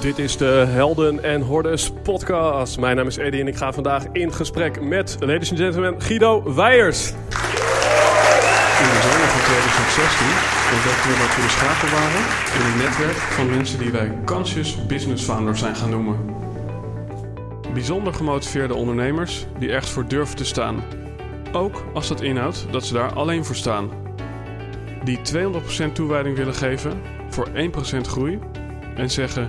Dit is de Helden en Hordes podcast. Mijn naam is Eddie en ik ga vandaag in gesprek met, ladies and gentlemen, Guido Weijers. In de zomer van 2016 ontdekten we dat we de schakel waren in een netwerk van mensen die wij conscious business founders zijn gaan noemen. Bijzonder gemotiveerde ondernemers die ergens voor durven te staan. Ook als dat inhoudt dat ze daar alleen voor staan. Die 200% toewijding willen geven voor 1% groei en zeggen: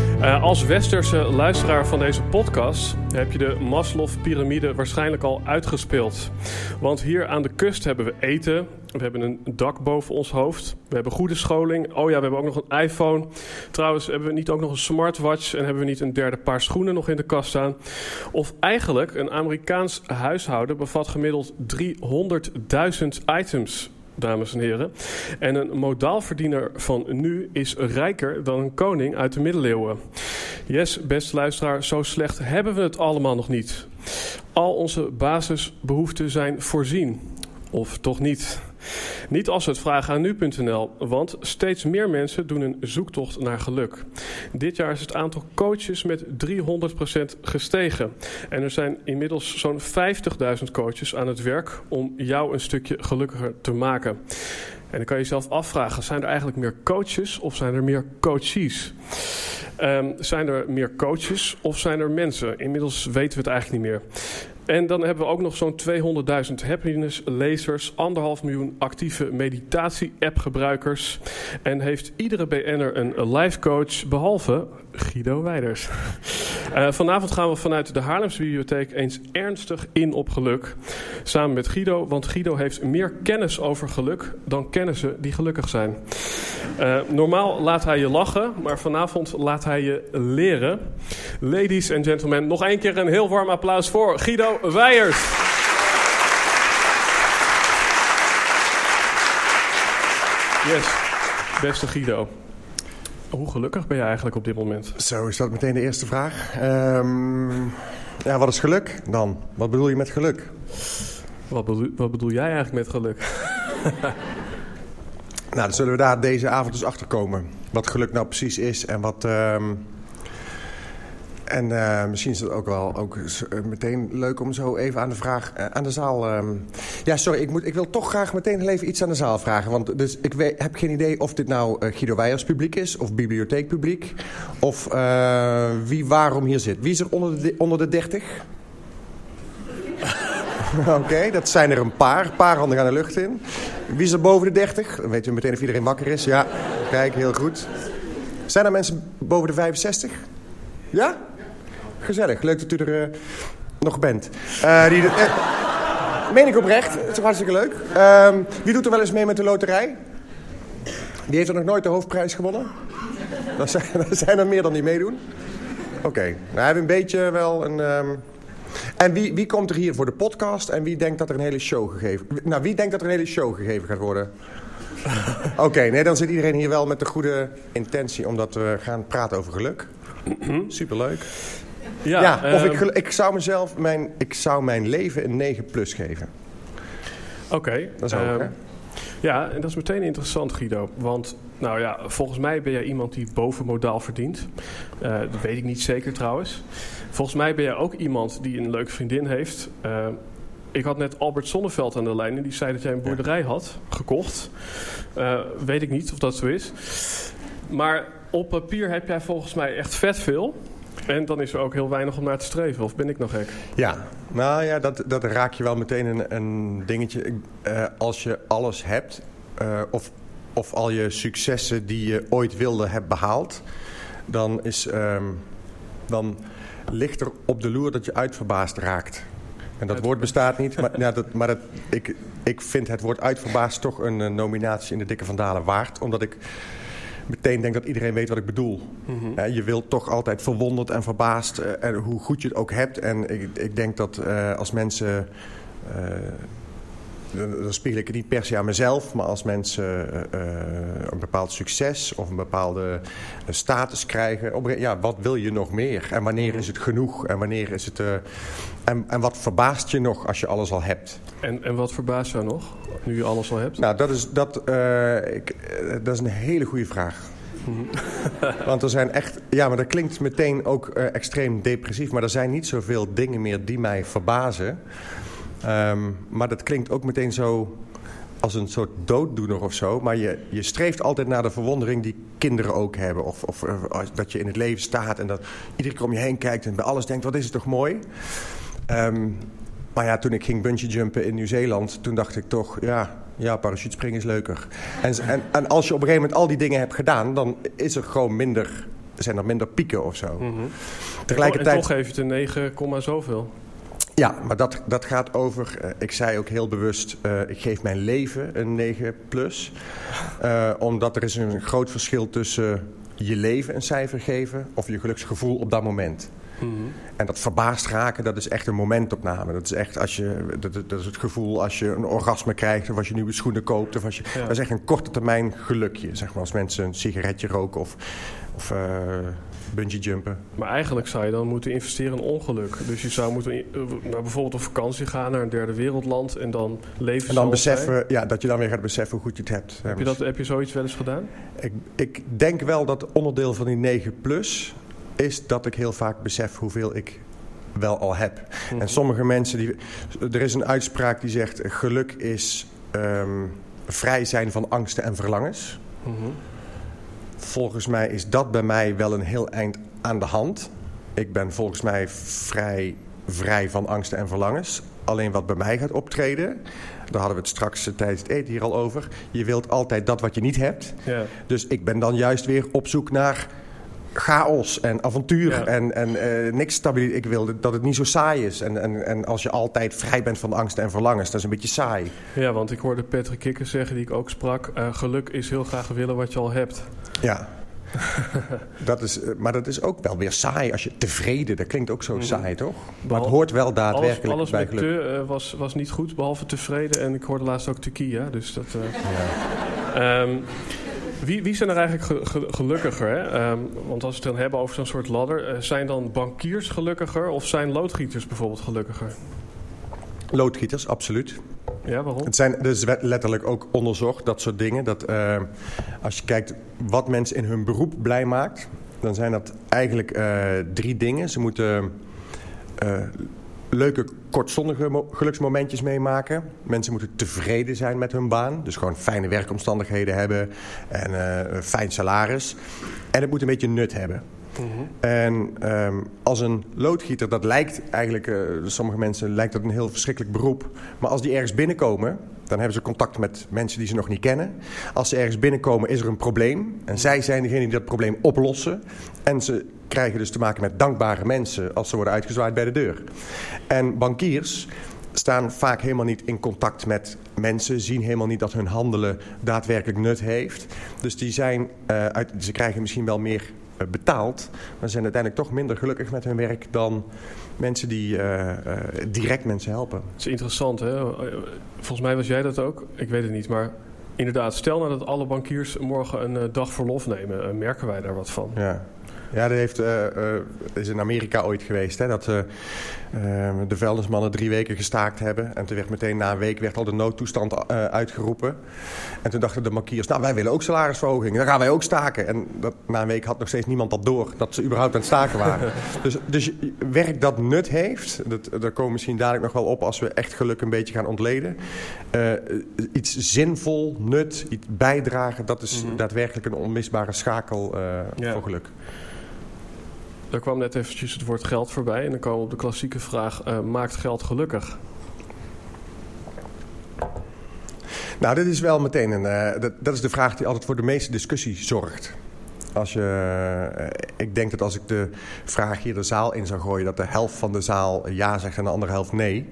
Uh, als westerse luisteraar van deze podcast heb je de Maslow-pyramide waarschijnlijk al uitgespeeld. Want hier aan de kust hebben we eten, we hebben een dak boven ons hoofd, we hebben goede scholing. Oh ja, we hebben ook nog een iPhone. Trouwens, hebben we niet ook nog een smartwatch en hebben we niet een derde paar schoenen nog in de kast staan? Of eigenlijk, een Amerikaans huishouden bevat gemiddeld 300.000 items dames en heren. En een modaalverdiener van nu is rijker dan een koning uit de middeleeuwen. Yes, beste luisteraar, zo slecht hebben we het allemaal nog niet. Al onze basisbehoeften zijn voorzien. Of toch niet? Niet als het vragen aan nu.nl, want steeds meer mensen doen een zoektocht naar geluk. Dit jaar is het aantal coaches met 300% gestegen. En er zijn inmiddels zo'n 50.000 coaches aan het werk om jou een stukje gelukkiger te maken. En dan kan je jezelf afvragen: zijn er eigenlijk meer coaches of zijn er meer coaches? Um, zijn er meer coaches of zijn er mensen? Inmiddels weten we het eigenlijk niet meer. En dan hebben we ook nog zo'n 200.000 happiness-lezers, anderhalf miljoen actieve meditatie-app-gebruikers. En heeft iedere BN'er een life coach, behalve Guido Weiders. Uh, vanavond gaan we vanuit de Haarlemse Bibliotheek eens ernstig in op geluk. Samen met Guido, want Guido heeft meer kennis over geluk dan kennissen die gelukkig zijn. Uh, normaal laat hij je lachen, maar vanavond laat hij je leren. Ladies and gentlemen, nog één keer een heel warm applaus voor Guido Weijers. Yes, beste Guido. Hoe gelukkig ben je eigenlijk op dit moment? Zo, is dat meteen de eerste vraag. Um, ja, wat is geluk dan? Wat bedoel je met geluk? Wat bedoel, wat bedoel jij eigenlijk met geluk? nou, dan zullen we daar deze avond dus achter komen. Wat geluk nou precies is en wat... Um, en uh, misschien is het ook wel ook meteen leuk om zo even aan de vraag uh, aan de zaal. Uh, ja, sorry, ik, moet, ik wil toch graag meteen even iets aan de zaal vragen. Want dus, ik weet, heb geen idee of dit nou Guido Weijers publiek is of bibliotheekpubliek. Of wie waarom hier zit. Wie is er onder de, onder de 30? Oké, dat zijn er een paar. Een paar handen gaan de lucht in. Wie is er boven de 30? Dan weten we meteen of iedereen wakker is. Ja, kijk, heel goed. Zijn er mensen boven de 65? Ja? Gezellig, leuk dat u er uh, nog bent. Uh, die, uh, meen ik oprecht, het is hartstikke leuk. Ehm, wie doet er wel eens mee met de loterij? Die heeft er nog nooit de hoofdprijs gewonnen? Dat zijn, dat zijn er meer dan die meedoen. Oké, okay. nou, we hebben een beetje wel een... Um... En wie, wie komt er hier voor de podcast en wie denkt dat er een hele show gegeven... Nou, wie denkt dat er een hele show gegeven gaat worden? Oké, okay, nee, dan zit iedereen hier wel met de goede intentie... omdat we gaan praten over geluk. Superleuk. Ja, ja of ik, ik, zou mezelf mijn, ik zou mijn leven een 9 plus geven. Oké. Okay, dat is ook, um, Ja, en dat is meteen interessant, Guido. Want, nou ja, volgens mij ben jij iemand die bovenmodaal verdient. Uh, dat weet ik niet zeker trouwens. Volgens mij ben jij ook iemand die een leuke vriendin heeft. Uh, ik had net Albert Sonneveld aan de lijn en die zei dat jij een boerderij had gekocht. Uh, weet ik niet of dat zo is. Maar op papier heb jij volgens mij echt vet veel. En dan is er ook heel weinig om naar te streven, of ben ik nog gek? Ja, nou ja, dat, dat raak je wel meteen een, een dingetje. Uh, als je alles hebt, uh, of, of al je successen die je ooit wilde hebt behaald, dan, is, um, dan ligt er op de loer dat je uitverbaasd raakt. En dat woord bestaat niet, maar, ja, dat, maar ik, ik vind het woord uitverbaasd toch een, een nominatie in de Dikke Vandalen waard. Omdat ik meteen denk dat iedereen weet wat ik bedoel. Mhm. je wilt toch altijd verwonderd en verbaasd eh, en hoe goed je het ook hebt. En ik, ik denk dat eh, als mensen... eh, dan spiegel ik het niet per se aan mezelf, maar als mensen een bepaald succes of een bepaalde status krijgen, op, ja, wat wil je nog meer? En wanneer is het genoeg? En wanneer is het. En, en wat verbaast je nog als je alles al hebt? En, en wat verbaast jou nog, nu je alles al hebt? Nou, dat is, dat, eh, ik, eh, dat is een hele goede vraag. Want er zijn echt... Ja, maar dat klinkt meteen ook eh, extreem depressief. Maar er zijn niet zoveel dingen meer die mij verbazen. Ehm, maar dat klinkt ook meteen zo als een soort dooddoener of zo. Maar je, je streeft altijd naar de verwondering die kinderen ook hebben. Of, of als- dat je in het leven staat en dat iedere keer om je heen kijkt... en bij alles denkt, wat is het toch mooi? Ehm, maar ja, toen ik ging bungee jumpen in Nieuw-Zeeland... toen dacht ik toch, ja, ja parachutespringen is leuker. En, en, en als je op een gegeven moment al die dingen hebt gedaan... dan is er gewoon minder, zijn er minder pieken of zo. En Tegelijkertijd... toch geef je het een 9, komma zoveel. Ja, maar dat, dat gaat over... eh, ik zei ook heel bewust, eh, ik geef mijn leven een 9 plus. Eh, omdat er is een groot verschil tussen je leven een cijfer geven... of je geluksgevoel op dat moment. Mhm. En dat verbaasd raken, dat is echt een momentopname. Dat is echt als je, dat, dat is het gevoel als je een orgasme krijgt... of als je nieuwe schoenen koopt. Of als je, Ja. Dat is echt een korte termijn gelukje. Zeg maar, als mensen een sigaretje roken of, of eh, bungee jumpen. Maar eigenlijk zou je dan moeten investeren in ongeluk. Dus je zou moeten eh, bijvoorbeeld op vakantie gaan naar een derde wereldland... en dan leven En dan beseffen, ja, dat je dan weer gaat beseffen hoe goed je het hebt. Heb je, dat, heb je zoiets wel eens gedaan? Ik, ik denk wel dat onderdeel van die 9 plus is dat ik heel vaak besef hoeveel ik wel al heb. Mhm. En sommige mensen, die, er is een uitspraak die zegt geluk is ehm, vrij zijn van angsten en verlangens. Mhm. Volgens mij is dat bij mij wel een heel eind aan de hand. Ik ben volgens mij vrij vrij van angsten en verlangens. Alleen wat bij mij gaat optreden, daar hadden we het straks eh, tijdens het eten hier al over. Je wilt altijd dat wat je niet hebt. Ja. Dus ik ben dan juist weer op zoek naar chaos en avontuur Ja. en, en eh, niks stabiliteit. Ik wil dat het niet zo saai is. En, en, en als je altijd vrij bent van angsten en verlangens, dat is een beetje saai. ja, want ik hoorde Patrick Kikker zeggen, die ik ook sprak... eh, geluk is heel graag willen wat je al hebt. Ja. dat is, eh, maar dat is ook wel weer saai als je tevreden, dat klinkt ook zo saai toch? Maar het hoort wel Alles, daadwerkelijk alles bij met geluk. te eh, was, was niet goed, behalve tevreden. En ik hoorde laatst ook Turkije, dus dat... eh, Ehm, wie, wie zijn er eigenlijk ge- ge- gelukkiger? Hè? Ehm, want als we het dan hebben over zo'n soort ladder... eh, zijn dan bankiers gelukkiger of zijn loodgieters bijvoorbeeld gelukkiger? Loodgieters, absoluut. Ja, waarom? Het zijn dus letterlijk ook onderzocht, dat soort dingen. Dat, eh, als je kijkt wat mensen in hun beroep blij maakt, dan zijn dat eigenlijk eh, drie dingen. Ze moeten leuke, kortstondige mo- geluksmomentjes meemaken. Mensen moeten tevreden zijn met hun baan. Dus gewoon fijne werkomstandigheden hebben en eh, een fijn salaris. En het moet een beetje nut hebben. Mhm. En ehm, als een loodgieter, dat lijkt eigenlijk, eh, sommige mensen lijkt dat een heel verschrikkelijk beroep. Maar als die ergens binnenkomen, dan hebben ze contact met mensen die ze nog niet kennen. Als ze ergens binnenkomen, is er een probleem. En zij zijn degene die dat probleem oplossen. En ze krijgen dus te maken met dankbare mensen als ze worden uitgezwaaid bij de deur. En bankiers staan vaak helemaal niet in contact met mensen, zien helemaal niet dat hun handelen daadwerkelijk nut heeft. Dus die zijn, eh, uit, ze krijgen misschien wel meer eh, betaald, maar zijn uiteindelijk toch minder gelukkig met hun werk dan mensen die eh, direct mensen helpen. Het is interessant, hè? Volgens mij was jij dat ook. Ik weet het niet, maar inderdaad, stel nou dat alle bankiers morgen een dag verlof nemen. merken wij daar wat van? Ja. Ja, dat heeft, eh, eh, is in Amerika ooit geweest. Hè, dat eh, de vuilnismannen drie weken gestaakt hebben. En toen werd meteen na een week werd al de noodtoestand uitgeroepen. En toen dachten de bankiers, nou wij willen ook salarisverhoging. Dan gaan wij ook staken. En dat, na een week had nog steeds niemand dat door. Dat ze überhaupt aan het staken waren. dus, dus werk dat nut heeft. Dat, daar komen we misschien dadelijk nog wel op als we echt geluk een beetje gaan ontleden. Iets zinvol, nut, iets bijdragen. Dat is Mhm. daadwerkelijk een onmisbare schakel Ja. voor geluk. Daar kwam net eventjes het woord geld voorbij. En dan komen we op de klassieke vraag, eh, maakt geld gelukkig? Nou, dit is wel meteen een. eh, dat, dat is de vraag die altijd voor de meeste discussie zorgt. Als je, eh, ik denk dat als ik de vraag hier de zaal in zou gooien, dat de helft van de zaal ja zegt en de andere helft nee.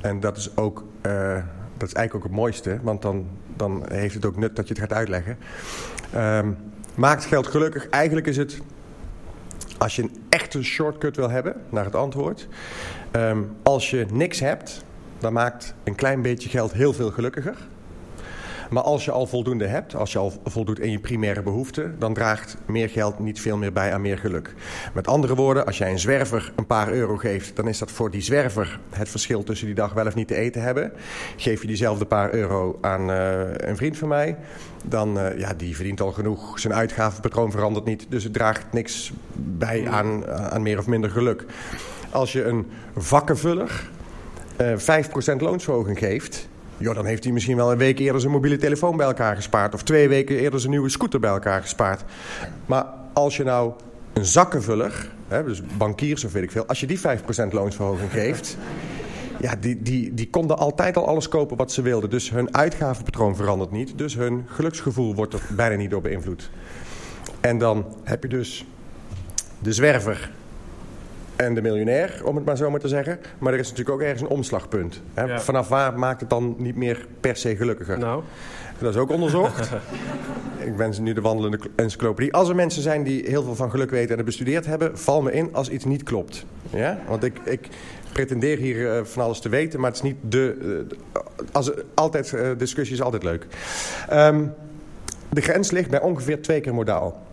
En dat is ook, dat is eigenlijk ook het mooiste, want dan, dan heeft het ook nut dat je het gaat uitleggen. Ehm, Maakt geld gelukkig? Eigenlijk is het, als je een echte shortcut wil hebben naar het antwoord. ehm, als je niks hebt, dan maakt een klein beetje geld heel veel gelukkiger. Maar als je al voldoende hebt, als je al voldoet in je primaire behoeften, dan draagt meer geld niet veel meer bij aan meer geluk. Met andere woorden, als jij een zwerver een paar euro geeft, dan is dat voor die zwerver het verschil tussen die dag wel of niet te eten hebben. Geef je diezelfde paar euro aan eh, een vriend van mij, dan uh, ja, die verdient al genoeg. Zijn uitgavenpatroon verandert niet, dus het draagt niks bij aan, aan meer of minder geluk. Als je een vakkenvuller uh, 5% loonsverhoging geeft, Jo, dan heeft hij misschien wel een week eerder zijn mobiele telefoon bij elkaar gespaard. Of twee weken eerder zijn nieuwe scooter bij elkaar gespaard. Maar als je nou een zakkenvuller, hè, dus bankiers of weet ik veel... als je die 5% loonsverhoging geeft... Ja, die, die, die konden altijd al alles kopen wat ze wilden. Dus hun uitgavenpatroon verandert niet. Dus hun geluksgevoel wordt er bijna niet door beïnvloed. En dan heb je dus de zwerver en de miljonair, om het maar zo maar te zeggen. Maar er is natuurlijk ook ergens een omslagpunt. Hè? Ja. Vanaf waar maakt het dan niet meer per se gelukkiger? Nou, Dat is ook onderzocht. ik ben nu de wandelende encyclopedie. Als er mensen zijn die heel veel van geluk weten en het bestudeerd hebben... val me in als iets niet klopt. Ja? Want ik, ik pretendeer hier uh, van alles te weten, maar het is niet de... Uh, als, altijd, uh, discussie is altijd leuk. Um, de grens ligt bij ongeveer twee keer modaal.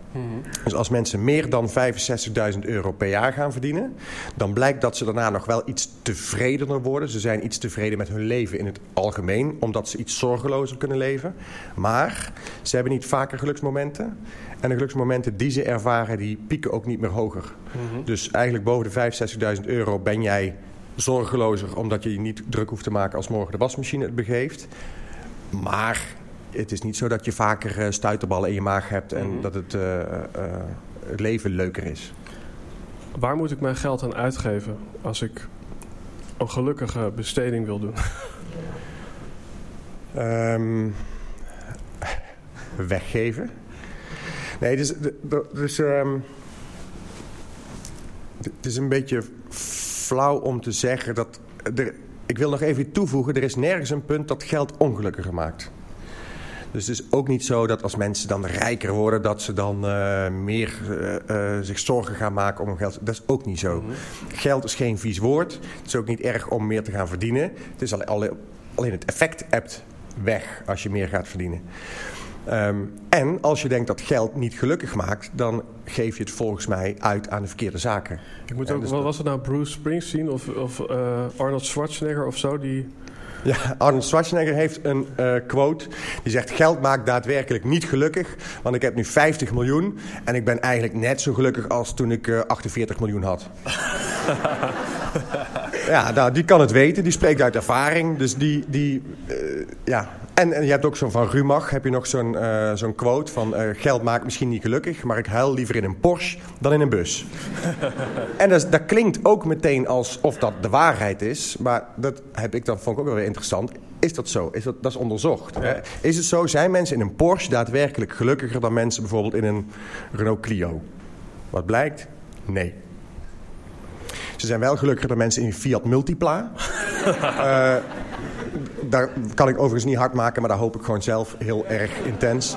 Dus als mensen meer dan 65.000 euro per jaar gaan verdienen... dan blijkt dat ze daarna nog wel iets tevredener worden. Ze zijn iets tevreden met hun leven in het algemeen... omdat ze iets zorgelozer kunnen leven. Maar ze hebben niet vaker geluksmomenten. En de geluksmomenten die ze ervaren, die pieken ook niet meer hoger. Mm-hmm. Dus eigenlijk boven de 65.000 euro ben jij zorgelozer... omdat je je niet druk hoeft te maken als morgen de wasmachine het begeeft. Maar het is niet zo dat je vaker uh, stuiterballen in je maag hebt en mm-hmm. dat het, uh, uh, het leven leuker is. Waar moet ik mijn geld aan uitgeven als ik een gelukkige besteding wil doen? um, weggeven. Nee, dus, dus um, het is een beetje flauw om te zeggen dat... Er, ik wil nog even toevoegen, er is nergens een punt dat geld ongelukkiger maakt. Dus het is ook niet zo dat als mensen dan rijker worden... dat ze dan uh, meer uh, uh, zich zorgen gaan maken om geld. Dat is ook niet zo. Mm-hmm. Geld is geen vies woord. Het is ook niet erg om meer te gaan verdienen. Het is alleen, alleen het effect hebt weg als je meer gaat verdienen. Um, en als je denkt dat geld niet gelukkig maakt... dan geef je het volgens mij uit aan de verkeerde zaken. Ik moet ook, ja, dus wat was het nou, Bruce Springsteen of, of Arnold Schwarzenegger of zo... die ja, Arnold Schwarzenegger heeft een uh, quote. Die zegt, geld maakt daadwerkelijk niet gelukkig. Want ik heb nu 50 miljoen. En ik ben eigenlijk net zo gelukkig als toen ik uh, 48 miljoen had. ja, nou, die kan het weten. Die spreekt uit ervaring. Dus die... die uh, ja. En, en, je hebt ook zo'n van Rumach. Heb je nog zo'n uh, zo'n quote van... geld maakt misschien niet gelukkig. Maar ik huil liever in een Porsche dan in een bus. en dat, dat klinkt ook meteen alsof dat de waarheid is. Maar dat heb ik dan, vond ik ook wel weer interessant. Is dat zo? Is dat, dat is onderzocht. Ja. Hè? Is het zo? Zijn mensen in een Porsche daadwerkelijk gelukkiger dan mensen bijvoorbeeld in een Renault Clio? Wat blijkt? Nee. Ze zijn wel gelukkiger dan mensen in een Fiat Multipla. uh, daar kan ik overigens niet hard maken, maar daar hoop ik gewoon zelf heel erg intens.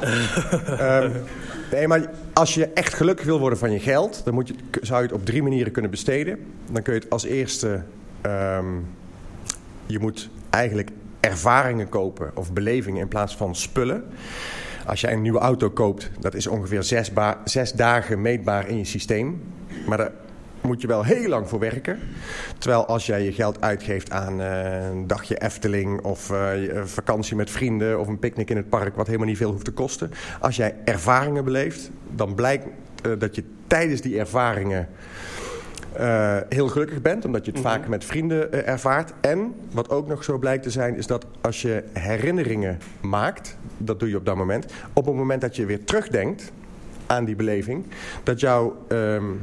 um, nee, maar als je echt gelukkig wil worden van je geld, dan moet je, zou je het op drie manieren kunnen besteden. Dan kun je het als eerste... Um, je moet eigenlijk ervaringen kopen of belevingen in plaats van spullen. Als jij een nieuwe auto koopt, dat is ongeveer zes, zes dagen meetbaar in je systeem. Maar moet je wel heel lang voor werken. Terwijl als jij je geld uitgeeft aan uh, een dagje Efteling of uh, vakantie met vrienden of een picknick in het park, wat helemaal niet veel hoeft te kosten. Als jij ervaringen beleeft, dan blijkt uh, dat je tijdens die ervaringen heel gelukkig bent, omdat je het mm-hmm. vaak met vrienden ervaart. En wat ook nog zo blijkt te zijn, is dat als je herinneringen maakt, dat doe je op dat moment, op het moment dat je weer terugdenkt aan die beleving, dat jouw um,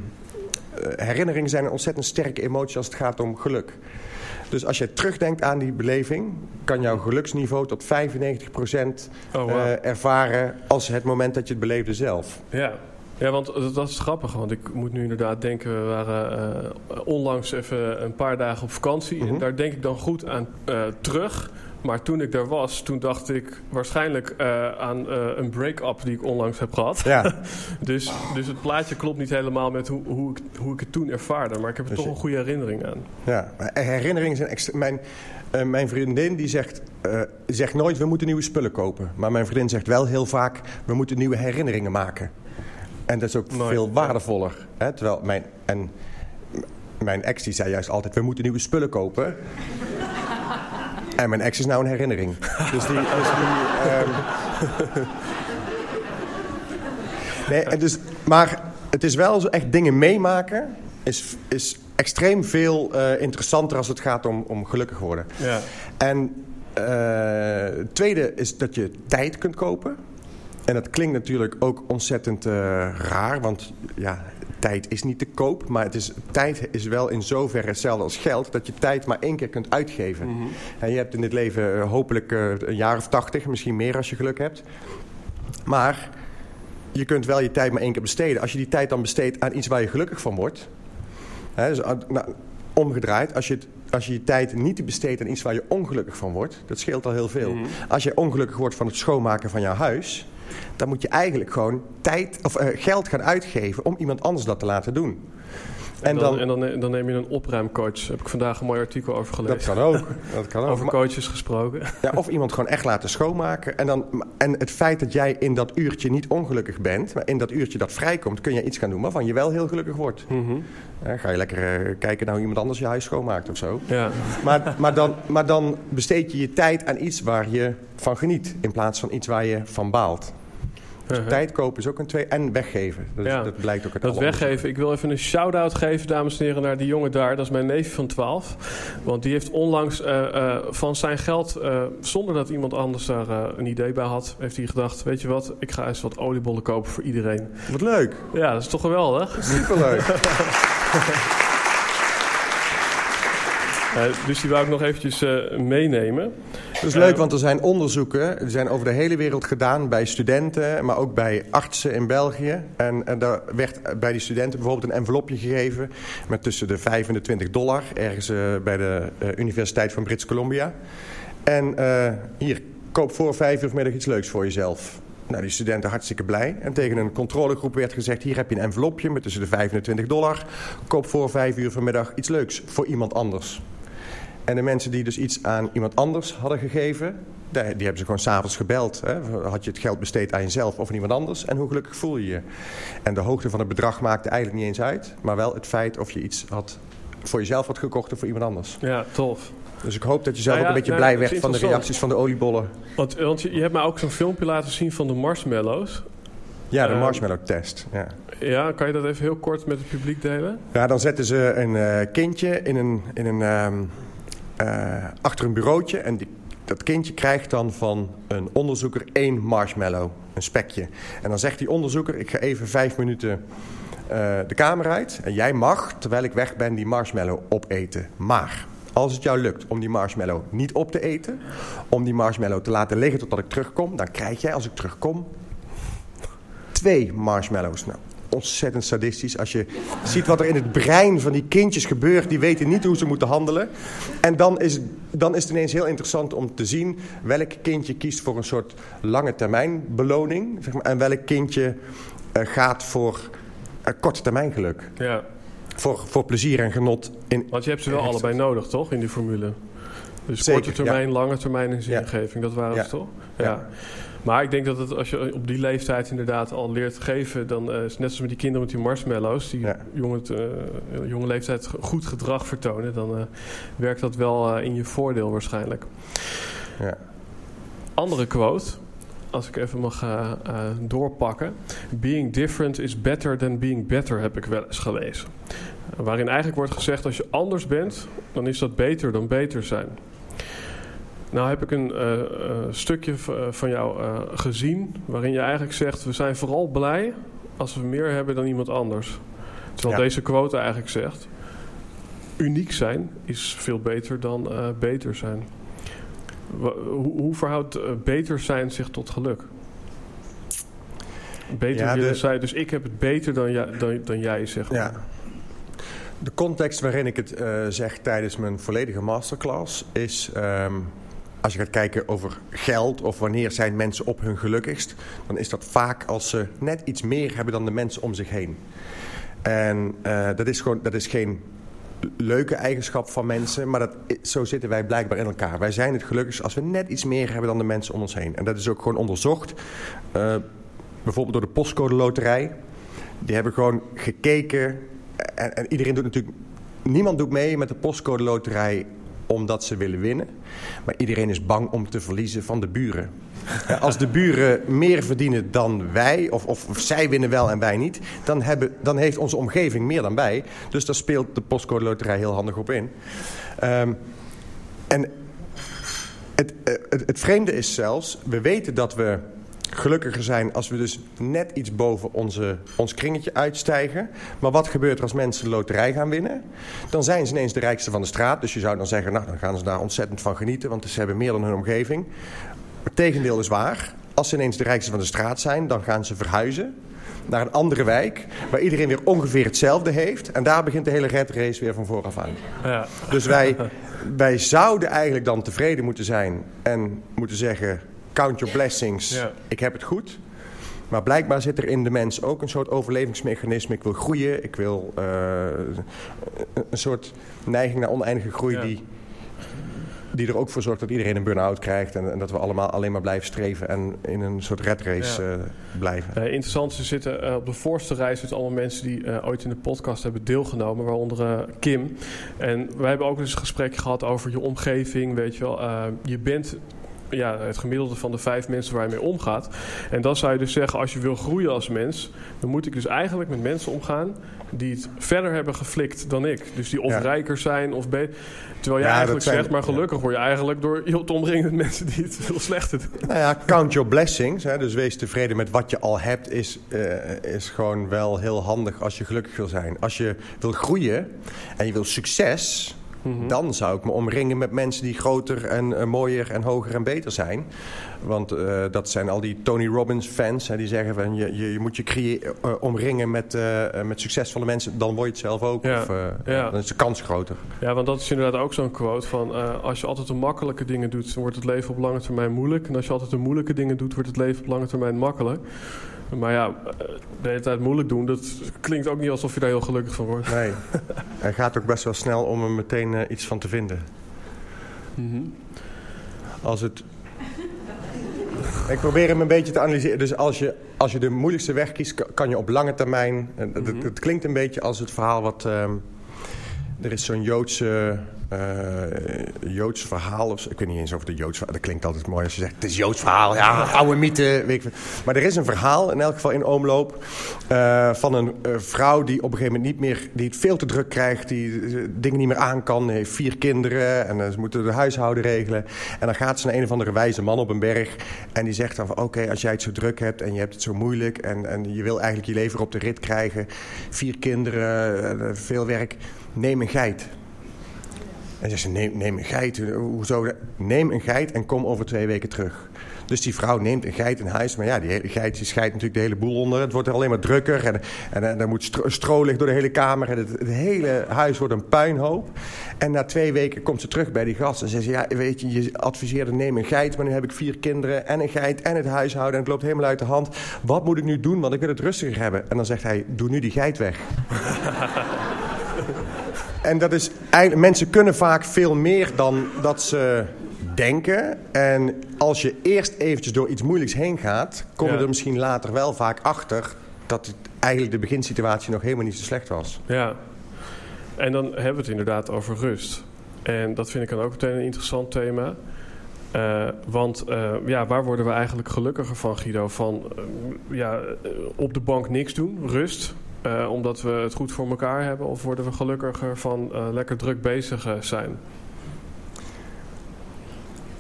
herinneringen zijn een ontzettend sterke emotie als het gaat om geluk. Dus als je terugdenkt aan die beleving, kan jouw geluksniveau tot 95% oh, wow. uh, ervaren als het moment dat je het beleefde zelf. Ja. Ja, want dat, dat is grappig, want ik moet nu inderdaad denken, we waren eh, onlangs even een paar dagen op vakantie. Mhm. En daar denk ik dan goed aan eh, terug. Maar toen ik daar was, toen dacht ik waarschijnlijk eh, aan eh, een break-up die ik onlangs heb gehad. Ja, Dus, dus het plaatje klopt niet helemaal met hoe, hoe, ik, hoe ik het toen ervaarde. Maar ik heb er Dus toch een goede herinnering aan. ja. Maar herinneringen zijn extra... Mijn, eh, mijn vriendin die zegt, eh, zegt nooit, we moeten nieuwe spullen kopen. Maar mijn vriendin zegt wel heel vaak, we moeten nieuwe herinneringen maken. En dat is ook veel waardevoller. Hè? Terwijl mijn, en mijn ex die zei juist altijd, we moeten nieuwe spullen kopen. En mijn ex is nou een herinnering. Dus die... Dus die nee, en dus, maar het is wel zo echt dingen meemaken... is, is extreem veel eh, interessanter als het gaat om, om gelukkig worden. Ja. En eh, het tweede is dat je tijd kunt kopen. En dat klinkt natuurlijk ook ontzettend eh, raar, want ja, tijd is niet te koop. Maar het is, tijd is wel in zoverre hetzelfde als geld, dat je tijd maar één keer kunt uitgeven. En je hebt in dit leven eh, hopelijk eh, een jaar of tachtig, misschien meer als je geluk hebt. Maar je kunt wel je tijd maar één keer besteden. Als je die tijd dan besteedt aan iets waar je gelukkig van wordt. Hè, dus, nou, omgedraaid, als je, het, als je je tijd niet besteedt aan iets waar je ongelukkig van wordt, dat scheelt al heel veel. Mhm. Als je ongelukkig wordt van het schoonmaken van jouw huis, dan moet je eigenlijk gewoon tijd, of, eh, geld gaan uitgeven om iemand anders dat te laten doen. En, dan, en dan, dan neem je een opruimcoach. Daar heb ik vandaag een mooi artikel over gelezen. dat kan ook. Dat kan ook. Over coaches gesproken. Ja, of iemand gewoon echt laten schoonmaken. En, dan, en het feit dat jij in dat uurtje niet ongelukkig bent... maar in dat uurtje dat vrijkomt... kun je iets gaan doen waarvan je wel heel gelukkig wordt. Mhm. Ga je lekker eh, kijken naar hoe iemand anders je huis schoonmaakt of zo. Ja. Maar, maar, dan, maar dan besteed je je tijd aan iets waar je van geniet... in plaats van iets waar je van baalt. Dus Uh-huh. tijd kopen is ook een twee... en weggeven. Dat, Ja. dat blijkt ook uit Dat weggeven. Ik wil even een shout-out geven, dames en heren, naar die jongen daar. Dat is mijn neefje van 12. Want die heeft onlangs eh, eh, van zijn geld, eh, zonder dat iemand anders daar een idee bij had, heeft hij gedacht: Weet je wat, ik ga eens wat oliebollen kopen voor iedereen. Wat leuk. Ja, dat is toch geweldig? Superleuk. Dus die wou ik nog eventjes meenemen. Dat is leuk, want er zijn onderzoeken, die zijn over de hele wereld gedaan bij studenten, maar ook bij artsen in België. En, en daar werd bij die studenten bijvoorbeeld een envelopje gegeven met tussen de 5 en de 20 dollar, ergens eh, bij de eh, Universiteit van Brits Columbia. En eh, hier, koop voor vijf uur vanmiddag iets leuks voor jezelf. Nou, die studenten hartstikke blij. En tegen een controlegroep werd gezegd... hier heb je een envelopje met tussen de 5 en de 20 dollar. Koop voor vijf uur vanmiddag iets leuks voor iemand anders. En de mensen die dus iets aan iemand anders hadden gegeven... die die hebben ze gewoon s'avonds gebeld. Hè? Had je het geld besteed aan jezelf of aan iemand anders? En hoe gelukkig voel je je? En de hoogte van het bedrag maakte eigenlijk niet eens uit. Maar wel het feit of je iets had voor jezelf had gekocht of voor iemand anders. Ja, tof. Dus ik hoop dat je zelf Nou ja, ook een beetje nou, blij werd van de reacties van de oliebollen. Want, want je, je hebt mij ook zo'n filmpje laten zien van de marshmallows. Ja, de Ehm, marshmallow test. Ja. Ja, kan je dat even heel kort met het publiek delen? Ja, dan zetten ze een eh, kindje in een, in een, ehm, eh, achter een bureautje. En die, dat kindje krijgt dan van een onderzoeker één marshmallow, een spekje. En dan zegt die onderzoeker, ik ga even vijf minuten eh, de kamer uit. En jij mag, terwijl ik weg ben, die marshmallow opeten. Maar als het jou lukt om die marshmallow niet op te eten... om die marshmallow te laten liggen totdat ik terugkom... dan krijg jij, als ik terugkom, twee marshmallows. Nou, ontzettend sadistisch. Als je ziet wat er in het brein van die kindjes gebeurt... die weten niet hoe ze moeten handelen. En dan is, dan is het ineens heel interessant om te zien... welk kindje kiest voor een soort lange termijn beloning... Zeg maar, en welk kindje eh, gaat voor eh, korte termijn geluk. Ja, Voor, voor plezier en genot. In, want je hebt ze wel allebei nodig, toch, in die formule? Dus Zeker, korte termijn, lange termijn en zingeving, dat waren Ja. ze toch? Ja. Maar ik denk dat het, als je op die leeftijd inderdaad al leert geven... dan eh, is het net als met die kinderen met die marshmallows... die Ja. jonge, eh, jonge leeftijd goed gedrag vertonen... dan eh, werkt dat wel in je voordeel waarschijnlijk. ja. Andere quote, als ik even mag doorpakken. Being different is better than being better, heb ik wel eens gelezen. Waarin eigenlijk wordt gezegd, als je anders bent, dan is dat beter dan beter zijn. Nou heb ik een eh, eh, stukje eh, van jou gezien, waarin je eigenlijk zegt, we zijn vooral blij als we meer hebben dan iemand anders. Terwijl Ja. deze quote eigenlijk zegt, uniek zijn is veel beter dan beter zijn. Hoe, hoe verhoudt beter zijn zich tot geluk? Beter Ja, de-. Dus ik heb het beter dan, jij- dan, dan jij, zeg maar. Ja. De context waarin ik het zeg tijdens mijn volledige masterclass is... ehm, als je gaat kijken over geld of wanneer zijn mensen op hun gelukkigst... dan is dat vaak als ze net iets meer hebben dan de mensen om zich heen. En eh, dat, is gewoon, dat is geen leuke eigenschap van mensen, maar dat, zo zitten wij blijkbaar in elkaar. Wij zijn het gelukkigst als we net iets meer hebben dan de mensen om ons heen. En dat is ook gewoon onderzocht. eh, bijvoorbeeld door de postcode loterij. Die hebben gewoon gekeken. En, en iedereen doet natuurlijk. Niemand doet mee met de postcode loterij omdat ze willen winnen. Maar iedereen is bang om te verliezen van de buren. Ja, Als de buren meer verdienen dan wij, of, of, of zij winnen wel en wij niet, dan, hebben, dan heeft onze omgeving meer dan wij. Dus daar speelt de postcode loterij heel handig op in. Ehm, en het, eh, het, het vreemde is zelfs, we weten dat we gelukkiger zijn als we dus net iets boven onze, ons kringetje uitstijgen. Maar wat gebeurt er als mensen de loterij gaan winnen? Dan zijn ze ineens de rijkste van de straat. Dus je zou dan zeggen, nou dan gaan ze daar ontzettend van genieten, want ze hebben meer dan hun omgeving. Het tegendeel is waar. Als ze ineens de rijkste van de straat zijn, dan gaan ze verhuizen naar een andere wijk... waar iedereen weer ongeveer hetzelfde heeft. En daar begint de hele red race weer van vooraf aan. Ja. Dus wij, wij zouden eigenlijk dan tevreden moeten zijn en moeten zeggen... count your blessings, Ja. ik heb het goed. Maar blijkbaar zit er in de mens ook een soort overlevingsmechanisme. Ik wil groeien, ik wil eh, een soort neiging naar oneindige groei... Ja. Die, die er ook voor zorgt dat iedereen een burn-out krijgt... En, en dat we allemaal alleen maar blijven streven en in een soort red race Ja. eh, blijven. Eh, interessant, ze zitten op de voorste rij zitten allemaal mensen die ooit in de podcast hebben deelgenomen, waaronder Kim. En wij hebben ook eens een gesprek gehad over je omgeving, weet je wel. Je bent ja, het gemiddelde van de vijf mensen waar je mee omgaat. En dan zou je dus zeggen, als je wil groeien als mens, dan moet ik dus eigenlijk met mensen omgaan die het verder hebben geflikt dan ik. Dus die of Ja. rijker zijn of beter. Terwijl je Ja, eigenlijk zegt, maar gelukkig word je eigenlijk door je te omringen met mensen die het veel slechter doen. Nou ja, count your blessings. Hè, dus wees tevreden met wat je al hebt. Is, eh, is gewoon wel heel handig als je gelukkig wil zijn. Als je wil groeien en je wil succes... dan zou ik me omringen met mensen die groter en eh, mooier en hoger en beter zijn. Want eh, dat zijn al die Tony Robbins fans. Hè, die zeggen van je, je, je moet je eh, omringen met, met succesvolle mensen. Dan word je het zelf ook. Ja, Of, ja. Dan is de kans groter. Ja, want dat is inderdaad ook zo'n quote van... als je altijd de makkelijke dingen doet, wordt het leven op lange termijn moeilijk. En als je altijd de moeilijke dingen doet, wordt het leven op lange termijn makkelijk. Maar ja, eh, de hele tijd moeilijk doen, dat klinkt ook niet alsof je daar heel gelukkig van wordt. Nee. Het gaat ook best wel snel om er meteen eh, iets van te vinden. Mhm. Als het... Ik probeer hem een beetje te analyseren. Dus als je, als je de moeilijkste weg kiest, ka- kan je op lange termijn... Het, het, het klinkt een beetje als het verhaal wat... ehm, er is zo'n Joodse, eh, Joods verhaal. Of, ik weet niet eens of een Joods verhaal... Dat klinkt altijd mooi als je zegt, het is Joods verhaal. Ja, oude mythe. Weet ik. Maar er is een verhaal, in elk geval in omloop... eh, van een eh, vrouw die op een gegeven moment niet meer... die het veel te druk krijgt, die dingen niet meer aan kan. heeft vier kinderen en ze moeten de huishouden regelen. En dan gaat ze naar een of andere wijze man op een berg... en die zegt dan van, oké, als jij het zo druk hebt... en je hebt het zo moeilijk en, en je wil eigenlijk je leven op de rit krijgen... vier kinderen, veel werk... neem een geit. En ze, neem, neem een geit. Hoezo? Neem een geit en kom over twee weken terug. Dus die vrouw neemt een geit in huis. Maar ja, die hele geit scheidt natuurlijk de hele boel onder. Het wordt er alleen maar drukker. En, en, en er moet stro, stro door de hele kamer. En het, hele huis wordt een puinhoop. En na twee weken komt ze terug bij die gast. En zegt ze, ja, weet je, je adviseerde neem een geit. Maar nu heb ik vier kinderen en een geit en het huishouden. En het loopt helemaal uit de hand. Wat moet ik nu doen? Want ik wil het rustiger hebben. En dan zegt hij, doe nu die geit weg. En dat is mensen kunnen vaak veel meer dan dat ze denken. En als je eerst eventjes door iets moeilijks heen gaat, kom je Ja. er misschien later wel vaak achter dat het eigenlijk de beginsituatie nog helemaal niet zo slecht was. Ja. En dan hebben we het inderdaad over rust. En dat vind ik dan ook meteen een interessant thema. Eh, want eh, ja, waar worden we eigenlijk gelukkiger van, Guido? Van eh, ja, op de bank niks doen, rust, eh, omdat we het goed voor elkaar hebben? Of worden we gelukkiger van eh, lekker druk bezig eh, zijn?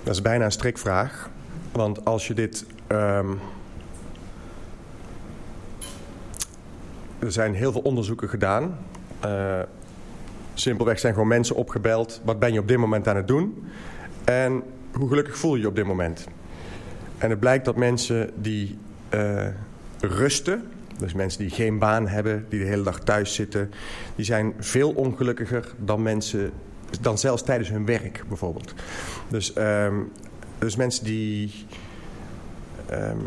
Dat is bijna een strikvraag. Want als je dit. ehm, er zijn heel veel onderzoeken gedaan. Simpelweg zijn gewoon mensen opgebeld. Wat ben je op dit moment aan het doen? En hoe gelukkig voel je je op dit moment? En het blijkt dat mensen die rusten, dus mensen die geen baan hebben, die de hele dag thuis zitten, die zijn veel ongelukkiger dan mensen, dan zelfs tijdens hun werk bijvoorbeeld. Dus, ehm, dus mensen die. ehm,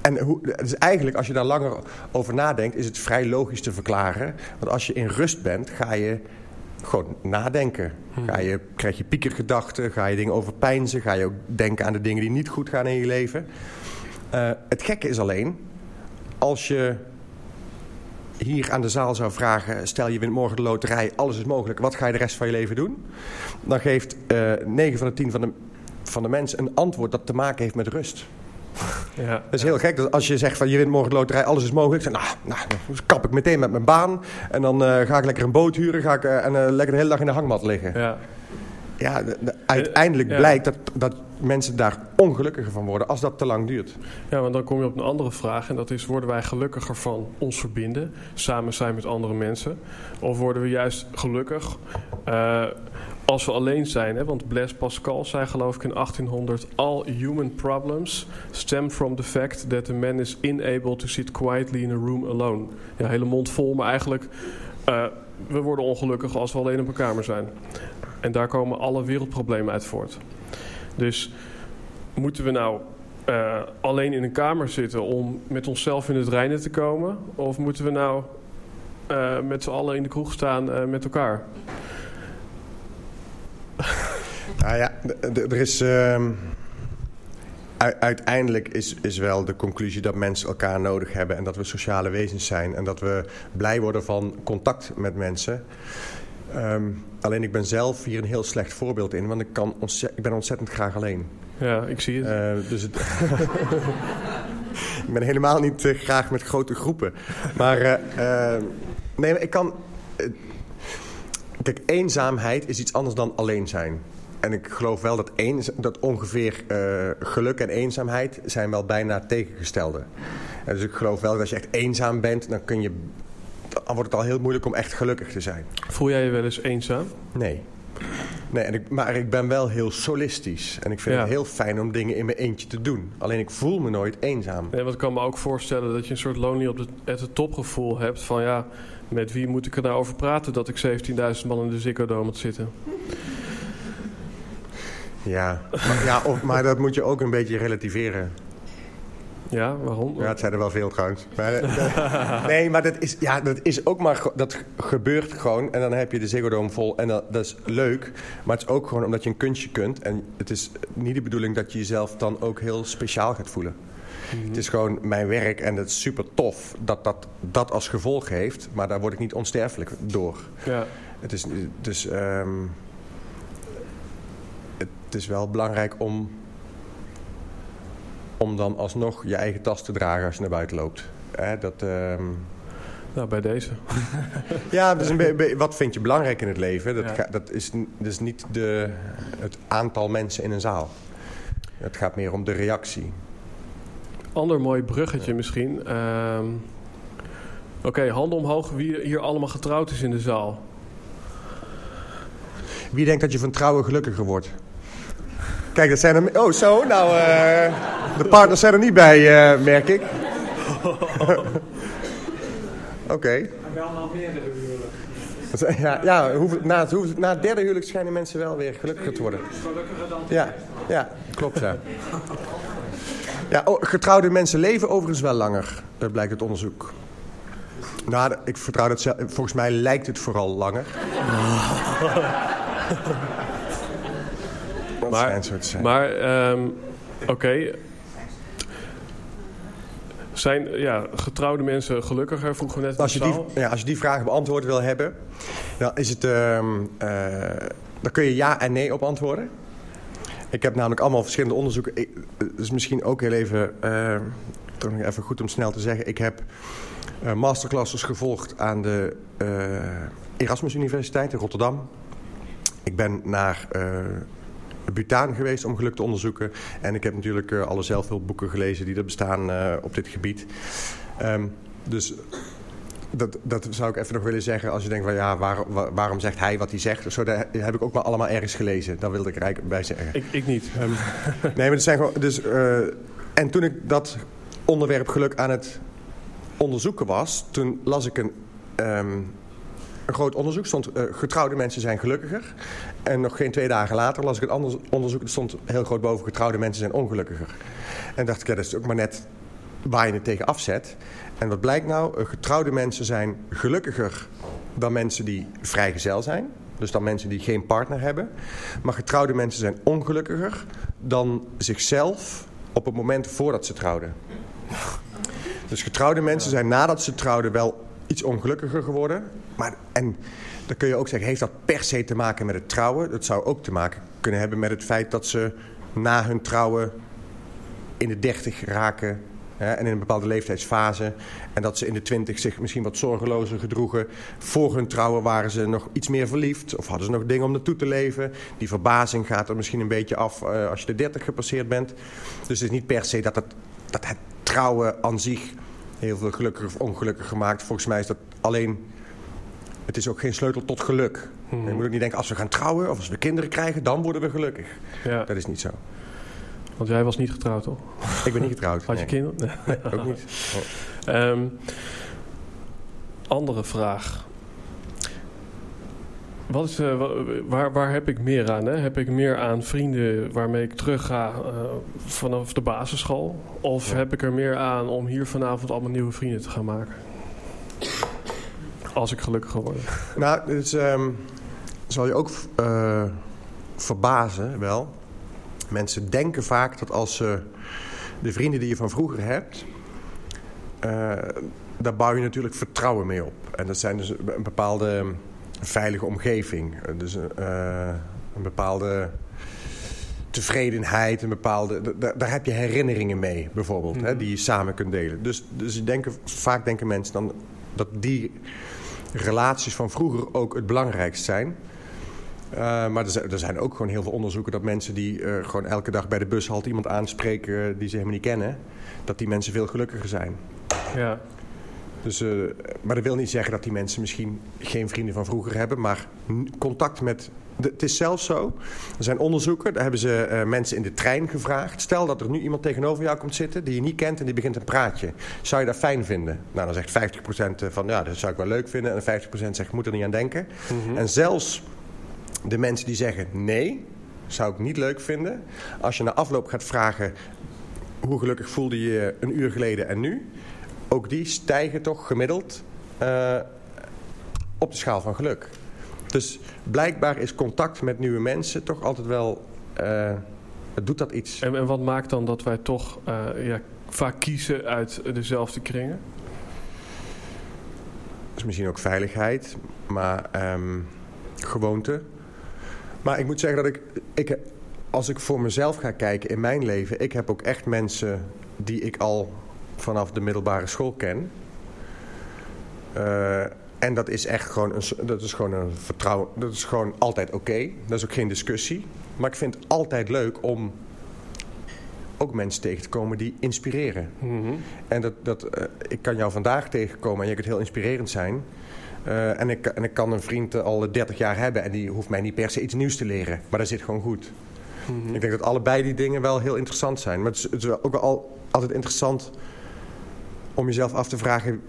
en hoe, dus eigenlijk, als je daar langer over nadenkt, is het vrij logisch te verklaren. Want als je in rust bent, ga je gewoon nadenken. Ga je, krijg je piekergedachten, ga je dingen overpeinzen, ga je ook denken aan de dingen die niet goed gaan in je leven. Eh, het gekke is alleen, als je hier aan de zaal zou vragen... stel je wint morgen de loterij, alles is mogelijk... wat ga je de rest van je leven doen? Dan geeft eh 9 van de 10 van de, van de mensen een antwoord dat te maken heeft met rust. Ja. Dat is heel gek. Dat als je zegt van je wint morgen de loterij, alles is mogelijk. Dan, nou, nou, dan kap ik meteen met mijn baan. En dan eh, ga ik lekker een boot huren. Ga ik, en lekker de hele dag in de hangmat liggen. Ja. Ja, de- de- uiteindelijk blijkt dat, dat mensen daar ongelukkiger van worden als dat te lang duurt. ja, want dan kom je op een andere vraag. En dat is, worden wij gelukkiger van ons verbinden? Samen zijn met andere mensen? Of worden we juist gelukkig eh, als we alleen zijn? Hè? Want Blaise Pascal zei geloof ik in 1800... All human problems stem from the fact that a man is unable to sit quietly in a room alone. Ja, hele mond vol, maar eigenlijk... eh, we worden ongelukkig als we alleen op een kamer zijn. En daar komen alle wereldproblemen uit voort. Dus moeten we nou eh, alleen in een kamer zitten om met onszelf in het reinen te komen? Of moeten we nou eh, met z'n allen in de kroeg staan eh, met elkaar? Nou ja, er is. ehm, uiteindelijk is, is wel de conclusie dat mensen elkaar nodig hebben en dat we sociale wezens zijn en dat we blij worden van contact met mensen. Ehm, alleen ik ben zelf hier een heel slecht voorbeeld in, want ik, kan ik ben ontzettend graag alleen. Ja, ik zie het. Eh, dus het ik ben helemaal niet eh, graag met grote groepen. Maar eh, nee, ik kan. kijk, eenzaamheid is iets anders dan alleen zijn. En ik geloof wel dat, dat ongeveer geluk en eenzaamheid zijn wel bijna tegengestelde. En dus ik geloof wel dat als je echt eenzaam bent, dan, kun je, dan wordt het al heel moeilijk om echt gelukkig te zijn. Voel jij je wel eens eenzaam? Nee. Nee, en ik, maar ik ben wel heel solistisch. En ik vind Ja. het heel fijn om dingen in mijn eentje te doen. Alleen ik voel me nooit eenzaam. Nee, want ik kan me ook voorstellen dat je een soort lonely op de, at the top gevoel hebt van ja, met wie moet ik er nou over praten dat ik 17.000 man in de Ziggo Dome moet zitten? Ja, maar, ja of, maar dat moet je ook een beetje relativeren. Ja, waarom? Ja, het zijn er wel veel trouwens. Maar, eh, nee, maar dat is, ja, dat is ook maar... Dat gebeurt gewoon en dan heb je de Ziggo Dome vol. En dat, dat is leuk. Maar het is ook gewoon omdat je een kunstje kunt. En het is niet de bedoeling dat je jezelf dan ook heel speciaal gaat voelen. Het is gewoon mijn werk en het is super tof dat dat, dat als gevolg heeft. Maar daar word ik niet onsterfelijk door. Ja. Het is, dus, ehm, het is wel belangrijk om, om dan alsnog je eigen tas te dragen als je naar buiten loopt. Hè, dat, ehm, Nou, bij deze. ja, dus een wat vind je belangrijk in het leven? Dat, Ja. ga- dat is, is niet de, het aantal mensen in een zaal. Het gaat meer om de reactie. Ander mooi bruggetje misschien. Ehm, Oké, handen omhoog wie hier allemaal getrouwd is in de zaal. Wie denkt dat je van trouwen gelukkiger wordt? Kijk, dat zijn er... Oh, zo. Nou, eh, de partners zijn er niet bij, eh, merk ik. Oké. Wel nog meerdere huwelijken. Ja, ja hoeveel- na, het, na het derde huwelijk schijnen mensen wel weer gelukkiger te worden. Gelukkiger dan Ja, ja klopt ja. Ja, oh, getrouwde mensen leven overigens wel langer. Dat blijkt uit onderzoek. Nou, ik vertrouw dat zelf. Volgens mij lijkt het vooral langer. Maar- schijnt zo te zijn. Maar, ehm, oké. Zijn ja, getrouwde mensen gelukkiger? Vroegen we net Als je, die, ja, als je die vraag beantwoord wil hebben, dan, is het, ehm, eh, dan kun je ja en nee op antwoorden. Ik heb namelijk allemaal verschillende onderzoeken. Het is misschien ook heel even, eh, toch nog even goed om snel te zeggen. Ik heb eh, masterclasses gevolgd aan de eh, Erasmus Universiteit in Rotterdam. Ik ben naar Bhutan geweest om geluk te onderzoeken. En ik heb natuurlijk eh, alle zelfhulpboeken gelezen die er bestaan eh, op dit gebied. Ehm, dus dat, dat zou ik even nog willen zeggen. Als je denkt van ja, waar- wa- waarom zegt hij wat hij zegt? Zo, dat heb ik ook maar allemaal ergens gelezen. Dat wilde ik eigenlijk bij zeggen. Ik, ik niet. Ehm, nee, maar het zijn gewoon. Dus, eh, En toen ik dat onderwerp geluk aan het onderzoeken was, toen las ik een, ehm, een groot onderzoek. stond eh, getrouwde mensen zijn gelukkiger. En nog geen twee dagen later las ik een ander onderzoek. Er stond heel groot boven getrouwde mensen zijn ongelukkiger. En dacht ik, ja, dat is ook maar net waar je het tegen afzet. En wat blijkt nou? Eh, getrouwde mensen zijn gelukkiger dan mensen die vrijgezel zijn. Dus dan mensen die geen partner hebben. Maar getrouwde mensen zijn ongelukkiger dan zichzelf op het moment voordat ze trouwden. Dus getrouwde mensen zijn nadat ze trouwden wel iets ongelukkiger geworden. Maar, en dan kun je ook zeggen, heeft dat per se te maken met het trouwen? Dat zou ook te maken kunnen hebben met het feit dat ze na hun trouwen in de dertig raken Hè, en in een bepaalde leeftijdsfase. En dat ze in de twintig zich misschien wat zorgelozer gedroegen. Voor hun trouwen waren ze nog iets meer verliefd. Of hadden ze nog dingen om naartoe te leven. Die verbazing gaat er misschien een beetje af uh, als je de dertig gepasseerd bent. Dus het is niet per se dat dat het trouwen aan zich heel veel gelukkiger of ongelukkiger maakt. Volgens mij is dat alleen... Het is ook geen sleutel tot geluk. Hmm. Je moet ook niet denken, als we gaan trouwen of als we kinderen krijgen, dan worden we gelukkig. Ja. Dat is niet zo. Want jij was niet getrouwd, toch? Ik ben niet getrouwd. Had je kinderen? Nee, ook niet. Um, andere vraag. Wat is, uh, waar, waar heb ik meer aan? Hè? Heb ik meer aan vrienden waarmee ik terug ga uh, vanaf de basisschool? Of ja. heb ik er meer aan om hier vanavond allemaal nieuwe vrienden te gaan maken? Als ik gelukkiger word. Nou, dus, um, zal je ook uh, verbazen wel. Mensen denken vaak dat als ze de vrienden die je van vroeger hebt... Daar bouw je natuurlijk vertrouwen mee op. En dat zijn dus een bepaalde veilige omgeving. Dus uh, een bepaalde tevredenheid, een bepaalde, daar, heb je herinneringen mee, bijvoorbeeld, hè, mhm. die je samen kunt delen. Dus, dus denken, vaak denken mensen dan dat die relaties van vroeger ook het belangrijkst zijn. Uh, maar er, er, zijn ook gewoon heel veel onderzoeken dat mensen die uh, gewoon elke dag bij de bus halt iemand aanspreken die ze helemaal niet kennen, dat die mensen veel gelukkiger zijn. Ja. Dus, uh, maar dat wil niet zeggen dat die mensen misschien geen vrienden van vroeger hebben, maar contact met. De, het is zelfs zo. Er zijn onderzoeken, daar hebben ze mensen in de trein gevraagd. Stel dat er nu iemand tegenover jou komt zitten die je niet kent en die begint een praatje. Zou je dat fijn vinden? Nou, dan zegt 50% van ja, dat zou ik wel leuk vinden. En 50% zegt ik moet er niet aan denken. Mm -hmm. En zelfs de mensen die zeggen nee, zou ik niet leuk vinden. Als je na afloop gaat vragen hoe gelukkig voelde je je een uur geleden en nu. Ook die stijgen toch gemiddeld uh, op de schaal van geluk. Dus blijkbaar is contact met nieuwe mensen toch altijd wel... Uh, het doet dat iets. En, en, wat maakt dan dat wij toch uh, ja, vaak kiezen uit dezelfde kringen? is misschien ook veiligheid, maar um, gewoonte. Maar ik moet zeggen dat ik, ik, als ik voor mezelf ga kijken in mijn leven... ik heb ook echt mensen die ik al vanaf de middelbare school ken. Uh, en dat is echt gewoon een, dat is gewoon een vertrouwen. Dat is gewoon altijd oké. Okay. Dat is ook geen discussie. Maar ik vind het altijd leuk om ook mensen tegen te komen die inspireren. Mm -hmm. En dat, dat, uh, ik kan jou vandaag tegenkomen en je kunt heel inspirerend zijn... Uh, en, ik, en ik kan een vriend al 30 jaar hebben en die hoeft mij niet per se iets nieuws te leren. Maar dat zit gewoon goed. Mm -hmm. Ik denk dat allebei die dingen wel heel interessant zijn. Maar het is, het is ook al, altijd interessant om jezelf af te vragen...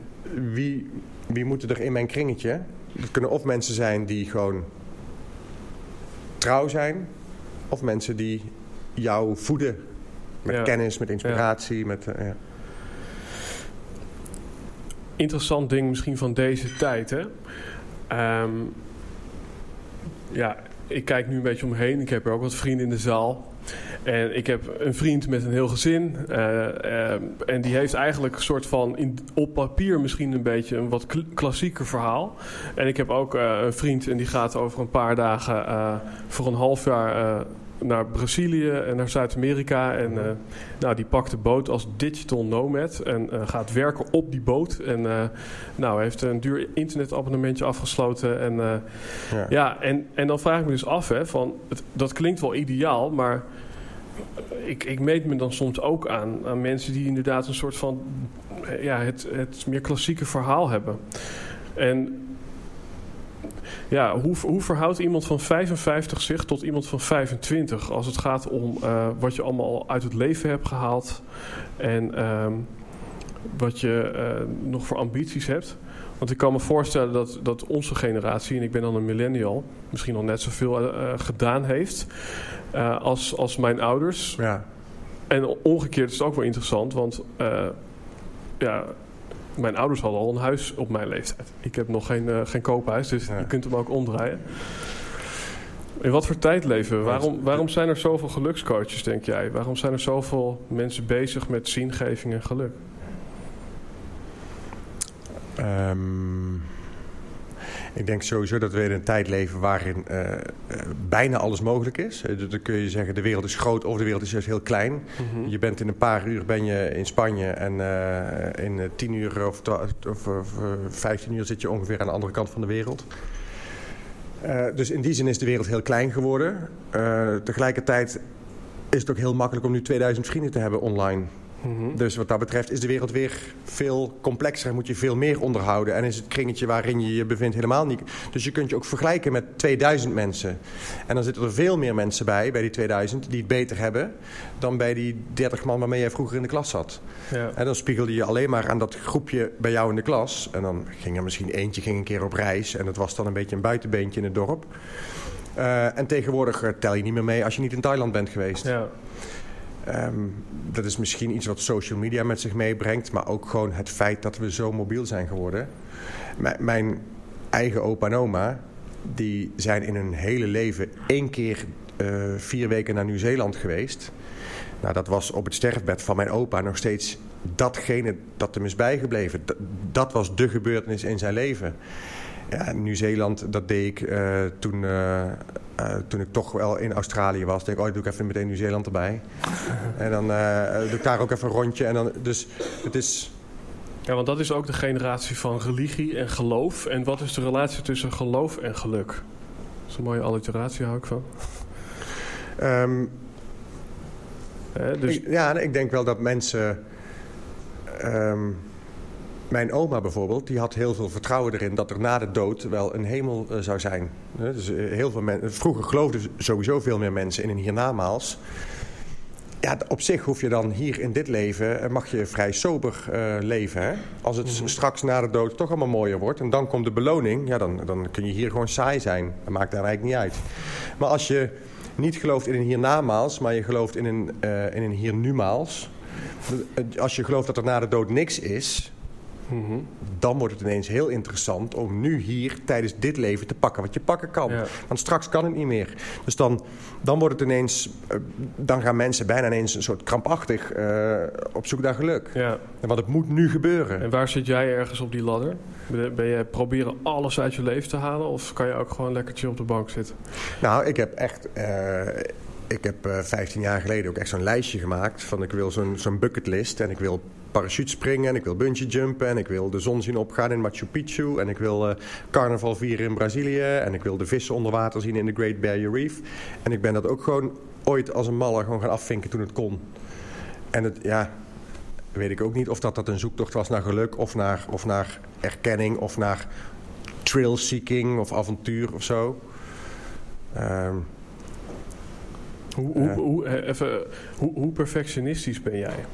wie, wie moeten er in mijn kringetje? Dat kunnen of mensen zijn die gewoon trouw zijn... of mensen die jou voeden met ja. kennis, met inspiratie. Ja. Met, uh, ja interessant ding misschien van deze tijd. Hè? Um, ja, ik kijk nu een beetje omheen. Ik heb er ook wat vrienden in de zaal. En ik heb een vriend met een heel gezin. Uh, uh, en die heeft eigenlijk een soort van in, op papier misschien een beetje een wat klassieker verhaal. En ik heb ook uh, een vriend en die gaat over een paar dagen voor een half jaar naar Brazilië en naar Zuid-Amerika. En uh, nou, die pakt de boot als digital nomad en uh, gaat werken op die boot. En uh, nou, heeft een duur internetabonnementje afgesloten. En, ja. ja, en, en dan vraag ik me dus af, hè, van, het, dat klinkt wel ideaal, maar ik, ik meet me dan soms ook aan, aan mensen die inderdaad een soort van ja, het, het meer klassieke verhaal hebben. En ja, hoe, hoe verhoudt iemand van 55 zich tot iemand van 25 als het gaat om eh, wat je allemaal uit het leven hebt gehaald en ehm, wat je eh, nog voor ambities hebt? Want ik kan me voorstellen dat, dat onze generatie, en ik ben dan een millennial, misschien al net zoveel uh, gedaan heeft als, als mijn ouders. Ja. En omgekeerd is het ook wel interessant, want ja, mijn ouders hadden al een huis op mijn leeftijd. Ik heb nog geen, geen koophuis, dus je kunt hem ook omdraaien. In wat voor tijd leven we? Waarom, waarom zijn er zoveel gelukscoaches, denk jij? Waarom zijn er zoveel mensen bezig met zingeving en geluk? Um, ik denk sowieso dat we in een tijd leven waarin uh, uh, bijna alles mogelijk is. Uh, dan kun je zeggen, de wereld is groot of de wereld is juist heel klein. Mm -hmm. Je bent in een paar uur ben je in Spanje en in tien uur of, of, of vijftien uur zit je ongeveer aan de andere kant van de wereld. dus in die zin is de wereld heel klein geworden. tegelijkertijd is het ook heel makkelijk om nu 2000 vrienden te hebben online. Mhm. Dus wat dat betreft is de wereld weer veel complexer. Moet je veel meer onderhouden. En is het kringetje waarin je je bevindt helemaal niet. Dus je kunt je ook vergelijken met 2000 mensen. En dan zitten er veel meer mensen bij, bij die 2000, die het beter hebben. dan bij die 30 man waarmee jij vroeger in de klas zat. Ja. En dan spiegelde je alleen maar aan dat groepje bij jou in de klas. En dan ging er misschien eentje ging een keer op reis. En dat was dan een beetje een buitenbeentje in het dorp. Uh, en tegenwoordig tel je niet meer mee als je niet in Thailand bent geweest. Ja. Um, dat is misschien iets wat social media met zich meebrengt, maar ook gewoon het feit dat we zo mobiel zijn geworden. Mijn eigen opa en oma, die zijn in hun hele leven één keer uh, vier weken naar Nieuw-Zeeland geweest. Nou, dat was op het sterfbed van mijn opa nog steeds datgene dat hem is bijgebleven. Dat was de gebeurtenis in zijn leven. Ja, Nieuw-Zeeland, dat deed ik uh, toen, uh, uh, toen ik toch wel in Australië was. Denk ik, oh, doe ik even meteen Nieuw-Zeeland erbij. en dan doe ik daar ook even een rondje. En dan, dus het is... Ja, want dat is ook de generatie van religie en geloof. En wat is de relatie tussen geloof en geluk? Dat is een mooie alliteratie, hou ik van. Um, dus... ik, ja, ik denk wel dat mensen... Um, mijn oma bijvoorbeeld, die had heel veel vertrouwen erin dat er na de dood wel een hemel uh, zou zijn. Dus, uh, heel veel vroeger geloofden sowieso veel meer mensen in een hiernamaals. Ja, op zich hoef je dan hier in dit leven, mag je vrij sober leven. Hè? Als het mm -hmm. straks na de dood toch allemaal mooier wordt en dan komt de beloning, ja, dan, dan kun je hier gewoon saai zijn. Dat maakt daar eigenlijk niet uit. Maar als je niet gelooft in een hiernamaals, maar je gelooft in een, in een hiernumaals. Als je gelooft dat er na de dood niks is, Mm -hmm. dan wordt het ineens heel interessant om nu hier tijdens dit leven te pakken wat je pakken kan. Ja. Want straks kan het niet meer. Dus dan, dan wordt het ineens, uh, dan gaan mensen bijna ineens een soort krampachtig uh, op zoek naar geluk. Ja. Want het moet nu gebeuren. En waar zit jij ergens op die ladder? Ben je proberen alles uit je leven te halen of kan je ook gewoon lekkertje op de bank zitten? Nou, ik heb echt. Uh, ik heb uh, 15 jaar geleden ook echt zo'n lijstje gemaakt van ik wil zo'n zo'n bucketlist en ik wil parachute springen en ik wil bungee jumpen en ik wil de zon zien opgaan in Machu Picchu en ik wil uh, carnaval vieren in Brazilië en ik wil de vissen onder water zien in de Great Barrier Reef. En ik ben dat ook gewoon ooit als een malle gewoon gaan afvinken toen het kon. En het, ja, weet ik ook niet of dat, dat een zoektocht was naar geluk of naar, of naar erkenning of naar thrill seeking of avontuur of zo. Um, hoe, hoe, hoe, even, hoe, hoe perfectionistisch ben jij?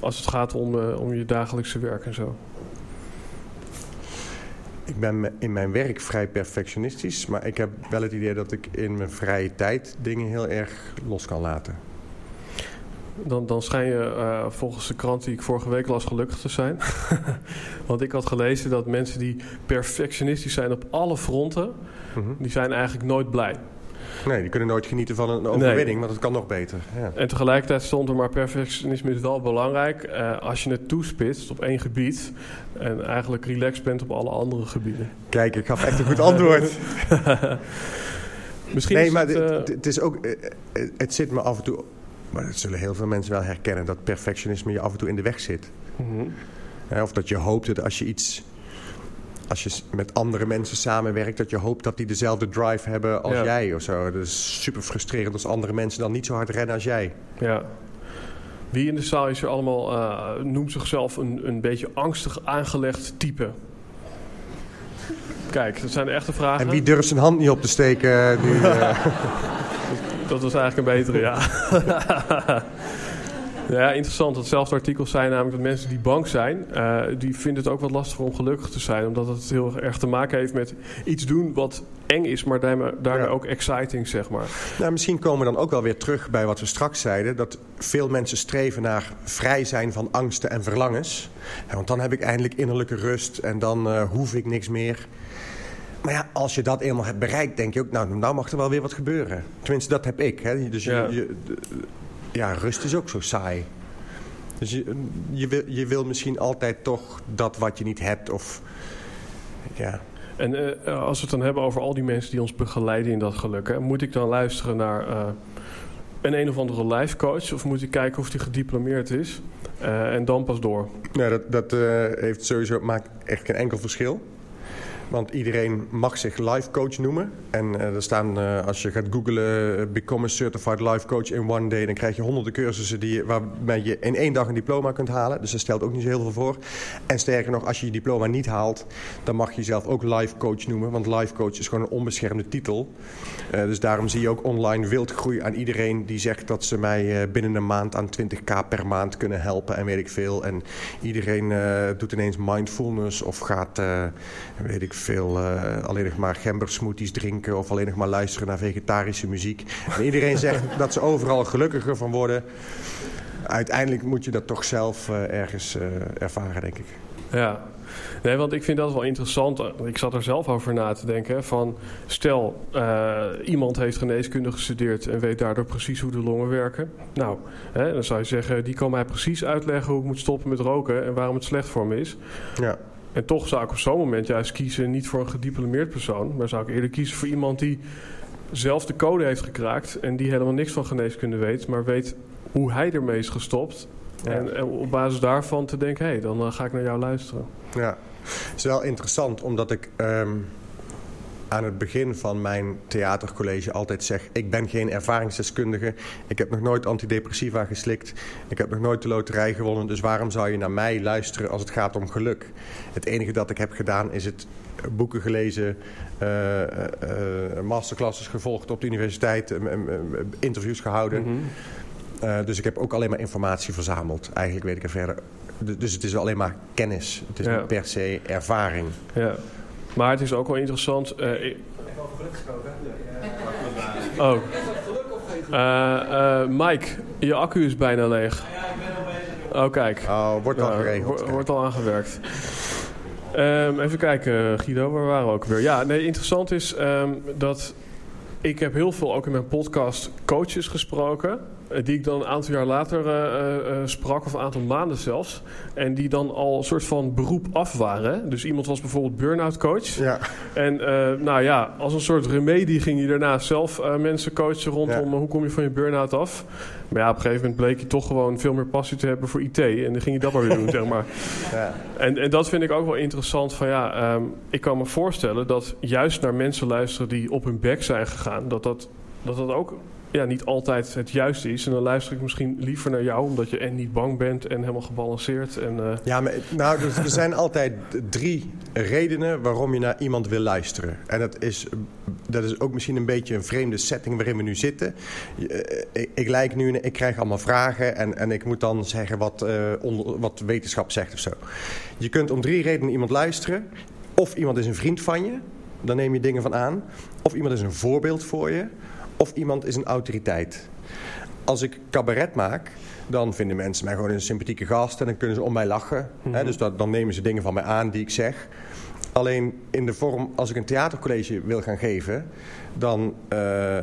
Als het gaat om, uh, om je dagelijkse werk en zo. Ik ben in mijn werk vrij perfectionistisch. Maar ik heb wel het idee dat ik in mijn vrije tijd dingen heel erg los kan laten. Dan, dan schijn je uh, volgens de krant die ik vorige week las gelukkig te zijn. Want ik had gelezen dat mensen die perfectionistisch zijn op alle fronten... Mhm. Mm -hmm. die zijn eigenlijk nooit blij. Nee, die kunnen nooit genieten van een overwinning, nee. maar dat kan nog beter. Ja. En tegelijkertijd stond er maar perfectionisme is wel belangrijk uh, als je het toespitst op één gebied en eigenlijk relaxed bent op alle andere gebieden. Kijk, ik gaf echt een goed antwoord. Misschien nee, is maar het, uh... het is ook, uh, het zit me af en toe, maar dat zullen heel veel mensen wel herkennen, dat perfectionisme je af en toe in de weg zit. Mm -hmm. of dat je hoopt dat als je iets als je met andere mensen samenwerkt, dat je hoopt dat die dezelfde drive hebben als Ja. jij of zo. Dat is super frustrerend als andere mensen dan niet zo hard rennen als jij. Ja. Wie in de zaal is er allemaal, uh, noemt zichzelf een, een beetje angstig aangelegd type? Kijk, dat zijn de echte vragen. En wie durft zijn hand niet op te steken nu? eh, Dat was eigenlijk een betere, ja. ja, interessant. Hetzelfde artikels zijn namelijk dat mensen die bang zijn, eh, die vinden het ook wat lastiger om gelukkig te zijn. Omdat het heel erg te maken heeft met iets doen wat eng is, maar daarmee, daarmee Ja. ook exciting, zeg maar. Nou, misschien komen we dan ook wel weer terug bij wat we straks zeiden. Dat veel mensen streven naar vrij zijn van angsten en verlangens. Ja, want dan heb ik eindelijk innerlijke rust en dan eh, hoef ik niks meer. Maar ja, als je dat eenmaal hebt bereikt, denk je ook, nou, nou mag er wel weer wat gebeuren. Tenminste, dat heb ik. Hè. Dus je, Ja. je- de- ja, rust is ook zo saai. Dus je, je, wil, je wil misschien altijd toch dat wat je niet hebt. Of, ja. En eh, als we het dan hebben over al die mensen die ons begeleiden in dat geluk, hè, moet ik dan luisteren naar eh, een een of andere life coach of moet ik kijken of die gediplomeerd is Eh, en dan pas door? Nou, dat, dat heeft sowieso, maakt echt geen enkel verschil. Want iedereen mag zich life coach noemen. En eh, er staan, eh, als je gaat googlen, eh, become a certified life coach in one day, dan krijg je honderden cursussen die, waarmee je in één dag een diploma kunt halen. Dus dat stelt ook niet zo heel veel voor. En sterker nog, als je je diploma niet haalt, dan mag je jezelf ook life coach noemen. Want life coach is gewoon een onbeschermde titel. Dus daarom zie je ook online wildgroei aan iedereen die zegt dat ze mij binnen een maand aan 20k per maand kunnen helpen en weet ik veel. En iedereen doet ineens mindfulness of gaat, weet ik veel, eh, alleen nog maar gembersmoothies drinken of alleen nog maar luisteren naar vegetarische muziek. En iedereen zegt dat ze overal gelukkiger van worden. Uiteindelijk moet je dat toch zelf eh, ergens eh, ervaren, denk ik. Ja, nee, want ik vind dat wel interessant. Ik zat er zelf over na te denken. Van, stel, eh, iemand heeft geneeskunde gestudeerd en weet daardoor precies hoe de longen werken. Nou, hè, dan zou je zeggen, die kan mij precies uitleggen hoe ik moet stoppen met roken en waarom het slecht voor me is. Ja. En toch zou ik op zo'n moment juist kiezen niet voor een gediplomeerd persoon, maar zou ik eerder kiezen voor iemand die zelf de code heeft gekraakt en die helemaal niks van geneeskunde weet, maar weet hoe hij ermee is gestopt. Ja. En, en op basis daarvan te denken, hé, hey, dan eh, ga ik naar jou luisteren. Ja, het is wel interessant omdat ik ehm, aan het begin van mijn theatercollege altijd zeg... ik ben geen ervaringsdeskundige, ik heb nog nooit antidepressiva geslikt... ik heb nog nooit de loterij gewonnen, dus waarom zou je naar mij luisteren als het gaat om geluk? Het enige dat ik heb gedaan is het boeken gelezen, eh, eh, eh, masterclasses gevolgd op de universiteit... interviews gehouden... Mhm. Dus ik heb ook alleen maar informatie verzameld. Eigenlijk weet ik er verder. Dus het is alleen maar kennis. Het is Ja. niet per se ervaring. Ja. Maar het is ook wel interessant. eh, ik- oh. Eh, eh, Mike, je accu is bijna leeg. Oh, kijk. Oh, wordt al Ja, geregeld. wo- wordt al aangewerkt. Ehm, even kijken, Guido, waar waren we ook weer? Ja, nee, interessant is ehm, dat ik heb heel veel ook in mijn podcast coaches gesproken. Eh, Die ik dan een aantal jaar later eh, eh, sprak, of een aantal maanden zelfs. En die dan al een soort van beroep af waren. Dus iemand was bijvoorbeeld burn-out coach. Ja, En nou ja, als een soort remedie ging je daarna zelf mensen coachen rondom Ja. hoe kom je van je burn-out af. Maar ja, op een gegeven moment bleek je toch gewoon veel meer passie te hebben voor IT. En dan ging je dat maar weer doen, zeg maar. ja. En, en dat vind ik ook wel interessant. Van ja, ehm, ik kan me voorstellen dat juist naar mensen luisteren die op hun bek zijn gegaan, dat dat, dat, dat ook ja, niet altijd het juiste is. En dan luister ik misschien liever naar jou, omdat je en niet bang bent en helemaal gebalanceerd. En, eh, ja maar nou, dus er zijn altijd drie redenen waarom je naar iemand wil luisteren. En dat is, dat is ook misschien een beetje een vreemde setting waarin we nu zitten. Eh, Ik, ik lijk nu, ik krijg allemaal vragen en, en ik moet dan zeggen wat, eh, wat wetenschap zegt of zo. Je kunt om drie redenen iemand luisteren. Of iemand is een vriend van je, dan neem je dingen van aan. Of iemand is een voorbeeld voor je. Of iemand is een autoriteit. Als ik cabaret maak, dan vinden mensen mij gewoon een sympathieke gast en dan kunnen ze om mij lachen. Hè, dus dat, dan nemen ze dingen van mij aan die ik zeg. Alleen in de vorm, als ik een theatercollege wil gaan geven, dan, eh,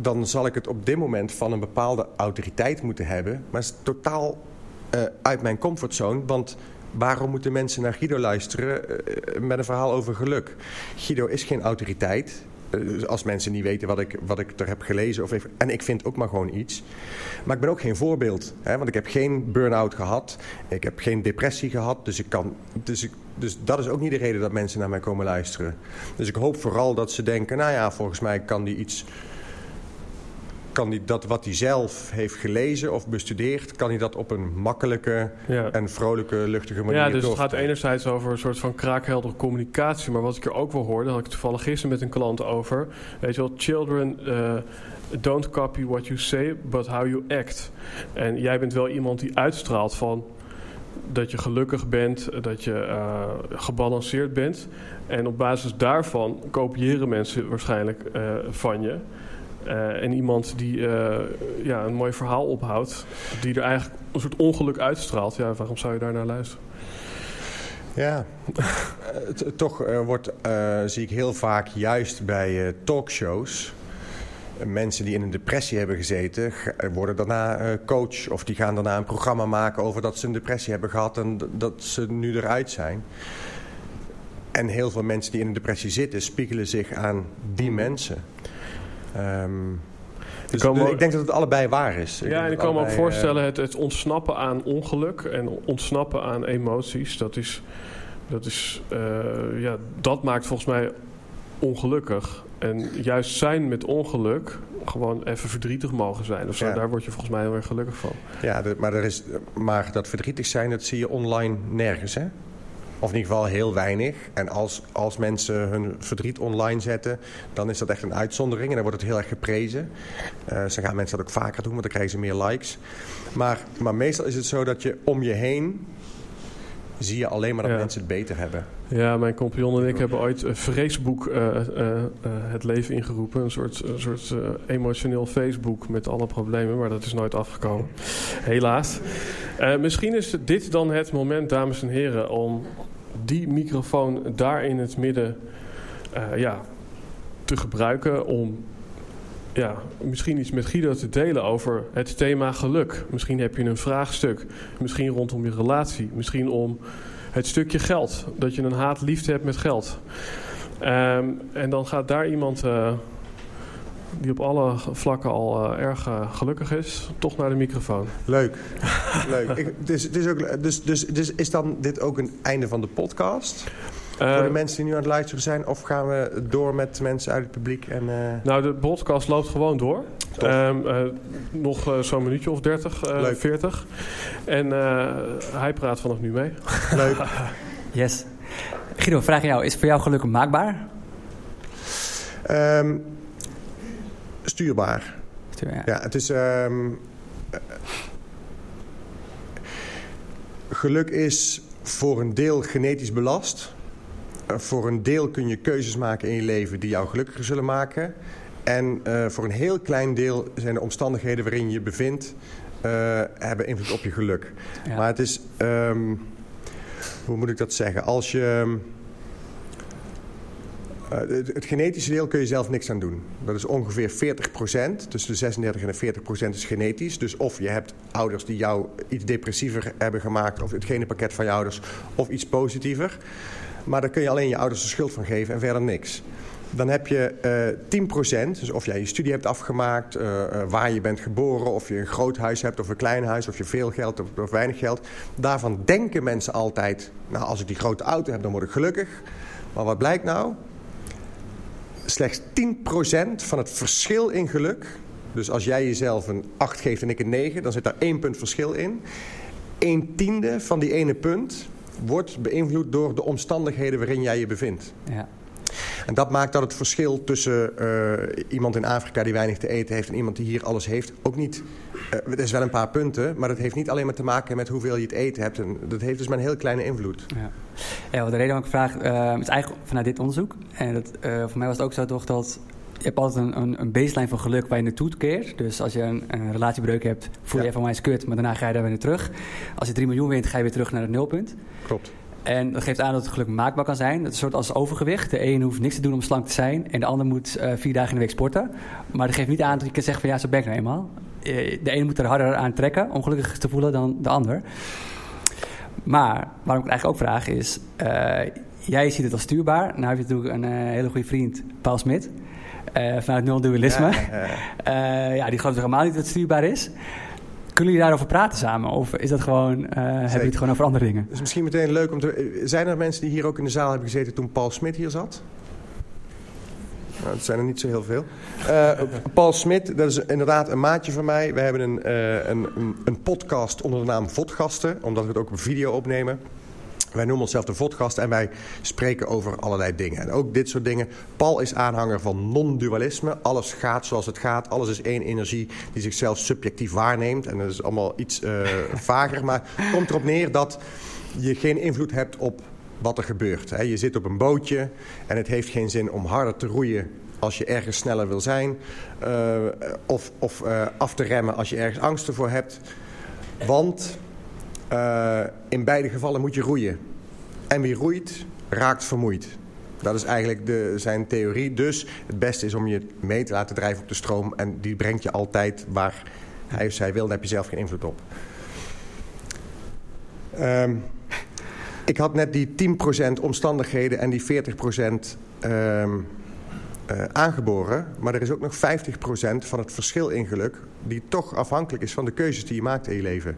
dan zal ik het op dit moment van een bepaalde autoriteit moeten hebben. Maar het is totaal eh, uit mijn comfortzone, want waarom moeten mensen naar Guido luisteren eh, met een verhaal over geluk? Guido is geen autoriteit. Eh, als mensen niet weten wat ik, wat ik er heb gelezen. Of even, en ik vind ook maar gewoon iets. Maar ik ben ook geen voorbeeld. Hè, want ik heb geen burn-out gehad. Ik heb geen depressie gehad. Dus, ik kan, dus, ik, dus dat is ook niet de reden dat mensen naar mij komen luisteren. Dus ik hoop vooral dat ze denken... nou ja, volgens mij kan die iets kan hij dat wat hij zelf heeft gelezen of bestudeerd... kan hij dat op een makkelijke Ja. en vrolijke, luchtige manier Ja, dus het gaat enerzijds over een soort van kraakheldere communicatie. Maar wat ik er ook wel hoorde, had ik toevallig gisteren met een klant over. Weet je wel, children eh, don't copy what you say, but how you act. En jij bent wel iemand die uitstraalt van dat je gelukkig bent, dat je eh, gebalanceerd bent. En op basis daarvan kopiëren mensen waarschijnlijk eh, van je. Eh, en iemand die eh, ja, een mooi verhaal ophoudt, die er eigenlijk een soort ongeluk uitstraalt. Ja, waarom zou je daar naar luisteren? Ja, Eh, toch wordt, zie ik heel vaak juist bij talkshows... mensen die in een depressie hebben gezeten... worden daarna coach of die gaan daarna een programma maken... over dat ze een depressie hebben gehad en dat ze nu eruit zijn. En heel veel mensen die in een depressie zitten... spiegelen zich aan die mensen. Ehm, dus ik denk dat het allebei waar is. Ja, en ik kan me ook allebei, eh, voorstellen, het, het ontsnappen aan ongeluk en ontsnappen aan emoties, dat is, dat is, eh, ja, dat maakt volgens mij ongelukkig. En juist zijn met ongeluk, gewoon even verdrietig mogen zijn of zo, Ja. daar word je volgens mij heel erg gelukkig van. Ja, maar, er is, maar dat verdrietig zijn, dat zie je online nergens, hè? Of in ieder geval heel weinig. En als, als mensen hun verdriet online zetten, dan is dat echt een uitzondering. En dan wordt het heel erg geprezen. Eh zo gaan mensen dat ook vaker doen, want dan krijgen ze meer likes. Maar, maar meestal is het zo dat je om je heen... zie je alleen maar dat Ja. mensen het beter hebben. Ja, mijn compagnon en ik hebben ooit eh, eh, eh, het leven ingeroepen. Een soort, een soort emotioneel Facebook met alle problemen, maar dat is nooit afgekomen. Helaas. Misschien is dit dan het moment, dames en heren, om die microfoon daar in het midden eh, ja, te gebruiken om ja, misschien iets met Guido te delen over het thema geluk. Misschien heb je een vraagstuk, misschien rondom je relatie, misschien om het stukje geld. Dat je een haat-liefde hebt met geld. Ehm, en dan gaat daar iemand eh, die op alle vlakken al eh, erg eh, gelukkig is, toch naar de microfoon. Leuk. Leuk. Ik, dus, het is ook, dus, dus, dus is dan dit ook een einde van de podcast? Eh, voor de mensen die nu aan het luisteren zijn? Of gaan we door met mensen uit het publiek? En, eh, nou, de podcast loopt gewoon door. Ehm, eh, nog eh, zo'n minuutje of 30, eh Leuk. 40. En eh, hij praat vanaf nu mee. leuk. Yes. Guido, vraag aan jou. Is voor jou geluk maakbaar? Ehm, stuurbaar. Ja. Ja, het is. ehm, eh, geluk is voor een deel genetisch belast. Eh, voor een deel kun je keuzes maken in je leven die jou gelukkiger zullen maken. En eh, voor een heel klein deel zijn de omstandigheden waarin je je bevindt. eh, hebben invloed op je geluk. Ja. Maar het is. ehm, hoe moet ik dat zeggen? Als je. Eh, het, genetische deel kun je zelf niks aan doen. Dat is ongeveer 40%. Tussen de 36 en de 40% is genetisch. Dus of je hebt ouders die jou iets depressiever hebben gemaakt... of het genenpakket van je ouders, of iets positiever. Maar daar kun je alleen je ouders de schuld van geven en verder niks. Dan heb je eh 10%, dus of jij je studie hebt afgemaakt, eh, waar je bent geboren, of je een groot huis hebt of een klein huis, of je veel geld hebt of weinig geld. Daarvan denken mensen altijd, nou als ik die grote auto heb, dan word ik gelukkig. Maar wat blijkt nou? Slechts 10% van het verschil in geluk, dus als jij jezelf een 8 geeft en ik een 9, dan zit daar één punt verschil in. Een tiende van die ene punt wordt beïnvloed door de omstandigheden waarin jij je bevindt. Ja. En dat maakt dat het verschil tussen eh, iemand in Afrika die weinig te eten heeft en iemand die hier alles heeft ook niet. eh het is wel een paar punten, maar dat heeft niet alleen maar te maken met hoeveel je het eten hebt. En dat heeft dus maar een heel kleine invloed. Ja. ja, de reden waarom ik vraag eh, is eigenlijk vanuit dit onderzoek. En dat, eh, voor mij was het ook zo toch dat je hebt altijd een, een, een baseline van geluk waar je naartoe keert. Dus als je een, een relatiebreuk hebt, voel je Ja. even onwijs kut, maar daarna ga je daar weer naar terug. Als je 3 miljoen wint, ga je weer terug naar het nulpunt. Klopt. En dat geeft aan dat het geluk maakbaar kan zijn. Het is een soort als overgewicht. De een hoeft niks te doen om slank te zijn. En de ander moet eh, vier dagen in de week sporten. Maar dat geeft niet aan dat je kan zeggen van ja, zo ben ik nou eenmaal. Eh, De een moet er harder aan trekken om gelukkig te voelen dan de ander. Maar waarom ik het eigenlijk ook vraag is... eh, jij ziet het als stuurbaar. Nou heb je natuurlijk een hele goede vriend, Paul Smit. vanuit Nul Dualisme. Ja, Eh, ja, die gelooft helemaal niet dat het stuurbaar is. Kunnen jullie daarover praten samen? Of is dat gewoon, eh hebben jullie het gewoon over andere dingen? Het is misschien meteen leuk om te. Zijn er mensen die hier ook in de zaal hebben gezeten toen Paul Smit hier zat? Nou, dat zijn er niet zo heel veel. Uh, Paul Smit, dat is inderdaad een maatje van mij. We hebben een, uh, een, een, podcast onder de naam Vodgasten, omdat we het ook op video opnemen. Wij noemen onszelf de Vodgast en wij spreken over allerlei dingen. En ook dit soort dingen. Paul is aanhanger van non-dualisme. Alles gaat zoals het gaat. Alles is één energie die zichzelf subjectief waarneemt. En dat is allemaal iets uh, vager. Maar het komt erop neer dat je geen invloed hebt op wat er gebeurt. Je zit op een bootje en het heeft geen zin om harder te roeien als je ergens sneller wil zijn. Uh, of of uh, af te remmen als je ergens angst ervoor hebt. Want uh, in beide gevallen moet je roeien. En wie roeit, raakt vermoeid. Dat is eigenlijk de, zijn theorie. Dus het beste is om je mee te laten drijven op de stroom. En die brengt je altijd waar hij of zij wil. Daar heb je zelf geen invloed op. Um, ik had net die 10% omstandigheden en die 40% um, uh, aangeboren. Maar er is ook nog 50% van het verschil in geluk... die toch afhankelijk is van de keuzes die je maakt in je leven.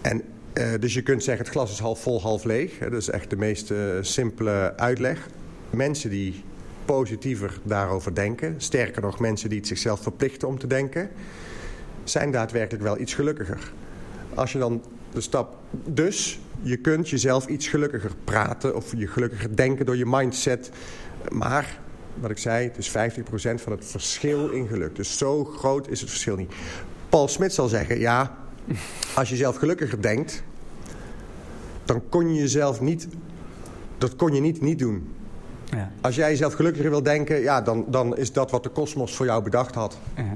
En dus je kunt zeggen, het glas is half vol, half leeg. Dat is echt de meest uh, simpele uitleg. Mensen die positiever daarover denken... sterker nog, mensen die het zichzelf verplichten om te denken... zijn daadwerkelijk wel iets gelukkiger. Als je dan de stap... Dus je kunt jezelf iets gelukkiger praten... of je gelukkiger denken door je mindset. Maar, wat ik zei, het is 50% van het verschil in geluk. Dus zo groot is het verschil niet. Paul Smit zal zeggen, ja... Als je zelf gelukkiger denkt, dan kon je jezelf niet, dat kon je niet niet doen. Ja. Als jij jezelf gelukkiger wil denken, ja, dan, dan is dat wat de kosmos voor jou bedacht had. Ja.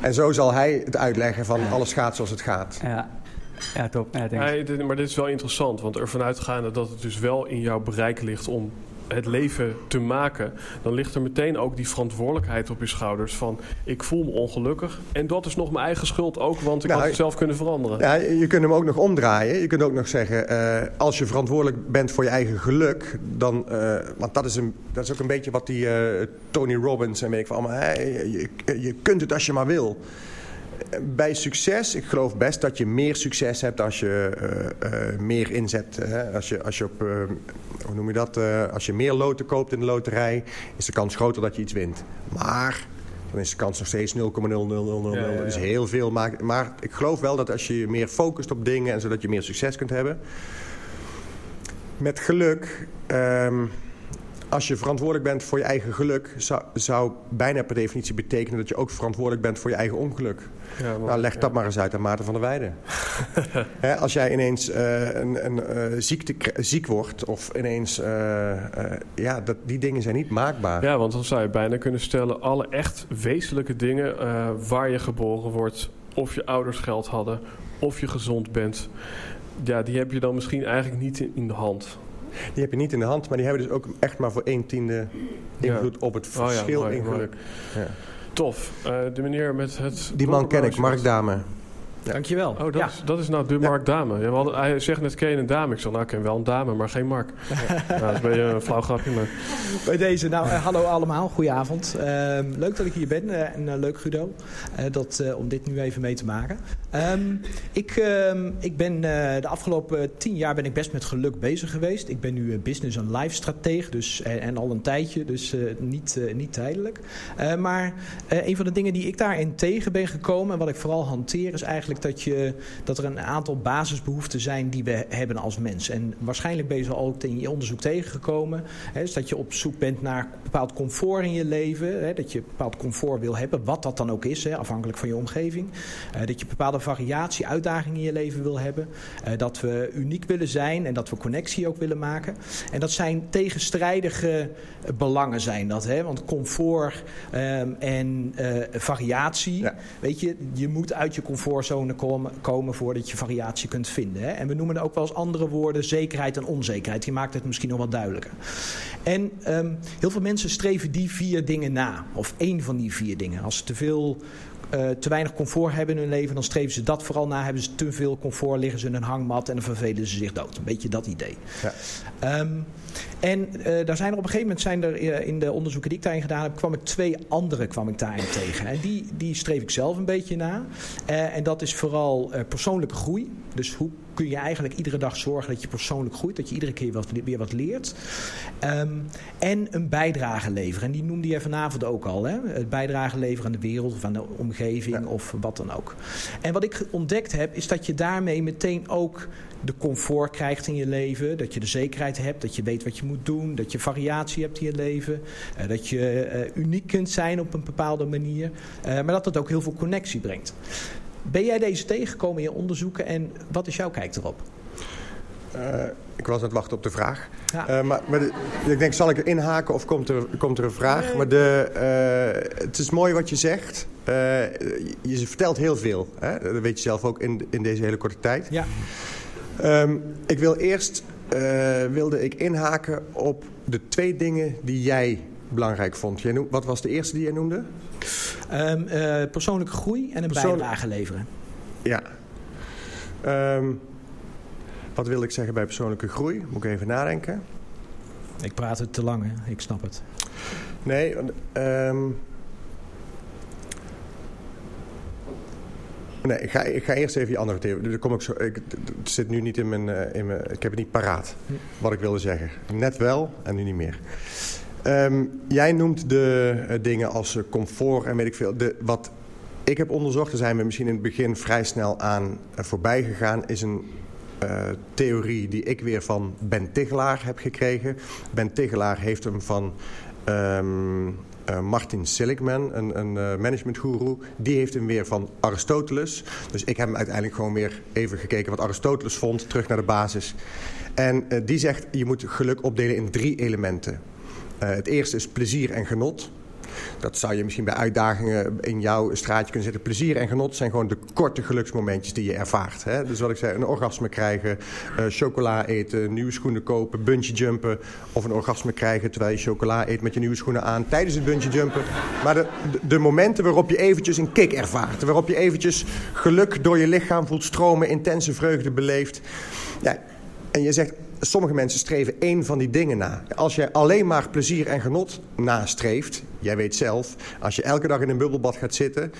En zo zal hij het uitleggen van alles gaat zoals het gaat. Ja. Ja, top. Ja, ja, maar dit is wel interessant, want ervan uitgaande dat het dus wel in jouw bereik ligt om het leven te maken, dan ligt er meteen ook die verantwoordelijkheid op je schouders van ik voel me ongelukkig en dat is nog mijn eigen schuld ook, want ik nou, had het zelf kunnen veranderen. Ja, je kunt hem ook nog omdraaien. Je kunt ook nog zeggen, uh, als je verantwoordelijk bent voor je eigen geluk, dan, uh, want dat is, een, dat is ook een beetje wat die uh, Tony Robbins en weet ik van allemaal, hey, je, je kunt het als je maar wil bij succes, ik geloof best dat je meer succes hebt als je uh, uh, meer inzet. Hè? Als je, als je op, uh, hoe noem je dat? als je meer loten koopt in de loterij, is de kans groter dat je iets wint. Maar dan is de kans nog steeds 0,0000. Ja, ja, ja. Dus heel veel. Maar, maar ik geloof wel dat als je je meer focust op dingen en zodat je meer succes kunt hebben. Met geluk. Um, als je verantwoordelijk bent voor je eigen geluk... Zou, zou, bijna per definitie betekenen dat je ook verantwoordelijk bent voor je eigen ongeluk. Ja, maar, nou, leg dat maar eens uit aan Maarten van der Weijden. He, als jij ineens uh, een, een uh, ziekte, ziek wordt of ineens... Uh, ja, dat, die dingen zijn niet maakbaar. Ja, want dan zou je bijna kunnen stellen... alle echt wezenlijke dingen waar je geboren wordt... of je ouders geld hadden, of je gezond bent... ja, die heb je dan misschien eigenlijk niet in de hand... Die heb je niet in de hand, maar die hebben dus ook echt maar voor 1 tiende invloed ja. op het verschil oh ja, mooi, in geluk. Ja. Tof. Uh, de meneer met het... Die man ken ik, Mark Dame. Ja. Dankjewel. Oh, dat, ja. is, dat is nou de Mark Dame. Ja, hadden, hij zegt net, ken je een dame? Ik zeg, nou, ik ken wel een dame, maar geen Mark. Ja. dat is een beetje een flauw grapje, maar... Bij deze, nou, uh, hallo allemaal, goedenavond. Uh, leuk dat ik hier ben uh, en leuk Guido, dat, om dit nu even mee te maken. Um, ik, ehm, ik ben de afgelopen tien jaar ben ik best met geluk bezig geweest. Ik ben nu business- en life stratege dus, en, en, al een tijdje, dus niet, niet tijdelijk. maar een van de dingen die ik daarin tegen ben gekomen en wat ik vooral hanteer is eigenlijk dat, je, dat er een aantal basisbehoeften zijn die we hebben als mens. En waarschijnlijk ben je al ook in je onderzoek tegengekomen. Hè, dus dat je op zoek bent naar bepaald comfort in je leven. Hè, dat je bepaald comfort wil hebben, wat dat dan ook is, hè, afhankelijk van je omgeving. Uh, dat je bepaalde variatie, uitdagingen in je leven wil hebben. Uh, dat we uniek willen zijn en dat we connectie ook willen maken. En dat zijn tegenstrijdige belangen zijn dat. Hè? Want comfort um, en uh, variatie, ja. weet je, je moet uit je comfortzone komen, komen voordat je variatie kunt vinden. Hè? En we noemen er ook wel eens andere woorden zekerheid en onzekerheid. Die maakt het misschien nog wat duidelijker. En um, heel veel mensen streven die vier dingen na. Of één van die vier dingen. Als ze te veel uh, te weinig comfort hebben in hun leven, dan streven ze dat vooral na. Hebben ze te veel comfort, liggen ze in een hangmat en dan vervelen ze zich dood. Een beetje dat idee. Ja. Um, en uh, daar zijn er op een gegeven moment zijn er uh, in de onderzoeken die ik daarin gedaan heb, kwam ik twee andere kwam ik daarin tegen. En die, die streef ik zelf een beetje na. Uh, en dat is vooral persoonlijke groei. Dus hoe kun je eigenlijk iedere dag zorgen dat je persoonlijk groeit. Dat je iedere keer wat, weer wat leert. Ehm, en een bijdrage leveren. En die noemde je vanavond ook al. Hè? Het bijdrage leveren aan de wereld of aan de omgeving of wat dan ook. En wat ik ontdekt heb, is dat je daarmee meteen ook de comfort krijgt in je leven. Dat je de zekerheid hebt, dat je weet wat je moet doen. Dat je variatie hebt in je leven. Uh, dat je uh, uniek kunt zijn op een bepaalde manier. Uh, maar dat het ook heel veel connectie brengt. Ben jij deze tegengekomen in je onderzoeken en wat is jouw kijk erop? Uh, ik was aan het wachten op de vraag. Ja. Uh, maar, maar de, ik denk, zal ik er inhaken of komt er, komt er een vraag? Maar de, uh, het is mooi wat je zegt. je vertelt heel veel. Hè? Dat weet je zelf ook in, in deze hele korte tijd. Ja. Um, ik wil eerst wilde ik inhaken op de twee dingen die jij belangrijk vond. Jij noem, wat was de eerste die jij noemde? Um, persoonlijke groei en een bijdrage leveren. Ja. Um, wat wil ik zeggen bij persoonlijke groei? Moet ik even nadenken. Ik praat het te lang, hè? ik snap het. Nee, um... nee ik, ga, ik ga eerst even je andere theorie. Kom ik zo, ik, het zit nu niet in mijn, in mijn... Ik heb het niet paraat, wat ik wilde zeggen. Net wel en nu niet meer. Um, jij noemt de uh, dingen als uh, comfort en weet ik veel. De, wat ik heb onderzocht, daar zijn we misschien in het begin vrij snel aan voorbij gegaan... is een theorie die ik weer van Ben Tigelaar heb gekregen. Ben Tigelaar heeft hem van um, uh, Martin Seligman, een, een uh, managementgoeroe. Die heeft hem weer van Aristoteles. Dus ik heb hem uiteindelijk gewoon weer even gekeken wat Aristoteles vond. Terug naar de basis. En die zegt, je moet geluk opdelen in drie elementen. het eerste is plezier en genot. Dat zou je misschien bij uitdagingen in jouw straatje kunnen zetten. Plezier en genot zijn gewoon de korte geluksmomentjes die je ervaart. Hè? Dus wat ik zei, een orgasme krijgen, uh, chocola eten, nieuwe schoenen kopen, bungee jumpen. Of een orgasme krijgen terwijl je chocola eet met je nieuwe schoenen aan tijdens het bungee jumpen. Maar de, de, de momenten waarop je eventjes een kick ervaart. Waarop je eventjes geluk door je lichaam voelt stromen, intense vreugde beleeft. Ja, en je zegt, sommige mensen streven één van die dingen na. Als je alleen maar plezier en genot nastreeft, jij weet zelf, als je elke dag in een bubbelbad gaat zitten,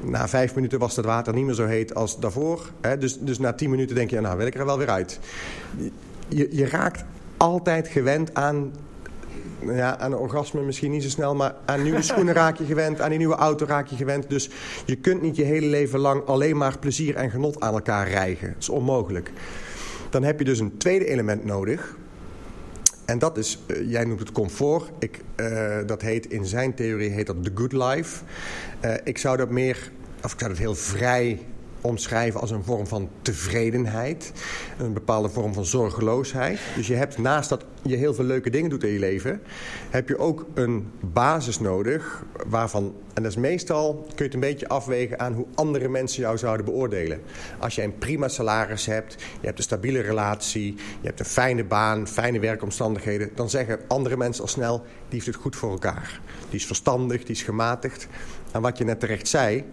na vijf minuten was het water niet meer zo heet als daarvoor. Hè? Dus, dus na tien minuten denk je, nou wil ik er wel weer uit. Je, je raakt altijd gewend aan ja, aan een orgasme misschien niet zo snel, maar aan nieuwe schoenen raak je gewend, aan die nieuwe auto raak je gewend. Dus je kunt niet je hele leven lang alleen maar plezier en genot aan elkaar rijgen. Dat is onmogelijk. Dan heb je dus een tweede element nodig. En dat is, uh, jij noemt het comfort. Ik, uh, dat heet in zijn theorie heet dat the good life. Uh, ik zou dat meer, of ik zou dat heel vrij omschrijven als een vorm van tevredenheid. Een bepaalde vorm van zorgeloosheid. Dus je hebt naast dat je heel veel leuke dingen doet in je leven... heb je ook een basis nodig waarvan... en dat is meestal, kun je het een beetje afwegen aan hoe andere mensen jou zouden beoordelen. Als jij een prima salaris hebt, je hebt een stabiele relatie... je hebt een fijne baan, fijne werkomstandigheden... dan zeggen andere mensen al snel, die heeft het goed voor elkaar. Die is verstandig, die is gematigd. En wat je net terecht zei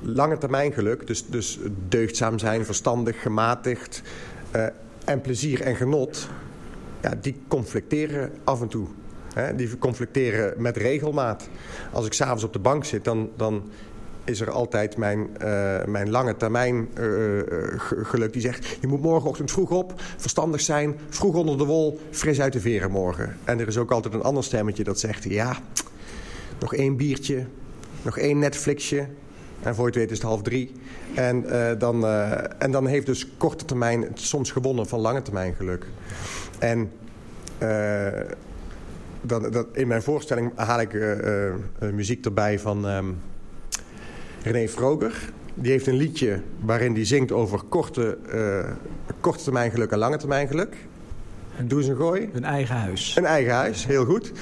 lange termijn geluk, dus, dus deugdzaam zijn, verstandig, gematigd uh, en plezier en genot, ja, die conflicteren af en toe. Hè? Die conflicteren met regelmaat. Als ik s'avonds op de bank zit, dan, dan is er altijd mijn, uh, mijn lange termijn uh, geluk die zegt... je moet morgenochtend vroeg op, verstandig zijn, vroeg onder de wol, fris uit de veren morgen. En er is ook altijd een ander stemmetje dat zegt... ja, nog één biertje, nog één Netflixje, en voor je het weet is het half drie. En, uh, dan, uh, en dan heeft dus korte termijn soms gewonnen van lange termijn geluk. En uh, dat, dat, in mijn voorstelling haal ik muziek erbij van um, René Vroger. Die heeft een liedje waarin hij zingt over korte, korte termijn geluk en lange termijn geluk. Doe eens een gooi. Een eigen huis. Een eigen huis, heel goed.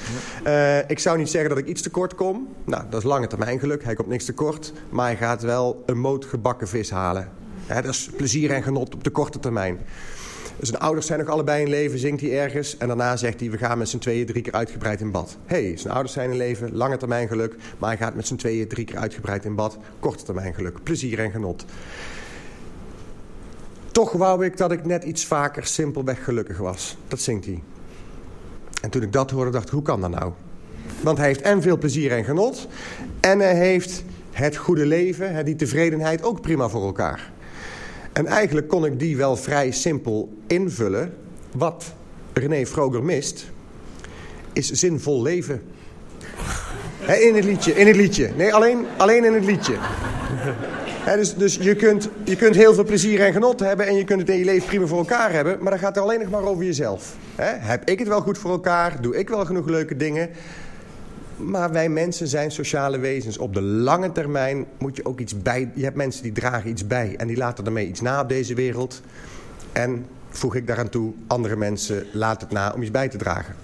Uh, ik zou niet zeggen dat ik iets tekort kom. Nou, dat is lange termijn geluk. Hij komt niks tekort. Maar hij gaat wel een moot gebakken vis halen. Dat is plezier en genot op de korte termijn. Zijn ouders zijn nog allebei in leven, zingt hij ergens. En daarna zegt hij, we gaan met z'n tweeën drie keer uitgebreid in bad. Hé, hey, zijn ouders zijn in leven, lange termijn geluk. Maar hij gaat met z'n tweeën drie keer uitgebreid in bad. Korte termijn geluk, plezier en genot. Toch wou ik dat ik net iets vaker simpelweg gelukkig was. Dat zingt hij. En toen ik dat hoorde, dacht ik, hoe kan dat nou? Want hij heeft en veel plezier en genot. En hij heeft het goede leven, die tevredenheid ook prima voor elkaar. En eigenlijk kon ik die wel vrij simpel invullen. Wat René Vroger mist, is zinvol leven. In het liedje, in het liedje. Nee, alleen, alleen in het liedje. Dus dus je, kunt, je kunt heel veel plezier en genot hebben en je kunt het in je leven prima voor elkaar hebben. Maar dan gaat het alleen nog maar over jezelf. Heb ik het wel goed voor elkaar? Doe ik wel genoeg leuke dingen? Maar wij mensen zijn sociale wezens. Op de lange termijn moet je ook iets bij. Je hebt mensen die dragen iets bij en die laten daarmee iets na op deze wereld. En voeg ik daaraan toe, andere mensen laten het na om iets bij te dragen.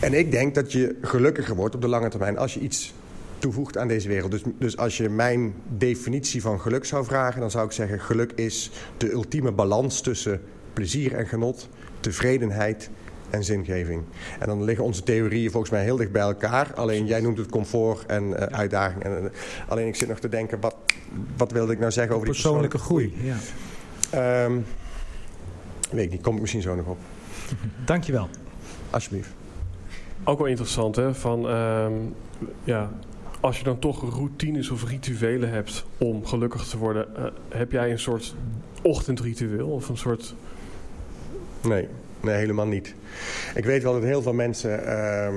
En ik denk dat je gelukkiger wordt op de lange termijn als je iets toevoegt aan deze wereld. Dus, dus als je mijn definitie van geluk zou vragen, dan zou ik zeggen: geluk is de ultieme balans tussen plezier en genot, tevredenheid en zingeving. En dan liggen onze theorieën volgens mij heel dicht bij elkaar. Alleen jij noemt het comfort en eh, uitdaging. En, eh, alleen ik zit nog te denken, wat, wat wilde ik nou zeggen over die Persoonlijke groei. Ja. Ehm, weet ik niet, kom ik misschien zo nog op. Dankjewel. Alsjeblieft. Ook wel interessant, hè? Van, ehm, ja, als je dan toch routines of rituelen hebt om gelukkig te worden, eh, heb jij een soort ochtendritueel of een soort. Nee, nee, helemaal niet. Ik weet wel dat heel veel mensen, ehm,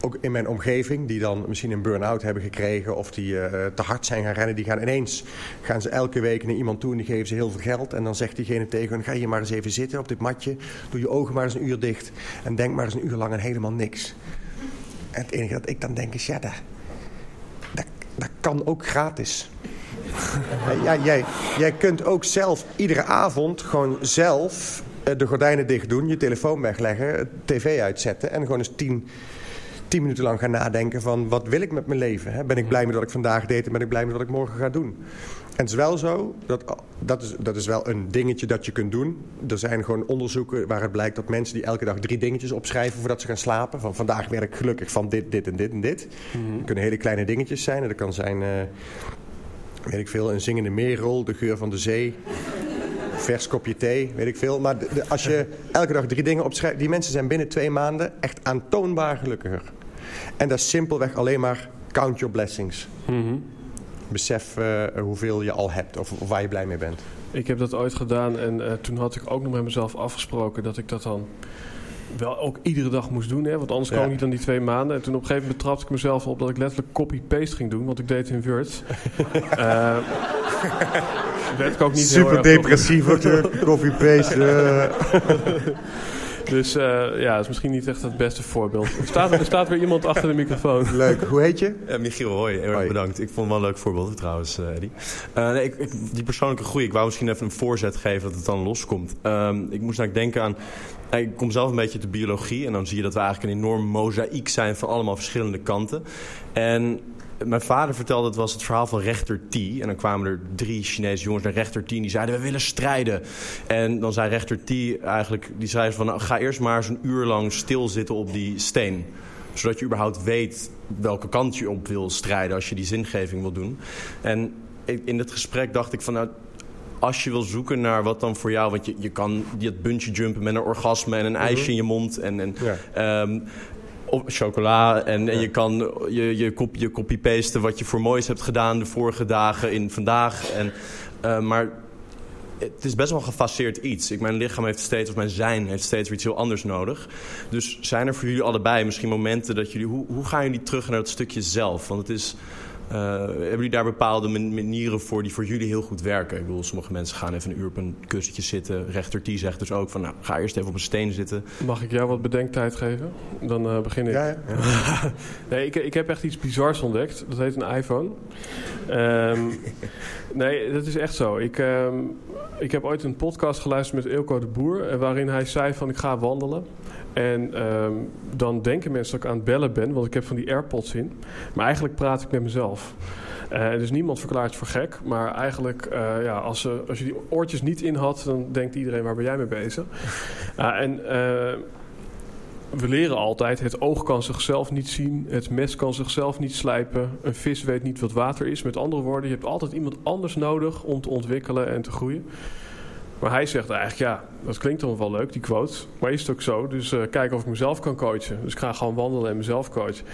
ook in mijn omgeving, die dan misschien een burn-out hebben gekregen of die eh, te hard zijn gaan rennen, die gaan ineens, gaan ze elke week naar iemand toe en die geven ze heel veel geld. En dan zegt diegene tegen hen, ga je maar eens even zitten op dit matje, doe je ogen maar eens een uur dicht en denk maar eens een uur lang aan helemaal niks. En het enige dat ik dan denk is, ja, dat, dat, dat kan ook gratis. ja, jij, jij kunt ook zelf iedere avond gewoon zelf eh, de gordijnen dicht doen, je telefoon wegleggen, tv uitzetten en gewoon eens tien, tien minuten lang gaan nadenken van wat wil ik met mijn leven? Hè? Ben ik blij met wat ik vandaag deed en ben ik blij met wat ik morgen ga doen? En het is wel zo, dat, dat, is, dat is wel een dingetje dat je kunt doen. Er zijn gewoon onderzoeken waar het blijkt dat mensen die elke dag drie dingetjes opschrijven voordat ze gaan slapen. Van vandaag werk ik gelukkig van dit, dit en dit en dit. Dat kunnen hele kleine dingetjes zijn. En dat kan zijn, eh, weet ik veel, een zingende meerrol, de geur van de zee. Vers kopje thee, weet ik veel. Maar de- de- als je elke dag drie dingen opschrijft... die mensen zijn binnen twee maanden echt aantoonbaar gelukkiger. En dat is simpelweg alleen maar count your blessings. Besef eh, hoeveel je al hebt of, of waar je blij mee bent. Ik heb dat ooit gedaan en eh, toen had ik ook nog met mezelf afgesproken dat ik dat dan wel ook iedere dag moest doen. Hè? Want anders Ja. kwam ik niet aan die twee maanden. En toen op een gegeven moment betrapte ik mezelf op dat ik letterlijk copy-paste ging doen. Want ik deed het in Word. Eh werd ik ook niet heel erg depressief copy-paste. Dus eh, ja, dat is misschien niet echt het beste voorbeeld. Er staat, er staat weer iemand achter de microfoon. Leuk, hoe heet je? Ja, Michiel Roy, heel erg Hoi. bedankt. Ik vond het wel een leuk voorbeeld trouwens, eh Eddie. Eh, nee, ik, ik- die persoonlijke groei, ik wou misschien even een voorzet geven dat het dan loskomt. Ehm, ik moest eigenlijk denken aan... eh, Ik kom zelf een beetje uit de biologie en dan zie je dat we eigenlijk een enorm mozaïek zijn van allemaal verschillende kanten. En mijn vader vertelde, het was het verhaal van rechter T. En dan kwamen er drie Chinese jongens naar rechter T en die zeiden, we willen strijden. En dan zei rechter T eigenlijk, die zei van, nou, ga eerst maar eens een uur lang stilzitten op die steen zodat je überhaupt weet welke kant je op wil strijden als je die zingeving wil doen. En in het gesprek dacht ik van nou, als je wil zoeken naar wat dan voor jou, want je, je kan dat bungee jumpen met een orgasme en een ijsje in je mond en, en ehm, of chocola en, en je kan je, je, kop, je copy-pasten wat je voor moois hebt gedaan de vorige dagen in vandaag. En, eh, maar het is best wel een gefaseerd iets. Ik, mijn lichaam heeft steeds, of mijn zijn heeft steeds weer iets heel anders nodig. Dus zijn er voor jullie allebei misschien momenten dat jullie... Hoe, hoe gaan jullie terug naar dat stukje zelf? Want het is... eh, hebben jullie daar bepaalde man- manieren voor die voor jullie heel goed werken? Ik bedoel, sommige mensen gaan even een uur op een kussentje zitten. Rechter T zegt dus ook van, nou, ga eerst even op een steen zitten. Mag ik jou wat bedenktijd geven? Dan eh, begin ik. Ja, ja. Nee, ik, ik heb echt iets bizars ontdekt. Dat heet een iPhone. Ehm, nee, dat is echt zo. Ik, ehm, ik heb ooit een podcast geluisterd met Eelco de Boer... eh, waarin hij zei van ik ga wandelen. En ehm, dan denken mensen dat ik aan het bellen ben... want ik heb van die AirPods in. Maar eigenlijk praat ik met mezelf. Eh, dus niemand verklaart het voor gek. Maar eigenlijk, eh, ja, als, ze- als je die oortjes niet in had... dan denkt iedereen, waar ben jij mee bezig? Ah, en... eh, we leren altijd, het oog kan zichzelf niet zien, het mes kan zichzelf niet slijpen, een vis weet niet wat water is. Met andere woorden, je hebt altijd iemand anders nodig om te ontwikkelen en te groeien. Maar hij zegt eigenlijk, ja, dat klinkt dan wel leuk, die quote. Maar is het ook zo, dus eh kijk of ik mezelf kan coachen. Dus ik ga gewoon wandelen en mezelf coachen.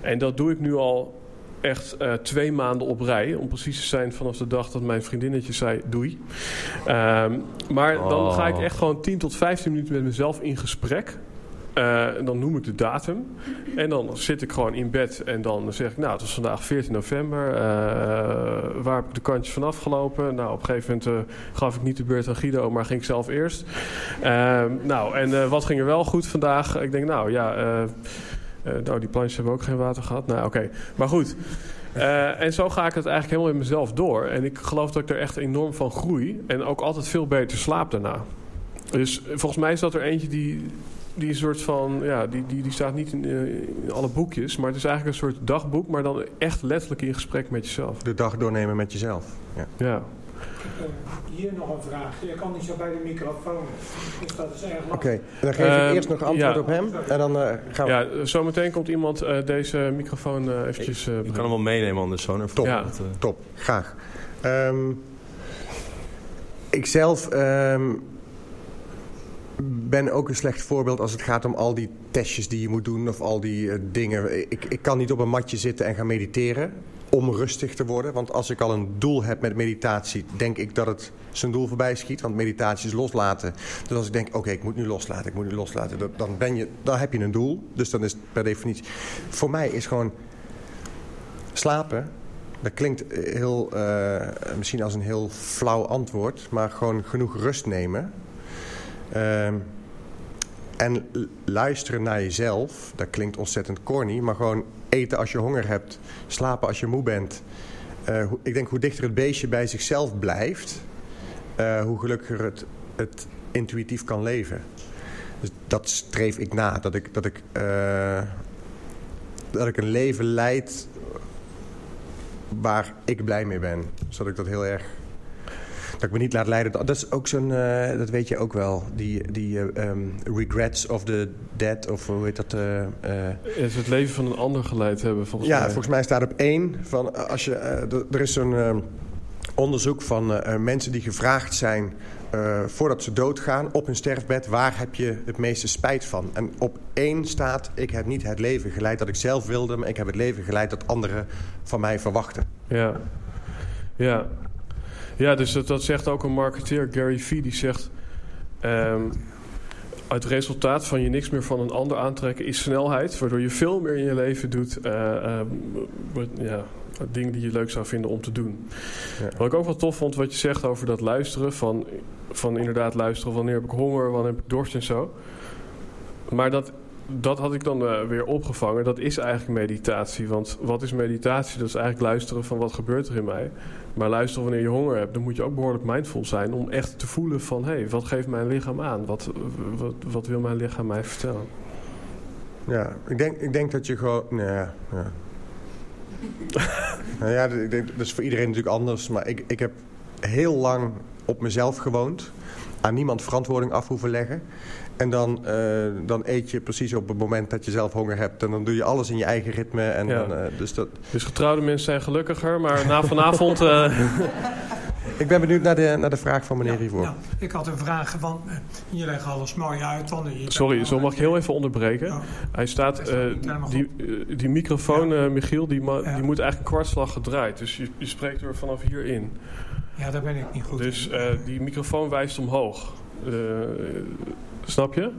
En dat doe ik nu al echt eh, twee maanden op rij. Om precies te zijn vanaf de dag dat mijn vriendinnetje zei doei. Ehm, maar dan Oh. ga ik echt gewoon 10 tot 15 minuten met mezelf in gesprek. En dan noem ik de datum. En dan zit ik gewoon in bed en dan zeg ik... nou, het was vandaag 14 november. eh, waar heb ik de kantjes van afgelopen? Nou, op een gegeven moment eh, gaf ik niet de beurt aan Guido... maar ging ik zelf eerst. Nou, en wat ging er wel goed vandaag? Ik denk, nou ja... nou, die plantjes hebben ook geen water gehad. Nou, oké. Maar goed. En zo ga ik het eigenlijk helemaal in mezelf door. En ik geloof dat ik er echt enorm van groei. En ook altijd veel beter slaap daarna. Dus volgens mij is dat er eentje die, die soort van... Ja, die, die, die staat niet in, eh, in alle boekjes. Maar het is eigenlijk een soort dagboek. Maar dan echt letterlijk in gesprek met jezelf. De dag doornemen met jezelf. Ja. Ja. Eh, Hier nog een vraag. Je kan niet zo bij de microfoon. Dus dat is erg lastig. Oké, dan geef ik Ehm, eerst nog antwoord ja. op hem. En dan eh, gaan we... ja, zometeen komt iemand eh, deze microfoon eh, eventjes... eh, Je kan hem wel meenemen anders zo. Top. Ja. Dat, Top, graag. Ehm ik zelf ehm, ben ook een slecht voorbeeld als het gaat om al die testjes die je moet doen of al die eh, dingen. Ik, ik kan niet op een matje zitten en gaan mediteren om rustig te worden. Want als ik al een doel heb met meditatie, denk ik dat het zijn doel voorbij schiet. Want meditatie is loslaten. Dus als ik denk, oké, ik moet nu loslaten, ik moet nu loslaten. dan- ben je, dan heb je een doel. Dus dan is het per definitie... Voor mij is gewoon slapen dat klinkt heel, eh, misschien als een heel flauw antwoord, maar gewoon genoeg rust nemen. Ehm, en luisteren naar jezelf, dat klinkt ontzettend corny, maar gewoon eten als je honger hebt, slapen als je moe bent. Eh, ik denk hoe dichter het beestje bij zichzelf blijft, eh, hoe gelukkiger het, het intuïtief kan leven. Dus dat streef ik na, dat ik, dat ik, eh, dat ik een leven leid waar ik blij mee ben. Zodat ik dat heel erg... Dat ik me niet laat leiden. Dat is ook zo'n... eh, dat weet je ook wel. Die, die eh, ehm, regrets of the dead. Of hoe heet dat? eh, eh, Het is het leven van een ander geleid hebben, volgens ja, mij. volgens mij staat op één. Van, als je, er is zo'n eh, onderzoek van mensen die gevraagd zijn... voordat ze doodgaan op hun sterfbed... waar heb je het meeste spijt van? En op één staat... ik heb niet het leven geleid dat ik zelf wilde... maar ik heb het leven geleid dat anderen van mij verwachten. Ja, ja. Ja dus dat, dat zegt ook een marketeer, Gary Vee, die zegt... ehm, het resultaat van je niks meer van een ander aantrekken is snelheid... waardoor je veel meer in je leven doet... eh, ehm, ja, dingen die je leuk zou vinden om te doen. Ja. Wat ik ook wel tof vond, wat je zegt over dat luisteren... van, van inderdaad luisteren, wanneer heb ik honger, wanneer heb ik dorst en zo... Maar dat, dat had ik dan eh, weer opgevangen. Dat is eigenlijk meditatie. Want wat is meditatie? Dat is eigenlijk luisteren van wat gebeurt er in mij. Maar luisteren wanneer je honger hebt, dan moet je ook behoorlijk mindful zijn. Om echt te voelen van, hé, hey, wat geeft mijn lichaam aan? Wat, wat, wat wil mijn lichaam mij vertellen? Ja, ik denk, ik denk dat je gewoon... Nou ja, ja. nou ja, ik denk, dat is voor iedereen natuurlijk anders. Maar ik, ik heb heel lang op mezelf gewoond. Aan niemand verantwoording af hoeven leggen. En dan, eh, dan eet je precies op het moment dat je zelf honger hebt. En dan doe je alles in je eigen ritme. En Ja. dan, eh, dus dat... Dus getrouwde mensen zijn gelukkiger. Maar na vanavond... eh, Ik ben benieuwd naar de, naar de vraag van meneer Hiervoor. Ja, ik had een vraag van, eh, je legt alles mooi uit. Bent sorry, zo mag ik heel even onderbreken. Ja. Hij staat, eh, die, die microfoon, eh, Michiel, die, ma- Ja. die moet eigenlijk een kwartslag gedraaid. Dus je, je spreekt er vanaf hierin. Ja, daar ben ik niet goed Dus in. eh, die microfoon wijst omhoog. Eh, snap je?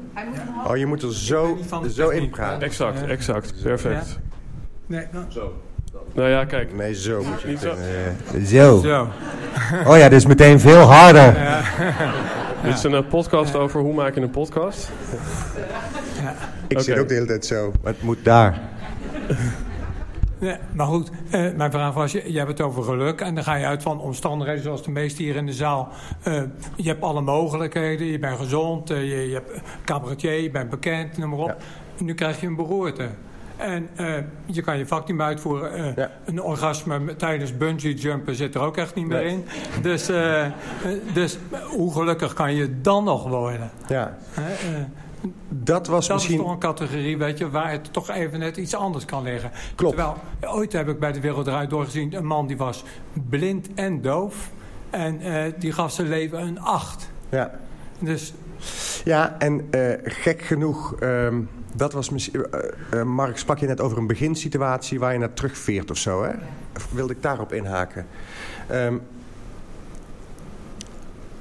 Oh, je moet er zo, zo in praten. Exact, Ja. exact. Perfect. Nee, dan, Nou ja, kijk. Nee, zo moet je Niet het zo. Zo. zo. Oh ja, dit is meteen veel harder. Dit is een eh, podcast over hoe maak je een podcast. Ik zit ook de hele tijd zo. Maar het moet daar. Nee, maar goed, eh, mijn vraag was, je, je hebt het over geluk en dan ga je uit van omstandigheden zoals de meesten hier in de zaal. Eh, je hebt alle mogelijkheden, je bent gezond, eh, je, je hebt cabaretier, je bent bekend, noem maar op. Ja. Nu krijg je een beroerte. En je kan je vak niet meer uitvoeren. Ja. Een orgasme tijdens bungee jumpen zit er ook echt niet meer Nee. in. Dus, dus hoe gelukkig kan je dan nog worden? Ja, dat was dat misschien... is toch een categorie, weet je, waar het toch even net iets anders kan liggen. Klopt. Terwijl, ooit heb ik bij de Wereld Draait doorgezien... een man die was blind en doof. En eh, die gaf zijn leven een acht. Ja. Dus Ja, en uh, gek genoeg, um, dat was misschien. Uh, uh, Mark, sprak je net over een beginsituatie waar je naar terugveert of zo, hè? Of wilde ik daarop inhaken? Um,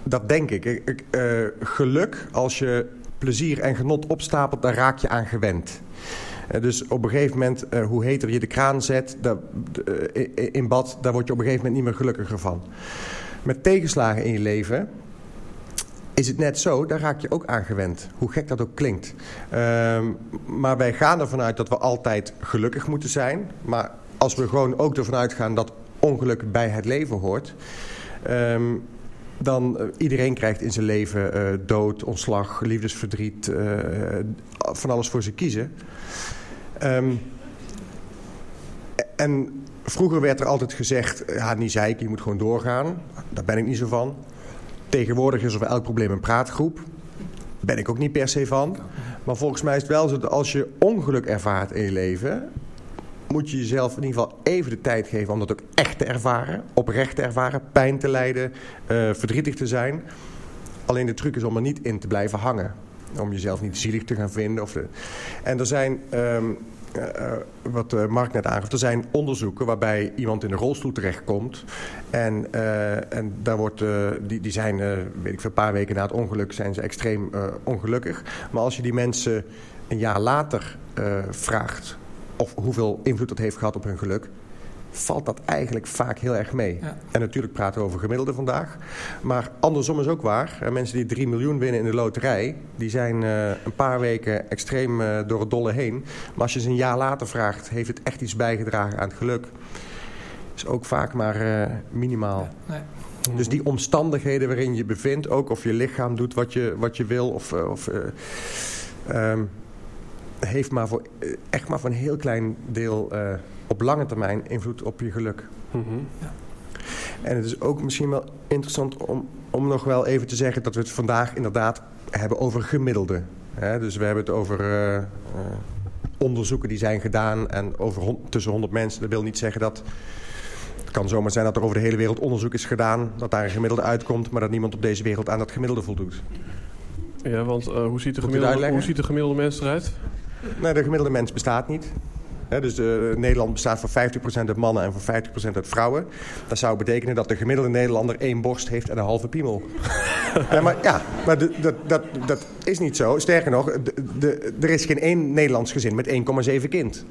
dat denk ik. ik geluk, als je plezier en genot opstapelt, daar raak je aan gewend. Dus op een gegeven moment, hoe heter je de kraan zet dat, in bad, daar word je op een gegeven moment niet meer gelukkiger van. Met tegenslagen in je leven is het net zo, daar raak je ook aan gewend. Hoe gek dat ook klinkt. Uh, maar wij gaan ervan uit dat we altijd gelukkig moeten zijn. Maar als we gewoon ook ervan uitgaan dat ongeluk bij het leven hoort... Um, dan uh, iedereen krijgt in zijn leven uh, dood, ontslag, liefdesverdriet, uh, van alles voor ze kiezen. Um, en vroeger werd er altijd gezegd, ja, niet ik, je moet gewoon doorgaan. Daar ben ik niet zo van. Tegenwoordig is er voor elk probleem een praatgroep. Ben ik ook niet per se van. Maar volgens mij is het wel zo dat als je ongeluk ervaart in je leven... moet je jezelf in ieder geval even de tijd geven om dat ook echt te ervaren. Oprecht te ervaren, pijn te lijden, uh, verdrietig te zijn. Alleen de truc is om er niet in te blijven hangen. Om jezelf niet zielig te gaan vinden. Of de... En er zijn... Um, uh, wat uh, Mark net aangaf, er zijn onderzoeken waarbij iemand in een rolstoel terechtkomt. En, en daar wordt, die, die zijn, weet ik veel, een paar weken na het ongeluk zijn ze extreem ongelukkig. Maar als je die mensen een jaar later vraagt of hoeveel invloed dat heeft gehad op hun geluk valt dat eigenlijk vaak heel erg mee. Ja. En natuurlijk praten we over gemiddelde vandaag. Maar andersom is ook waar. Mensen die 3 miljoen winnen in de loterij... die zijn uh, een paar weken extreem uh, door het dolle heen. Maar als je ze een jaar later vraagt... heeft het echt iets bijgedragen aan het geluk? is ook vaak maar uh, minimaal. Ja, nee. Dus die omstandigheden waarin je bevindt... ook of je lichaam doet wat je, wat je wil... of, of um, heeft maar voor, echt maar voor een heel klein deel op lange termijn invloed op je geluk. Mm -hmm. ja. En het is ook misschien wel interessant om, om nog wel even te zeggen... dat we het vandaag inderdaad hebben over gemiddelde. Hè? Dus we hebben het over uh, uh, onderzoeken die zijn gedaan... en over tussen 100 mensen. Dat wil niet zeggen dat... Het kan zomaar zijn dat er over de hele wereld onderzoek is gedaan... dat daar een gemiddelde uitkomt... maar dat niemand op deze wereld aan dat gemiddelde voldoet. Ja, want uh, hoe, ziet de gemiddelde, hoe ziet de gemiddelde mens eruit? Nee, de gemiddelde mens bestaat niet. He, dus uh, Nederland bestaat voor 50% uit mannen en voor 50% uit vrouwen. Dat zou betekenen dat de gemiddelde Nederlander één borst heeft en een halve piemel. ja, maar ja, maar de, dat, dat, dat is niet zo. Sterker nog, de, de, er is geen één Nederlands gezin met 1,7 kind.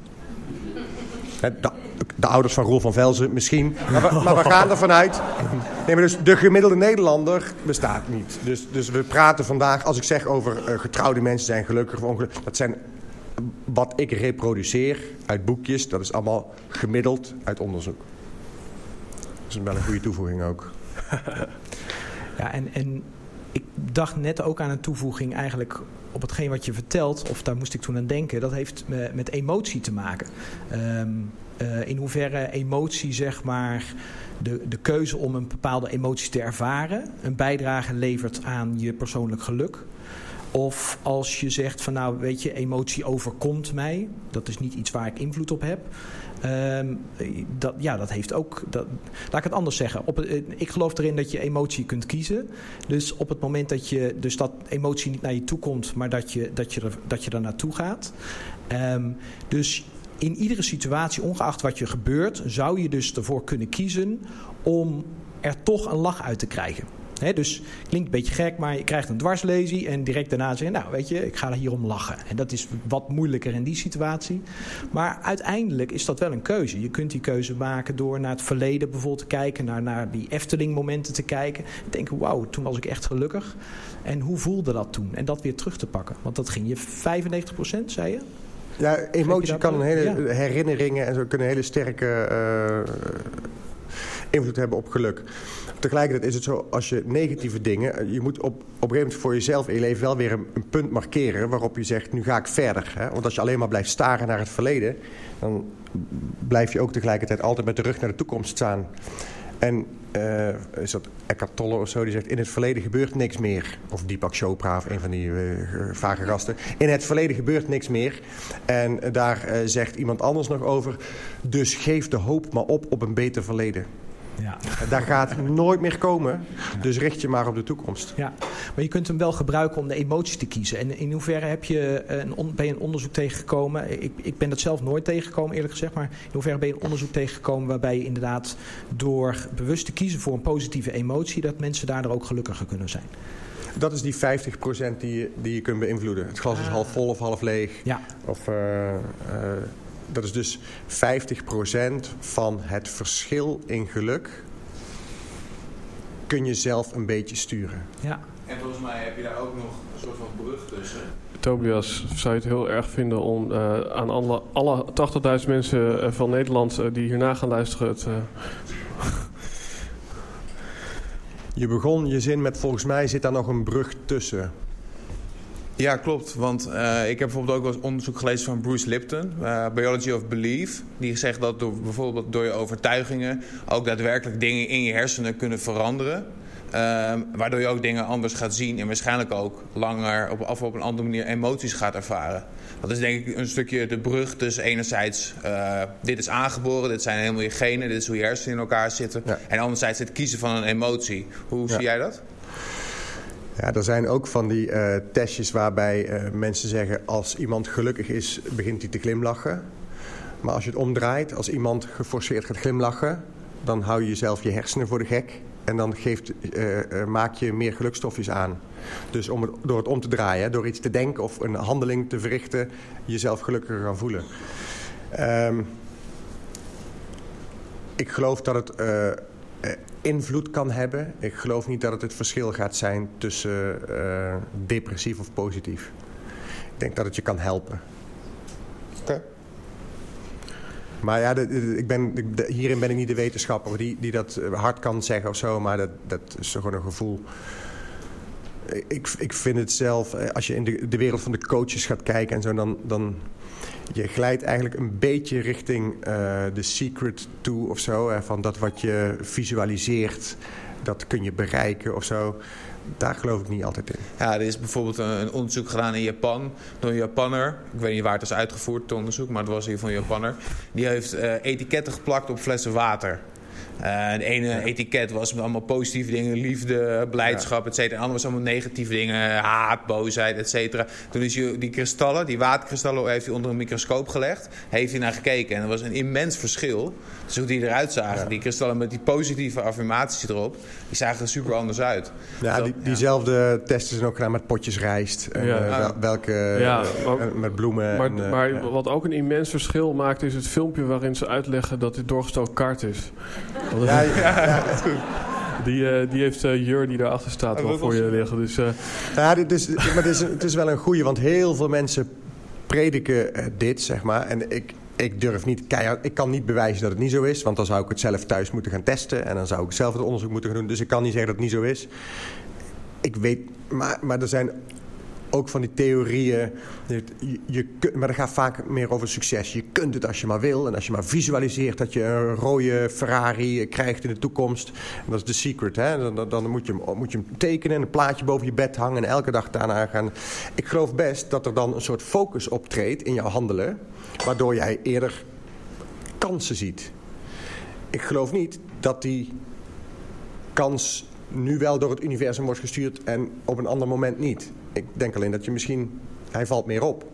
He, de, de, ouders van Roel van Velzen misschien. Maar we, maar we gaan ervan uit. Nee, maar dus de gemiddelde Nederlander bestaat niet. Dus, dus we praten vandaag, als ik zeg over uh, getrouwde mensen zijn gelukkig of ongelukkig. Dat zijn wat ik reproduceer uit boekjes, dat is allemaal gemiddeld uit onderzoek. Dat is wel een goede toevoeging ook. ja, en, en ik dacht net ook aan een toevoeging eigenlijk op hetgeen wat je vertelt, of daar moest ik toen aan denken, dat heeft met emotie te maken. Um, uh, in hoeverre emotie, zeg maar, de, de keuze om een bepaalde emotie te ervaren, een bijdrage levert aan je persoonlijk geluk. Of als je zegt van nou weet je, emotie overkomt mij. Dat is niet iets waar ik invloed op heb. Um, dat, ja, dat heeft ook. Dat, laat ik het anders zeggen. Op, ik geloof erin dat je emotie kunt kiezen. Dus op het moment dat je. Dus dat emotie niet naar je toe komt, maar dat je, dat je, er, dat je er naartoe gaat. Um, dus in iedere situatie, ongeacht wat je gebeurt, zou je dus ervoor kunnen kiezen om er toch een lach uit te krijgen. He, dus klinkt een beetje gek, maar je krijgt een dwarslesie en direct daarna zeg je, nou weet je, ik ga er hier om lachen. En dat is wat moeilijker in die situatie. Maar uiteindelijk is dat wel een keuze. Je kunt die keuze maken door naar het verleden bijvoorbeeld te kijken, naar, naar die Efteling momenten te kijken. En denken, wauw, toen was ik echt gelukkig. En hoe voelde dat toen? En dat weer terug te pakken. Want dat ging je 95% zei je? Ja, emotie kan een hele ja. herinneringen en zo kunnen hele sterke uh, invloed hebben op geluk. Tegelijkertijd is het zo, als je negatieve dingen... Eh, je moet op, op een gegeven moment voor jezelf in je leven wel weer een, een punt markeren... waarop je zegt, nu ga ik verder. Hè? Want als je alleen maar blijft staren naar het verleden... dan blijf je ook tegelijkertijd altijd met de rug naar de toekomst staan. En uh, is dat Eckhart Tolle of zo, die zegt... in het verleden gebeurt niks meer. Of Deepak Chopra, een van die uh, vage gasten. In het verleden gebeurt niks meer. En daar zegt iemand anders nog over... dus geef de hoop maar op op een beter verleden. Ja. En daar gaat nooit meer komen. Dus richt je maar op de toekomst. Ja, maar je kunt hem wel gebruiken om de emoties te kiezen. En in hoeverre heb je een, on- ben je een onderzoek tegengekomen? Ik, ik ben dat zelf nooit tegengekomen, eerlijk gezegd. Maar in hoeverre ben je een onderzoek tegengekomen waarbij je inderdaad door bewust te kiezen voor een positieve emotie, dat mensen daardoor ook gelukkiger kunnen zijn? Dat is die 50% die je, die je kunt beïnvloeden. Het glas is Ah. half vol of half leeg. Ja, Of, eh, eh, dat is dus 50% van het verschil in geluk kun je zelf een beetje sturen. ja. En volgens mij heb je daar ook nog een soort van brug tussen. Tobias, zou je het heel erg vinden om eh, aan alle, alle 80.000 mensen eh, van Nederland eh, die hierna gaan luisteren... Het, Je begon je zin met volgens mij zit daar nog een brug tussen. Ja, klopt. Want eh, ik heb bijvoorbeeld ook wel eens onderzoek gelezen van Bruce Lipton, eh, Biology of Belief. Die zegt dat door, bijvoorbeeld door je overtuigingen ook daadwerkelijk dingen in je hersenen kunnen veranderen. Ehm, waardoor je ook dingen anders gaat zien en waarschijnlijk ook langer op, of op een andere manier emoties gaat ervaren. Dat is denk ik een stukje de brug tussen enerzijds eh, dit is aangeboren, dit zijn helemaal je genen, dit is hoe je hersenen in elkaar zitten. Ja. En anderzijds het kiezen van een emotie. Hoe Ja. zie jij dat? Ja, er zijn ook van die eh, testjes waarbij eh, mensen zeggen... als iemand gelukkig is, begint hij te glimlachen. Maar als je het omdraait, als iemand geforceerd gaat glimlachen... dan hou je jezelf je hersenen voor de gek... en dan geeft, eh, maak je meer gelukstofjes aan. Dus om het, door het om te draaien, door iets te denken of een handeling te verrichten... jezelf gelukkiger gaan voelen. Ehm, ik geloof dat het invloed kan hebben. Ik geloof niet dat het het verschil gaat zijn tussen eh, depressief of positief. Ik denk dat het je kan helpen. Maar ja, de- de- ik ben, de- hierin ben ik niet de wetenschapper die, die dat eh, hard kan zeggen of zo, maar dat, dat is gewoon een gevoel. Ik, ik vind het zelf, eh, als je in de, de wereld van de coaches gaat kijken en zo, dan, dan je glijdt eigenlijk een beetje richting eh de secret toe of zo. Hè, van dat wat je visualiseert, dat kun je bereiken of zo. Daar geloof ik niet altijd in. Ja, er is bijvoorbeeld een, onderzoek gedaan in Japan door een Japanner. Ik weet niet waar het is uitgevoerd, het onderzoek, maar het was hier van een Japanner. Die heeft eh, etiketten geplakt op flessen water. Eh, de ene etiket was met allemaal positieve dingen, liefde, blijdschap, et cetera. En de andere was allemaal negatieve dingen, haat, boosheid, et cetera. Toen is hij die kristallen, die waterkristallen, heeft hij onder een microscoop gelegd. Heeft hij naar gekeken en er was een immens verschil. Dus hoe die eruit zagen, die kristallen met die positieve affirmaties erop, die zagen er super anders uit. Ja, Dat- die, diezelfde testen zijn ook gedaan met potjes rijst. En Ja. eh, wel- welke, Ja, eh, maar- met bloemen. maar en, maar ja. wat ook een immens verschil maakt... is het filmpje waarin ze uitleggen dat dit doorgestoken kaart is. Ja, ja, ja. Die, eh, die heeft uh, Jur die daarachter staat wel voor je liggen. Dus, eh, Ja, dit is, maar het is, het is wel een goeie, want heel veel mensen prediken eh, dit, zeg maar. En ik, ik durf niet keihard, ik kan niet bewijzen dat het niet zo is, want dan zou ik het zelf thuis moeten gaan testen en dan zou ik zelf het onderzoek moeten gaan doen. Dus ik kan niet zeggen dat het niet zo is. Ik weet, maar, maar er zijn ook van die theorieën. Je, maar dat gaat vaak meer over succes. Je kunt het als je maar wil. En als je maar visualiseert dat je een rode Ferrari krijgt in de toekomst. En dat is de secret. Hè? Dan, dan, moet, je moet je hem tekenen en een plaatje boven je bed hangen. En elke dag daarna gaan. Ik geloof best dat er dan een soort focus optreedt in jouw handelen. Waardoor jij eerder kansen ziet. Ik geloof niet dat die kans nu wel door het universum wordt gestuurd en op een ander moment niet. Ik denk alleen dat je misschien... Hij valt meer op.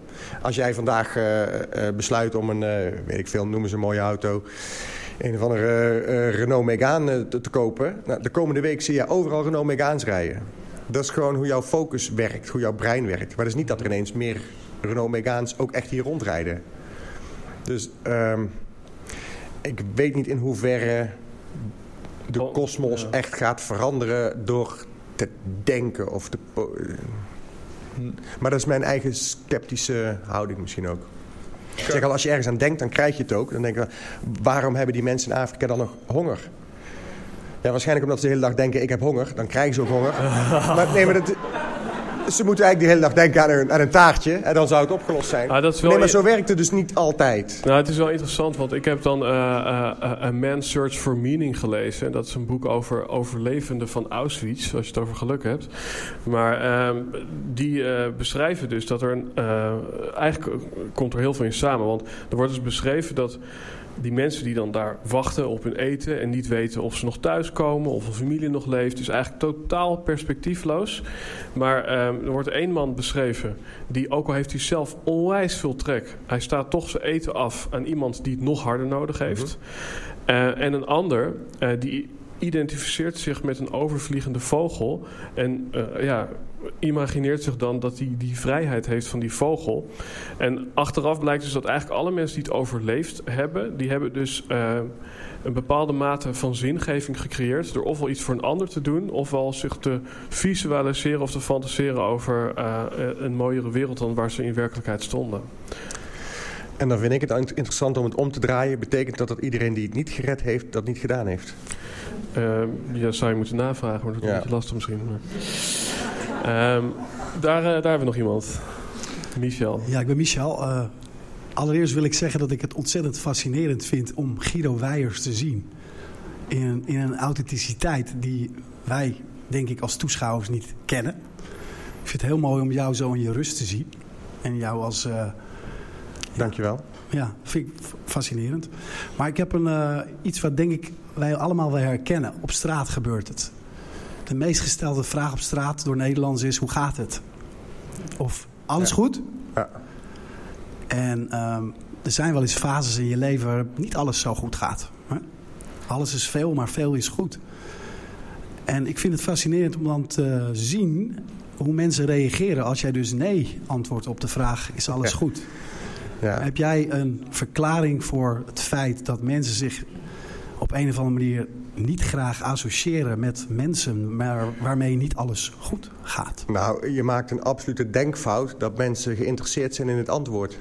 Als jij vandaag eh, eh, besluit om een, eh, weet ik veel, noemen ze een mooie auto... een of andere Renault Megane te, te kopen... Nou, de komende week zie je overal Renault Meganes rijden. Dat is gewoon hoe jouw focus werkt, hoe jouw brein werkt. Maar dat is niet dat er ineens meer Renault Meganes ook echt hier rondrijden. Dus ehm, ik weet niet in hoeverre de Oh, kosmos echt gaat veranderen door te denken of te... Maar dat is mijn eigen sceptische houding misschien ook. Ik zeg al, als je ergens aan denkt, dan krijg je het ook. Dan denk ik, waarom hebben die mensen in Afrika dan nog honger? Ja, waarschijnlijk omdat ze de hele dag denken, ik heb honger. Dan krijgen ze ook honger. maar nee, maar dat, ze moeten eigenlijk de hele dag denken aan een, aan een taartje. En dan zou het opgelost zijn. Ah, dat nee, maar zo werkt het dus niet altijd. Nou, het is wel interessant, want ik heb dan eh, eh, A Man's Search for Meaning gelezen. En dat is een boek over overlevenden van Auschwitz, als je het over geluk hebt. Maar ehm, die beschrijven dus dat er een... eigenlijk komt er heel veel in samen, want er wordt dus beschreven dat die mensen die dan daar wachten op hun eten en niet weten of ze nog thuiskomen of een familie nog leeft, is eigenlijk totaal perspectiefloos. Maar ehm, er wordt één man beschreven die, ook al heeft hij zelf onwijs veel trek, hij staat toch zijn eten af aan iemand die het nog harder nodig heeft. Uh, en een ander uh, die identificeert zich met een overvliegende vogel. En uh, ja, imagineert zich dan dat hij die vrijheid heeft van die vogel. En achteraf blijkt dus dat eigenlijk alle mensen die het overleefd hebben... die hebben dus uh, een bepaalde mate van zingeving gecreëerd... door ofwel iets voor een ander te doen... ofwel zich te visualiseren of te fantaseren over uh, een mooiere wereld... dan waar ze in werkelijkheid stonden. En dan vind ik het interessant om het om te draaien. Betekent dat dat iedereen die het niet gered heeft, dat niet gedaan heeft? Uh, ja, zou je moeten navragen, maar dat is ja. een beetje lastig misschien. Maar... Um, daar, uh, daar hebben we nog iemand. Michel. Ja, ik ben Michel. Uh, allereerst wil ik zeggen dat ik het ontzettend fascinerend vind om Guido Weijers te zien. In een, in een authenticiteit die wij, denk ik, als toeschouwers niet kennen. Ik vind het heel mooi om jou zo in je rust te zien. En jou als... Uh, Dankjewel. Ja, vind ik fascinerend. Maar ik heb een, uh, iets wat denk ik wij allemaal wel herkennen. Op straat gebeurt het. De meest gestelde vraag op straat door Nederlanders is: hoe gaat het? Of alles ja. goed? Ja. En um, er zijn wel eens fases in je leven waar niet alles zo goed gaat. Hè? Alles is veel, maar veel is goed. En ik vind het fascinerend om dan te zien hoe mensen reageren als jij dus nee antwoordt op de vraag: is alles goed? Ja. Heb jij een verklaring voor het feit dat mensen zich op een of andere manier niet graag associëren met mensen maar waarmee niet alles goed gaat? Nou, je maakt een absolute denkfout dat mensen geïnteresseerd zijn in het antwoord.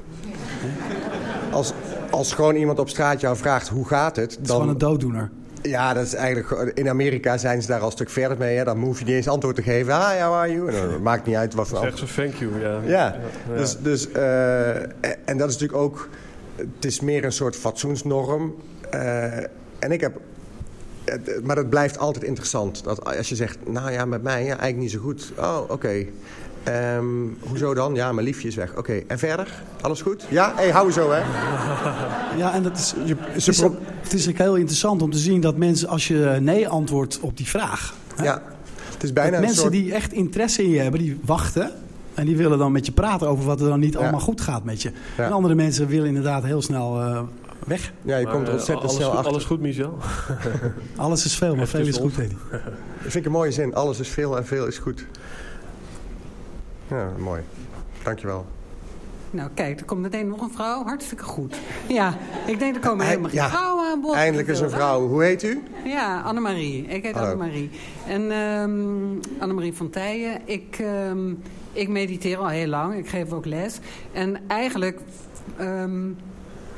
Als, als gewoon iemand op straat jou vraagt hoe gaat het, Het is gewoon dan... een dooddoener. Ja, dat is eigenlijk... In Amerika zijn ze daar al een stuk verder mee. Hè? Dan hoef je niet eens antwoord te geven. Ah, how are you? En dan maakt niet uit wat voor Zeg ze thank you, ja. Ja, dus, dus eh, en dat is natuurlijk ook... Het is meer een soort fatsoensnorm. Eh, en ik heb... het- Maar dat blijft altijd interessant. Dat als je zegt, nou ja, met mij ja, eigenlijk niet zo goed. Oh, oké. Ehm, hoezo dan? Ja, mijn liefje is weg. Oké, en verder? Alles goed? Ja? Hé, hey, hou zo, hè? Ja, en dat is, Je, het, is, het is ook heel interessant om te zien dat mensen, als je nee antwoordt op die vraag... hè, ja, het is bijna een mensen soort... die echt interesse in je hebben, die wachten... En die willen dan met je praten over wat er dan niet Ja. allemaal goed gaat met je. Ja. En andere mensen willen inderdaad heel snel eh, weg. Ja, je Maar, komt er eh, ontzettend snel goed, achter. Alles goed, Michel? Alles is veel, maar veel is goed, Eddie. Dat vind ik een mooie zin. Alles is veel en veel is goed. Ja, mooi. Dankjewel. Nou, kijk, er komt meteen nog een vrouw. Hartstikke goed. Ja, ik denk er komen helemaal geen ja, vrouwen aan bod. Eindelijk is een vrouw. Hoe heet u? Ja, Annemarie. Ik heet Hallo. Annemarie. En ehm Annemarie van Tijen. Ik, ehm, ik mediteer al heel lang. Ik geef ook les. En eigenlijk... ehm,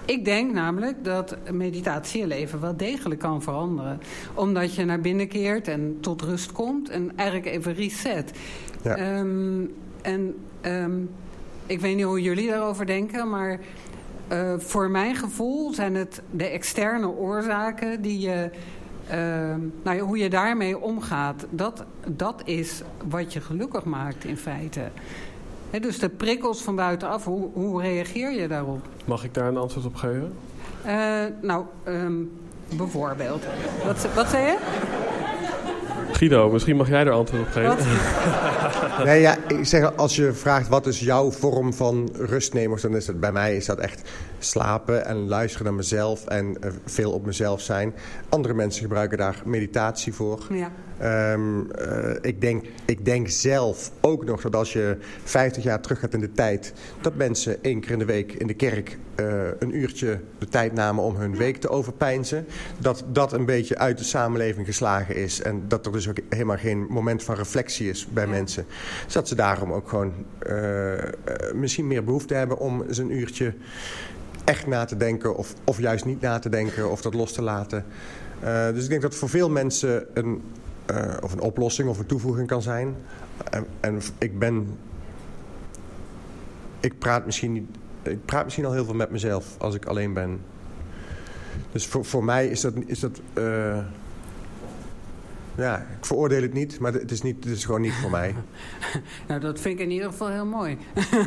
ik denk namelijk dat meditatie je leven wel degelijk kan veranderen. Omdat je naar binnen keert en tot rust komt. En eigenlijk even reset. Ja. Ehm, en ehm, ik weet niet hoe jullie daarover denken, maar eh, voor mijn gevoel zijn het de externe oorzaken die je, ehm, nou ja, hoe je daarmee omgaat. Dat, dat is wat je gelukkig maakt in feite. Hè, dus de prikkels van buitenaf, hoe, hoe reageer je daarop? Mag ik daar een antwoord op geven? Eh, nou, ehm, bijvoorbeeld. Wat, wat zei je? Guido, misschien mag jij er antwoord op geven. Wat? Nee, ja, ik zeg, als je vraagt wat is jouw vorm van rustnemers, dan is het bij mij is dat echt slapen en luisteren naar mezelf en eh, veel op mezelf zijn. Andere mensen gebruiken daar meditatie voor. Ja. Ehm, eh, ik, denk, ik denk zelf ook nog dat als je 50 jaar terug gaat in de tijd, dat mensen één keer in de week in de kerk eh, een uurtje de tijd namen om hun week te overpeinzen. Dat dat een beetje uit de samenleving geslagen is. En dat er dus ook helemaal geen moment van reflectie is bij mensen. Dus dat ze daarom ook gewoon eh, misschien meer behoefte hebben om eens een uurtje echt na te denken of, of juist niet na te denken of dat los te laten. Dus ik denk dat voor veel mensen een, eh, of een oplossing of een toevoeging kan zijn. En, en ik ben... Ik praat misschien. Ik praat misschien al heel veel met mezelf als ik alleen ben. Dus voor, voor mij is dat... Is dat eh, Ja, ik veroordeel het niet, maar het is, niet, het is gewoon niet voor mij. Nou, dat vind ik in ieder geval heel mooi.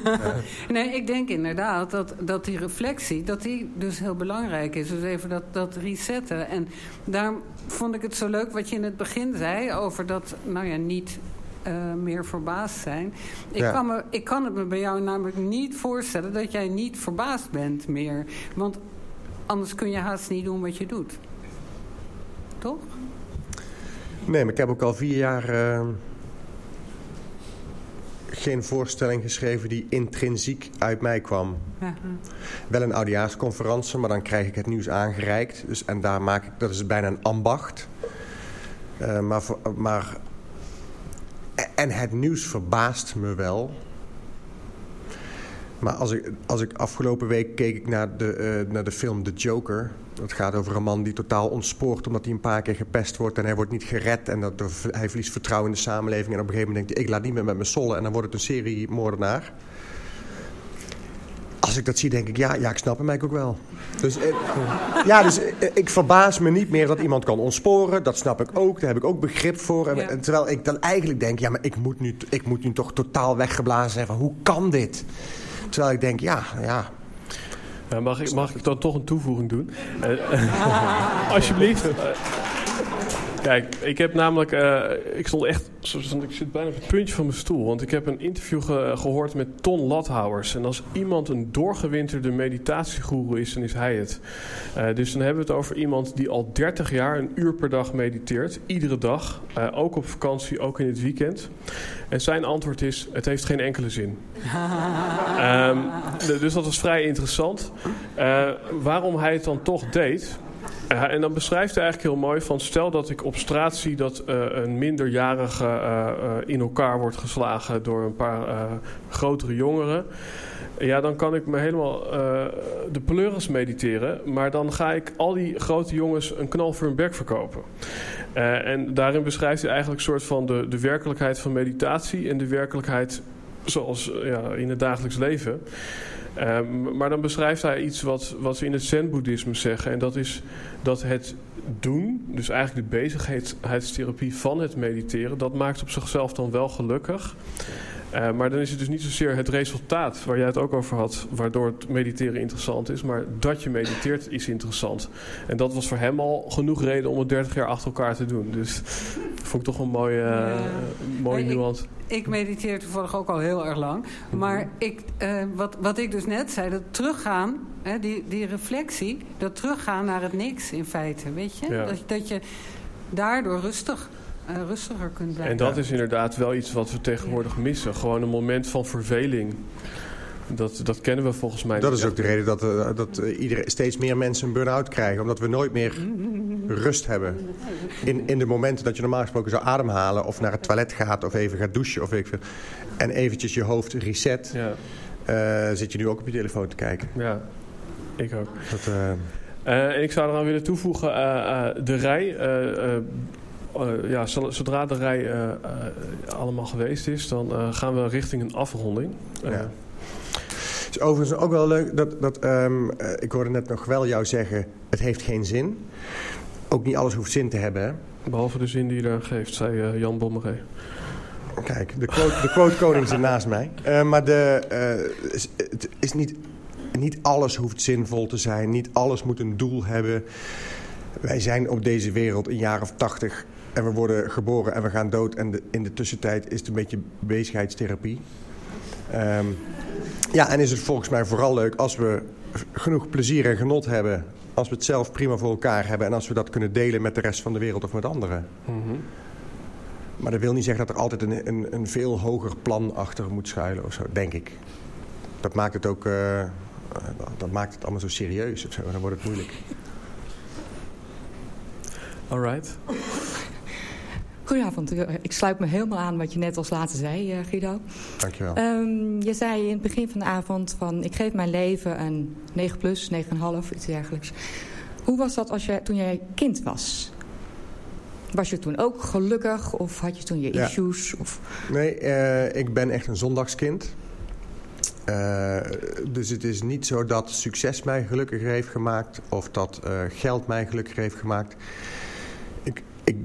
nee, ik denk inderdaad dat, dat die reflectie, dat die dus heel belangrijk is. Dus even dat, dat resetten. En daarom vond ik het zo leuk wat je in het begin zei over dat, nou ja, niet uh, meer verbaasd zijn. Ik, Ja. kan me, ik kan het me bij jou namelijk niet voorstellen dat jij niet verbaasd bent meer. Want anders kun je haast niet doen wat je doet. Toch? Nee, maar ik heb ook al vier jaar eh, geen voorstelling geschreven die intrinsiek uit mij kwam. Ja. Wel een oudejaarsconferentie, maar dan krijg ik het nieuws aangereikt. Dus, en daar maak ik, dat is bijna een ambacht. Eh, maar, maar, en het nieuws verbaast me wel. Maar als ik, als ik afgelopen week keek ik naar de, eh, naar de film The Joker. Dat gaat over een man die totaal ontspoort omdat hij een paar keer gepest wordt. En hij wordt niet gered. En dat, hij verliest vertrouwen in de samenleving. En op een gegeven moment denkt hij, ik laat niet meer met me sollen. En dan wordt het een serie moordenaar. Als ik dat zie, denk ik, ja, ja ik snap hem eigenlijk ook wel. Dus, eh, ja, dus eh, ik verbaas me niet meer dat iemand kan ontsporen. Dat snap ik ook, daar heb ik ook begrip voor. En, Ja. terwijl ik dan eigenlijk denk, ja, maar ik moet, nu, ik moet nu toch totaal weggeblazen zijn van hoe kan dit? Terwijl ik denk, ja, ja, Ja, mag, ik, mag ik dan toch een toevoeging doen? Eh, alsjeblieft. Kijk, ik heb namelijk... eh, ik stond echt... Ik zit bijna op het puntje van mijn stoel. Want ik heb een interview ge- gehoord met Ton Lathouwers. En als iemand een doorgewinterde meditatiegoeroe is, dan is hij het. Eh, dus dan hebben we het over iemand die al 30 jaar een uur per dag mediteert. Iedere dag. Eh, ook op vakantie, ook in het weekend. En zijn antwoord is, het heeft geen enkele zin. Ehm, dus dat was vrij interessant. Waarom hij het dan toch deed. En dan beschrijft hij eigenlijk heel mooi van... stel dat ik op straat zie dat eh, een minderjarige eh, eh, in elkaar wordt geslagen... door een paar grotere jongeren. Ja, dan kan ik me helemaal de pleuris mediteren. Maar dan ga ik al die grote jongens een knal voor hun bek verkopen. En daarin beschrijft hij eigenlijk een soort van de, de werkelijkheid van meditatie... en de werkelijkheid zoals ja, in het dagelijks leven. Ehm, maar dan beschrijft hij iets wat, wat ze in het zen-boeddhisme zeggen. En dat is dat het doen, dus eigenlijk de bezigheidstherapie van het mediteren... dat maakt op zichzelf dan wel gelukkig. Eh, maar dan is het dus niet zozeer het resultaat waar jij het ook over had... waardoor het mediteren interessant is. Maar dat je mediteert is interessant. En dat was voor hem al genoeg reden om het 30 jaar achter elkaar te doen. Dus vond ik toch een mooie, eh, Ja. mooie Nee, nuance. Ik mediteer toevallig ook al heel erg lang. Mhm. Maar ik, eh, wat, wat ik dus net zei, dat teruggaan, hè, die, die reflectie, dat teruggaan naar het niks in feite, weet je? Ja. Dat, dat je daardoor rustig, eh, rustiger kunt blijven. En dat is inderdaad wel iets wat we tegenwoordig missen. Gewoon een moment van verveling. Dat, dat kennen we volgens mij dat is ook de reden dat, eh, dat eh, iedereen, steeds meer mensen een burn-out krijgen. Omdat we nooit meer rust hebben. In, in de momenten dat je normaal gesproken zou ademhalen... of naar het toilet gaat of even gaat douchen of weet ik veel... en eventjes je hoofd reset... Ja, eh, zit je nu ook op je telefoon te kijken. ja, ik ook. Dat, eh, Eh, en ik zou eraan willen toevoegen, eh, eh, de rij... eh, ja, zo- zodra de rij eh, eh, allemaal geweest is, dan eh, gaan we richting een afronding. Ja. Het is overigens ook wel leuk dat, dat ehm, eh, ik hoorde net nog wel jou zeggen, het heeft geen zin. Ook niet alles hoeft zin te hebben. Hè? Behalve de zin die je daar geeft, zei Jan Bommeré. Kijk, de quote, de quote koning zit naast mij. Maar de, is- het is niet, niet alles hoeft zinvol te zijn. Niet alles moet een doel hebben. Wij zijn op deze wereld een jaar of tachtig en we worden geboren en we gaan dood. En de- in de tussentijd is het een beetje bezigheidstherapie. Ehm, ja, en is het volgens mij vooral leuk als we genoeg plezier en genot hebben. Als we het zelf prima voor elkaar hebben. En als we dat kunnen delen met de rest van de wereld of met anderen. Mhm. Maar dat wil niet zeggen dat er altijd een, een, een veel hoger plan achter moet schuilen of zo, denk ik. Dat maakt het ook, eh, dat maakt het allemaal zo serieus of zo. Dan wordt het moeilijk. Alright. Goedenavond. Ik sluit me helemaal aan wat je net als laatste zei, eh, Guido. Dankjewel. Ehm, je zei in het begin van de avond van... ik geef mijn leven een 9 plus, 9,5, iets dergelijks. Hoe was dat als je, toen jij kind was? Was je toen ook gelukkig of had je toen je Ja. issues? Of... Nee, eh, ik ben echt een zondagskind. Eh, dus het is niet zo dat succes mij gelukkiger heeft gemaakt... of dat eh, geld mij gelukkiger heeft gemaakt. Ik, ik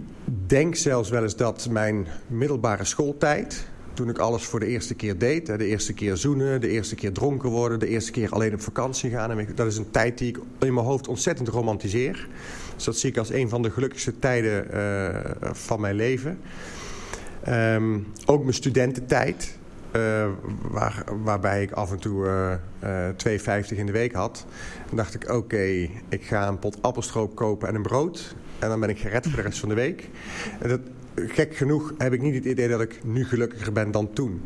denk zelfs wel eens dat mijn middelbare schooltijd... toen ik alles voor de eerste keer deed... de eerste keer zoenen, de eerste keer dronken worden... de eerste keer alleen op vakantie gaan... dat is een tijd die ik in mijn hoofd ontzettend romantiseer. Dus dat zie ik als een van de gelukkigste tijden uh, van mijn leven. Um, ook mijn studententijd... Uh, waar, waarbij ik af en toe uh, uh, 2,50 in de week had. Dan dacht ik, oké, ik ga een pot appelstroop kopen en een brood. En dan ben ik gered voor de rest van de week. En dat, gek genoeg heb ik niet het idee dat ik nu gelukkiger ben dan toen.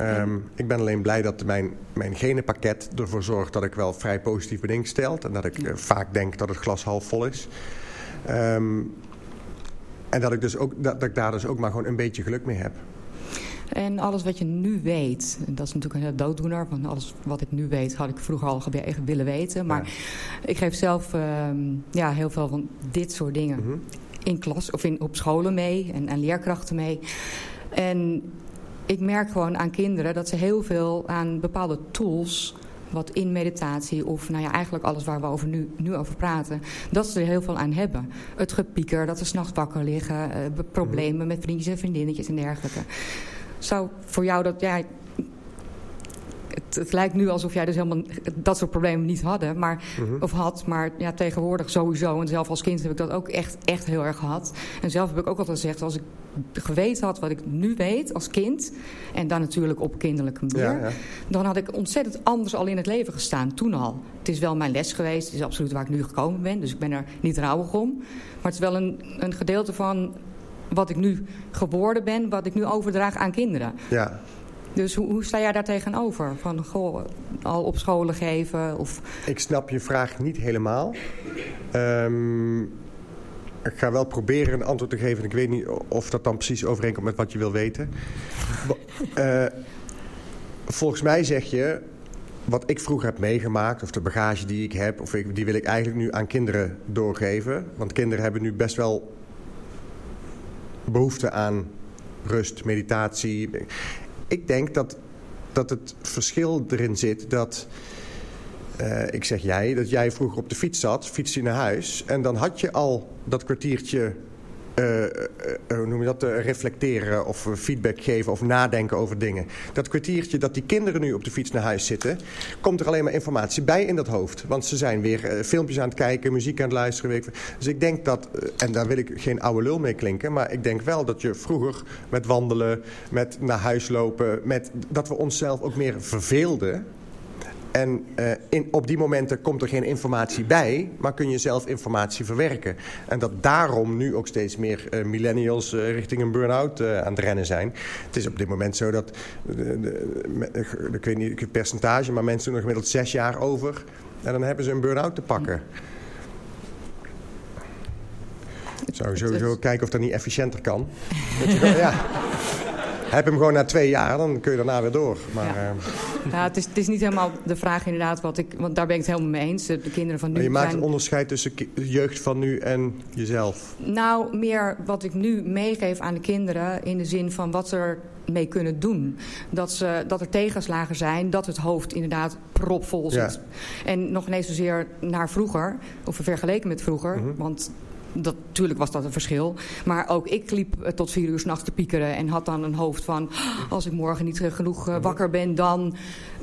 Um, ik ben alleen blij dat mijn, mijn genenpakket ervoor zorgt dat ik wel vrij positief ben ingesteld. En dat ik uh, vaak denk dat het glas half vol is. Um, en dat ik, dus ook, dat, dat ik daar dus ook maar gewoon een beetje geluk mee heb. En alles wat je nu weet, dat is natuurlijk een dooddoener. Want alles wat ik nu weet, had ik vroeger al willen weten. Maar ja. ik geef zelf uh, ja, heel veel van dit soort dingen mm -hmm. in klas of in, op scholen mee en, en leerkrachten mee. En ik merk gewoon aan kinderen dat ze heel veel aan bepaalde tools wat in meditatie of nou ja, eigenlijk alles waar we over nu, nu over praten... dat ze er heel veel aan hebben. Het gepieker, dat ze s'nachts wakker liggen... Uh, problemen met vriendjes en vriendinnetjes en dergelijke. Zou voor jou dat... Ja, het, het, lijkt nu alsof jij dus helemaal dat soort problemen niet hadden, maar, mm -hmm. of had. Maar ja, tegenwoordig sowieso. En zelf als kind heb ik dat ook echt, echt heel erg gehad. En zelf heb ik ook altijd gezegd, als ik geweten had wat ik nu weet als kind... en dan natuurlijk op kinderlijke manier... Ja, ja. dan had ik ontzettend anders al in het leven gestaan, toen al. Het is wel mijn les geweest, het is absoluut waar ik nu gekomen ben... dus ik ben er niet rouwig om. Maar het is wel een, een gedeelte van wat ik nu geworden ben... wat ik nu overdraag aan kinderen. Ja. Dus hoe, hoe, sta jij daar tegenover? Van, goh, al op scholen geven? Of... Ik snap je vraag niet helemaal. Um, ik ga wel proberen een antwoord te geven. Ik weet niet of dat dan precies overeenkomt met wat je wil weten. uh, volgens mij zeg je... wat ik vroeger heb meegemaakt... of de bagage die ik heb... Of ik, die wil ik eigenlijk nu aan kinderen doorgeven. Want kinderen hebben nu best wel... behoefte aan rust, meditatie. Ik denk dat, dat het verschil erin zit... dat uh, ik zeg jij, dat jij vroeger op de fiets zat, fiets je naar huis... en dan had je al dat kwartiertje, hoe noem je dat, reflecteren of feedback geven of nadenken over dingen. Dat kwartiertje dat die kinderen nu op de fiets naar huis zitten, komt er alleen maar informatie bij in dat hoofd. Want ze zijn weer filmpjes aan het kijken, muziek aan het luisteren. Dus ik denk dat, en daar wil ik geen oude lul mee klinken, maar ik denk wel dat je vroeger met wandelen, met naar huis lopen, met, dat we onszelf ook meer verveelden... En uh, in, op die momenten komt er geen informatie bij, maar kun je zelf informatie verwerken. En dat daarom nu ook steeds meer uh, millennials uh, richting een burn-out aan het rennen zijn. Het is op dit moment zo dat, ik weet niet het percentage, maar mensen doen er gemiddeld zes jaar over. En dan hebben ze een burn-out te pakken. Ik zou sowieso kijken of dat niet efficiënter kan. ja. Heb hem gewoon na twee jaar, dan kun je daarna weer door. Maar, ja. Uh... ja het, is, het is niet helemaal de vraag inderdaad, wat ik, want daar ben ik het helemaal mee eens. De, kinderen van nu maar je maakt zijn... een onderscheid tussen jeugd van nu en jezelf. Nou, meer wat ik nu meegeef aan de kinderen in de zin van wat ze er mee kunnen doen. Dat, ze, dat er tegenslagen zijn, dat het hoofd inderdaad propvol zit. Ja. En nog ineens zozeer naar vroeger, of vergeleken met vroeger. Mm -hmm. Want dat, natuurlijk was dat een verschil. Maar ook ik liep tot vier uur s'nachts te piekeren... en had dan een hoofd van... als ik morgen niet genoeg uh, wakker ben, dan...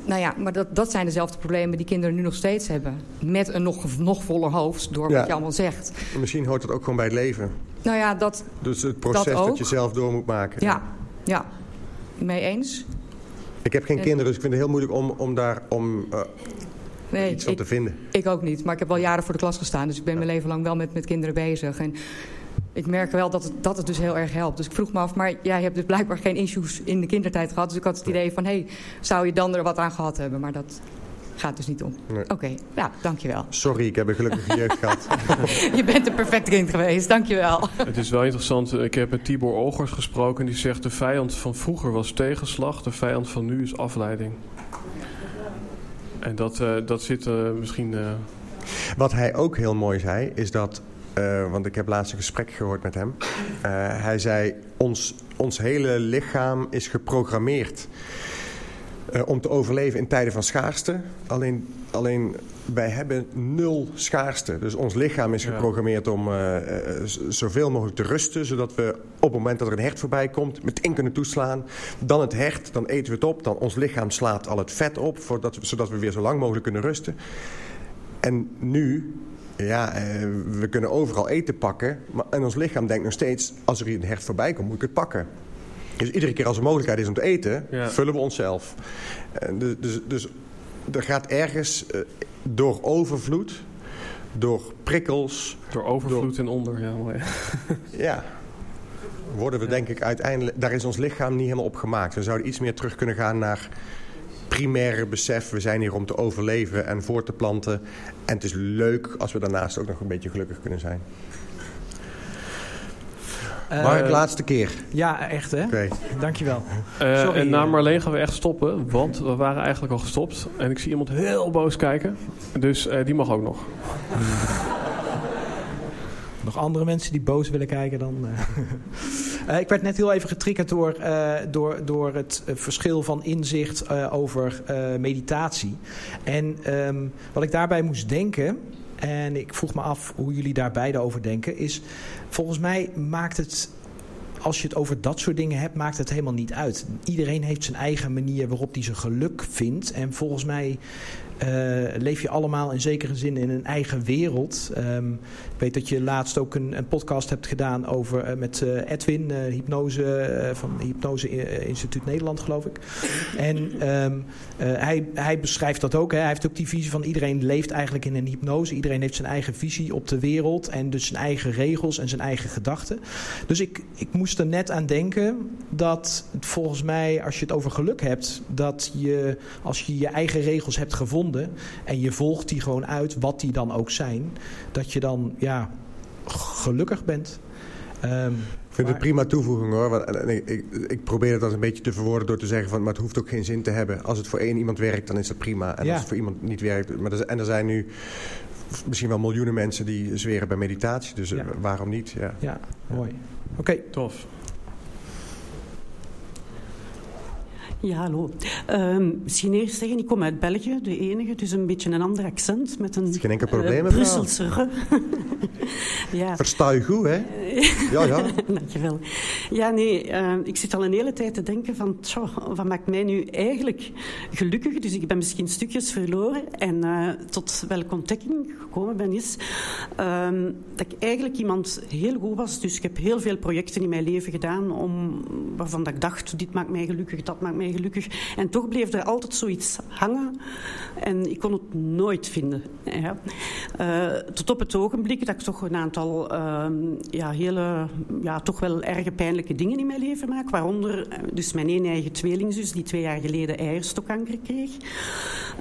Nou ja, maar dat, dat zijn dezelfde problemen die kinderen nu nog steeds hebben. Met een nog, nog voller hoofd, door ja. wat je allemaal zegt. Misschien hoort dat ook gewoon bij het leven. Nou ja, dat Dus het proces dat, dat je zelf door moet maken. Ja, ja. Mee eens? Ik heb geen kinderen, dus ik vind het heel moeilijk om, om daar... Om, uh, nee, iets van ik, te vinden. Ik ook niet, maar ik heb wel jaren voor de klas gestaan. Dus ik ben mijn leven lang wel met, met kinderen bezig. En ik merk wel dat het, dat het dus heel erg helpt. Dus ik vroeg me af, maar jij hebt dus blijkbaar geen issues in de kindertijd gehad. Dus ik had het idee van, hé, hey, zou je dan er wat aan gehad hebben? Maar dat gaat dus niet om. Nee. Oké, okay, ja, dankjewel. Sorry, ik heb een gelukkige jeugd gehad. je bent een perfect kind geweest, dankjewel. Het is wel interessant, ik heb met Tibor Olgers gesproken... die zegt, de vijand van vroeger was tegenslag, de vijand van nu is afleiding. En dat, uh, dat zit uh, misschien... Uh... Wat hij ook heel mooi zei, is dat... Want ik heb laatst een gesprek gehoord met hem. Hij zei, ons, ons hele lichaam is geprogrammeerd. eh, om te overleven in tijden van schaarste. Alleen, alleen wij hebben nul schaarste. Dus ons lichaam is geprogrammeerd om eh, eh, zoveel mogelijk te rusten. Zodat we op het moment dat er een hert voorbij komt, meteen kunnen toeslaan. Dan het hert, dan eten we het op. Dan ons lichaam slaat al het vet op, voordat zodat we weer zo lang mogelijk kunnen rusten. En nu, ja, eh, we kunnen overal eten pakken. Maar, en ons lichaam denkt nog steeds, als er hier een hert voorbij komt, moet ik het pakken. Dus iedere keer als er mogelijkheid is om te eten, Ja. vullen we onszelf. Dus, dus, dus er gaat ergens eh, door overvloed, door prikkels, Door overvloed en onder, ja mooi. ja, worden we denk ik uiteindelijk... Daar is ons lichaam niet helemaal op gemaakt. We zouden iets meer terug kunnen gaan naar primaire besef. We zijn hier om te overleven en voor te planten. En het is leuk als we daarnaast ook nog een beetje gelukkig kunnen zijn. Eh, Mark, laatste keer. Ja, echt hè? Oké. Dankjewel. Eh, Sorry, en na eh. Marleen gaan we echt stoppen, want we waren eigenlijk al gestopt. En ik zie iemand heel boos kijken, dus eh, die mag ook nog. Nog andere mensen die boos willen kijken dan. eh. Eh, ik werd net heel even getriggerd door, eh, door, door het verschil van inzicht eh, over eh, meditatie. En ehm, wat ik daarbij moest denken. En ik vroeg me af hoe jullie daar beide over denken. Is volgens mij maakt het. Als je het over dat soort dingen hebt, maakt het helemaal niet uit. Iedereen heeft zijn eigen manier waarop hij zijn geluk vindt. En volgens mij leef je allemaal in zekere zin in een eigen wereld. Ehm, ik weet dat je laatst ook een, een podcast hebt gedaan over, eh, met eh, Edwin, eh, hypnose, eh, van Hypnose eh, Instituut Nederland, geloof ik. En ehm, eh, hij, hij beschrijft dat ook. Hè. Hij heeft ook die visie van iedereen leeft eigenlijk in een hypnose. Iedereen heeft zijn eigen visie op de wereld en dus zijn eigen regels en zijn eigen gedachten. Dus ik, ik moest er net aan denken dat volgens mij, als je het over geluk hebt, dat je als je je eigen regels hebt gevonden en je volgt die gewoon uit, wat die dan ook zijn, dat je dan ja, gelukkig bent. Ehm, Ik vind het maar- prima toevoeging hoor. Want, en ik, ik, ik probeer het dan een beetje te verwoorden door te zeggen van... maar het hoeft ook geen zin te hebben. Als het voor één iemand werkt, dan is dat prima. En Ja. als het voor iemand niet werkt... Maar er, en er zijn nu misschien wel miljoenen mensen die zweren bij meditatie. Dus eh, Ja. waarom niet? Ja. Ja, mooi. Oké. Tof. Ja, hallo. Ehm, misschien eerst zeggen, ik kom uit België, de enige, dus een beetje een ander accent met een Geen enkel eh, probleem. Brusselse ja. Versta je goed, hè? Ja, ja. Dankjewel. Ja, nee, eh, ik zit al een hele tijd te denken van, tjoh, wat maakt mij nu eigenlijk gelukkig? Dus ik ben misschien stukjes verloren. En eh, tot welke ontdekking gekomen ben is ehm, dat ik eigenlijk iemand heel goed was. Dus ik heb heel veel projecten in mijn leven gedaan om, waarvan dat ik dacht, dit maakt mij gelukkig, dat maakt mij gelukkig. En toch bleef er altijd zoiets hangen en ik kon het nooit vinden. Ja. Eh, tot op het ogenblik dat ik toch een aantal ehm, ja, hele, ja, toch wel erg pijnlijke dingen in mijn leven maak. Waaronder eh, dus mijn een eigen tweelingzus die twee jaar geleden eierstokkanker kreeg.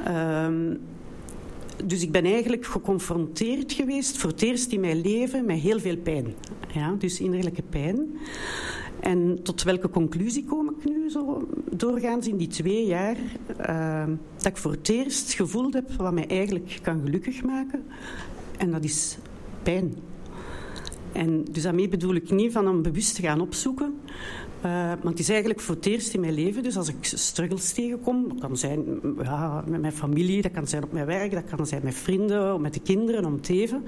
Ehm, dus ik ben eigenlijk geconfronteerd geweest voor het eerst in mijn leven met heel veel pijn. Ja, dus innerlijke pijn. En tot welke conclusie kom ik nu zo doorgaans in die twee jaar? eh, dat ik voor het eerst gevoeld heb wat mij eigenlijk kan gelukkig maken. En dat is pijn. En dus daarmee bedoel ik niet van hem bewust te gaan opzoeken. Uh, maar het is eigenlijk voor het eerst in mijn leven, dus als ik struggles tegenkom, dat kan zijn ja, met mijn familie, dat kan zijn op mijn werk, dat kan zijn met vrienden, met de kinderen, om het even.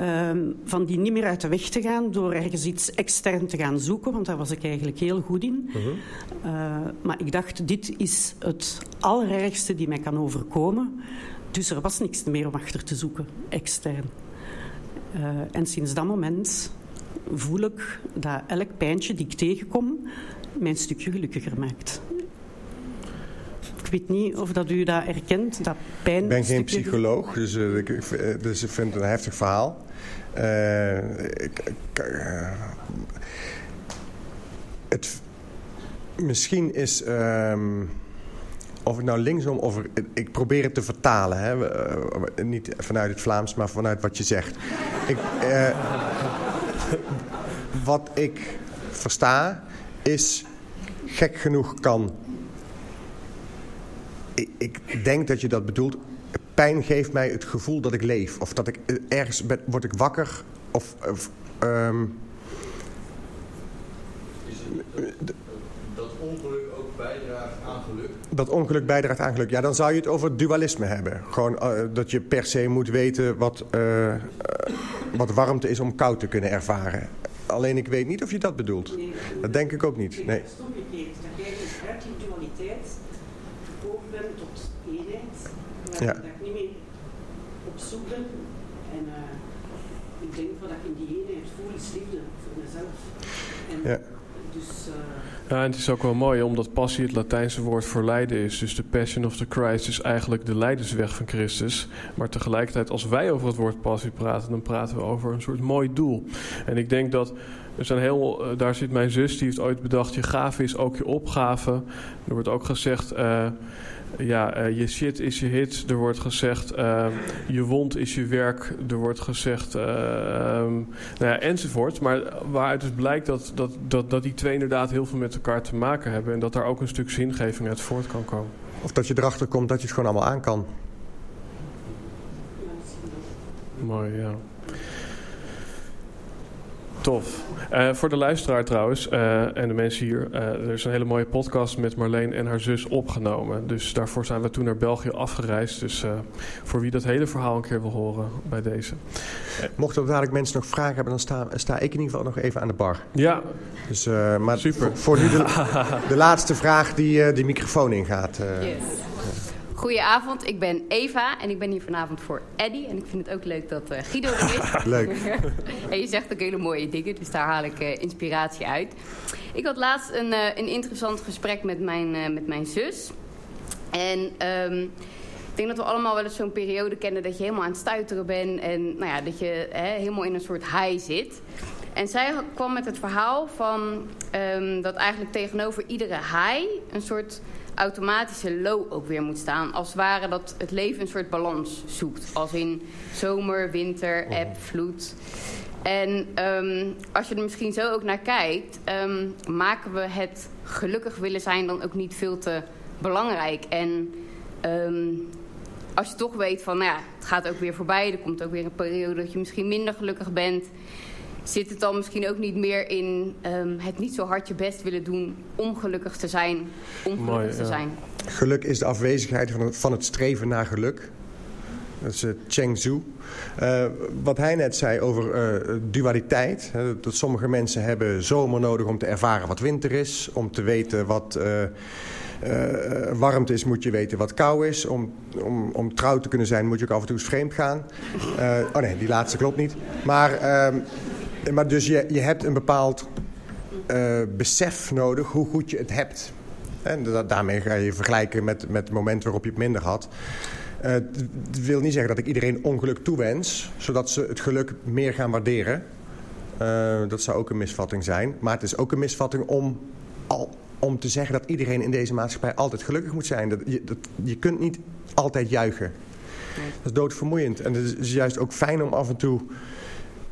Uh, van die niet meer uit de weg te gaan door ergens iets extern te gaan zoeken, want daar was ik eigenlijk heel goed in. Uh -huh. uh, maar ik dacht, dit is het allerergste die mij kan overkomen. Dus er was niks meer om achter te zoeken, extern. Uh, en sinds dat moment voel ik dat elk pijntje die ik tegenkom mij een stukje gelukkiger maakt. Ik weet niet of dat u dat erkent, dat pijn... Ik ben geen psycholoog, dus, uh, ik, dus ik vind het een heftig verhaal. Uh, ik, uh, het, misschien is... Um, of het nou linksom of ik probeer het te vertalen. Hè? Uh, niet vanuit het Vlaams, maar vanuit wat je zegt. Ik, uh, wat ik versta is gek genoeg kan. Ik, ik, denk dat je dat bedoelt. Pijn geeft mij het gevoel dat ik leef. Of dat ik ergens ben, word ik wakker. Of. of um, dat ongeluk ook bijdraagt aan geluk. Dat ongeluk bijdraagt aan geluk. Ja, dan zou je het over dualisme hebben. Gewoon eh, dat je per se moet weten wat, eh, wat warmte is om koud te kunnen ervaren. Alleen ik weet niet of je dat bedoelt. Dat denk ik ook niet. Nee. Dat jij uit die dualiteit gekomen bent tot eenheid. Waar Ja. Dat ik niet meer op zoek ben. En ik denk wat ik in die eenheid voel is liefde voor mezelf. En Ja. Ja, en het is ook wel mooi, omdat passie het Latijnse woord voor lijden is. Dus de Passion of the Christ is eigenlijk de lijdensweg van Christus. Maar tegelijkertijd, als wij over het woord passie praten, dan praten we over een soort mooi doel. En ik denk dat, er zijn heel, eh, daar zit mijn zus, die heeft ooit bedacht, je gave is ook je opgave. Er wordt ook gezegd, eh, ja, eh, je shit is je hit. Er wordt gezegd, eh, je wond is je werk. Er wordt gezegd, eh, ehm, nou ja, enzovoort. Maar waaruit dus blijkt dat, dat, dat, dat die twee inderdaad heel veel met elkaar te maken hebben. En dat daar ook een stuk zingeving uit voort kan komen. Of dat je erachter komt dat je het gewoon allemaal aan kan. Mooi, ja. Tof. Eh, voor de luisteraar trouwens, eh, en de mensen hier, eh, er is een hele mooie podcast met Marleen en haar zus opgenomen. Dus daarvoor zijn we toen naar België afgereisd. Dus eh, voor wie dat hele verhaal een keer wil horen bij deze. Mochten er dadelijk mensen nog vragen hebben, dan sta, sta ik in ieder geval nog even aan de bar. Ja. Dus, eh, maar Super. Voor, voor nu de, de laatste vraag die eh de microfoon ingaat. eh. Yes. Goedenavond, ik ben Eva en ik ben hier vanavond voor Eddy. En ik vind het ook leuk dat eh, Guido er is. Leuk. en je zegt ook hele mooie dingen, dus daar haal ik eh, inspiratie uit. Ik had laatst een, eh, een interessant gesprek met mijn, met mijn zus. En ehm, ik denk dat we allemaal wel eens zo'n periode kennen dat je helemaal aan het stuiteren bent. En nou ja, dat je hè, helemaal in een soort high zit. En zij kwam met het verhaal van ehm, dat eigenlijk tegenover iedere high een soort automatische low ook weer moet staan. Als het ware dat het leven een soort balans zoekt. Als in zomer, winter, eb, vloed. En ehm, als je er misschien zo ook naar kijkt, ehm, maken we het gelukkig willen zijn dan ook niet veel te belangrijk. En ehm, als je toch weet van, nou ja, het gaat ook weer voorbij, er komt ook weer een periode dat je misschien minder gelukkig bent. Zit het dan misschien ook niet meer in ehm, het niet zo hard je best willen doen om gelukkig te zijn, om gelukkig Mooi, te ja. zijn? Geluk is de afwezigheid van het, van het streven naar geluk. Dat is eh, Cheng Zhu. Eh, wat hij net zei over eh, dualiteit. Hè, dat sommige mensen hebben zomer nodig om te ervaren wat winter is. Om te weten wat eh, eh, warmte is, moet je weten wat kou is. Om, om, om trouw te kunnen zijn, moet je ook af en toe eens vreemd gaan. Eh, oh nee, die laatste klopt niet. Maar, ehm, maar dus je, je hebt een bepaald eh, besef nodig hoe goed je het hebt. En da- daarmee ga je vergelijken met, met het moment waarop je het minder had. Eh, Het het wil niet zeggen dat ik iedereen ongeluk toewens, zodat ze het geluk meer gaan waarderen. Eh, dat zou ook een misvatting zijn. Maar het is ook een misvatting om, al, om te zeggen dat iedereen in deze maatschappij altijd gelukkig moet zijn. Dat, je, dat, je kunt niet altijd juichen. Dat is doodvermoeiend. En het is juist ook fijn om af en toe,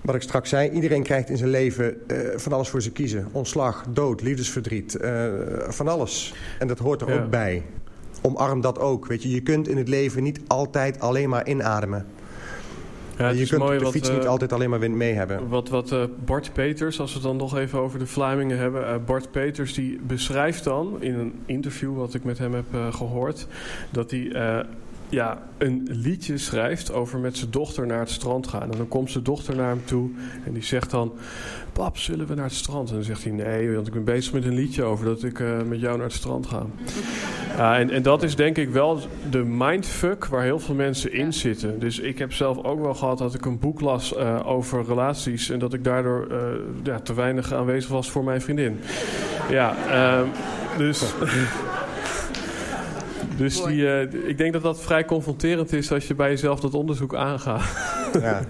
wat ik straks zei, iedereen krijgt in zijn leven eh, van alles voor ze kiezen. Ontslag, dood, liefdesverdriet, eh, van alles. En dat hoort er Ja. ook bij. Omarm dat ook. Weet je, je kunt in het leven niet altijd alleen maar inademen. Ja, je kunt mooi de wat, fiets eh, niet altijd alleen maar wind mee hebben. Wat, wat Bart Peters, als we het dan nog even over de Vlamingen hebben. Bart Peters die beschrijft dan in een interview wat ik met hem heb eh, gehoord. Dat hij ja, een liedje schrijft over met zijn dochter naar het strand gaan. En dan komt zijn dochter naar hem toe en die zegt dan... Pap, zullen we naar het strand? En dan zegt hij nee, want ik ben bezig met een liedje over dat ik eh, met jou naar het strand ga. Ja, en, en dat is denk ik wel de mindfuck waar heel veel mensen in zitten. Dus ik heb zelf ook wel gehad dat ik een boek las eh, over relaties... en dat ik daardoor eh, ja, te weinig aanwezig was voor mijn vriendin. Ja, ehm, dus... Dus die, eh, ik denk dat dat vrij confronterend is als je bij jezelf dat onderzoek aangaat. Ja.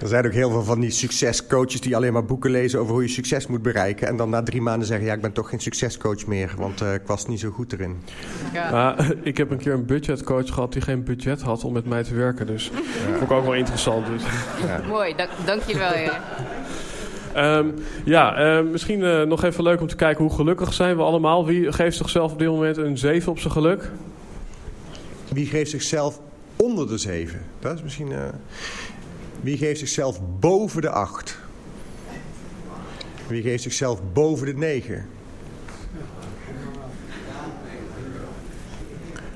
Er zijn ook heel veel van die succescoaches die alleen maar boeken lezen over hoe je succes moet bereiken. En dan na drie maanden zeggen, ja, ik ben toch geen succescoach meer, want eh, ik was niet zo goed erin. Maar ik heb een keer een budgetcoach gehad die geen budget had om met mij te werken. Dus vond ik ook wel interessant. Dus. Mooi, dank, dank je wel. Ehm, ja, ehm, misschien eh, nog even leuk om te kijken hoe gelukkig zijn we allemaal. Wie geeft zichzelf op dit moment een 7 op zijn geluk? Wie geeft zichzelf onder de zeven? Dat is misschien... eh, Wie geeft zichzelf boven de acht? Wie geeft zichzelf boven de negen?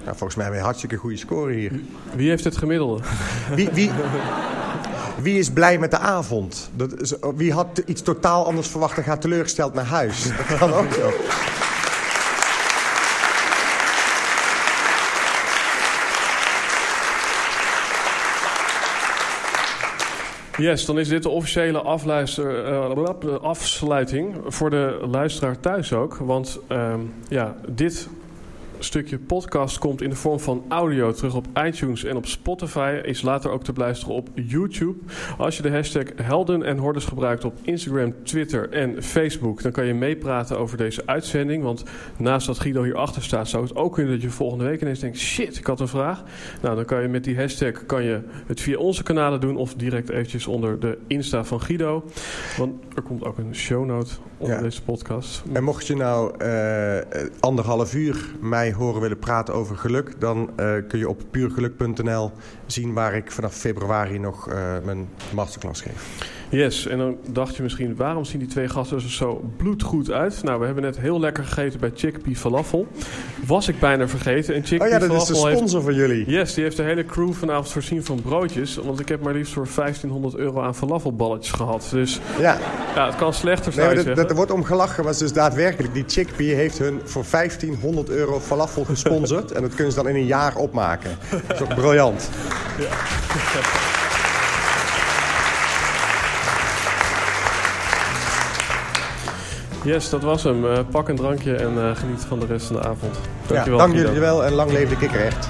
Nou, volgens mij hebben we een hartstikke goede score hier. Wie heeft het gemiddelde? Wie, wie, wie is blij met de avond? Dat wie had iets totaal anders verwacht en gaat teleurgesteld naar huis? Dat ook zo. Yes, dan is dit de officiële eh, afsluiting voor de luisteraar thuis ook. Want ehm, ja, dit stukje podcast komt in de vorm van audio terug op iTunes en op Spotify. Is later ook te beluisteren op YouTube. Als je de hashtag Helden en Hordes gebruikt op Instagram, Twitter en Facebook... dan kan je meepraten over deze uitzending. Want naast dat Guido hierachter staat... zou het ook kunnen dat je volgende week ineens denkt... shit, ik had een vraag. Nou, dan kan je met die hashtag kan je het via onze kanalen doen... of direct eventjes onder de Insta van Guido. Want er komt ook een shownote onder Ja. deze podcast. En mocht je nou eh, anderhalf uur mij horen willen praten over geluk... dan eh, kun je op puurgeluk.nl zien waar ik vanaf februari nog eh, mijn masterclass geef. Yes, en dan dacht je misschien, waarom zien die twee gasten er zo bloedgoed uit? Nou, we hebben net heel lekker gegeten bij Chickpea Falafel. Was ik bijna vergeten. En Chickpea Oh ja, dat is de Falafel heeft- sponsor van jullie. Yes, die heeft de hele crew vanavond voorzien van broodjes. Want ik heb maar liefst voor 1500 euro aan falafelballetjes gehad. Dus Ja. ja, het kan slechter Nee, maar je dat, er wordt om gelachen, maar het is dus daadwerkelijk. Die Chickpea heeft hun voor 1500 euro falafel gesponsord. en dat kunnen ze dan in een jaar opmaken. Dat is ook briljant. Yes, dat was hem. Eh, pak een drankje en eh, geniet van de rest van de avond. Ja, Dankjewel. dank Guido. jullie wel en lang leven de kikker echt.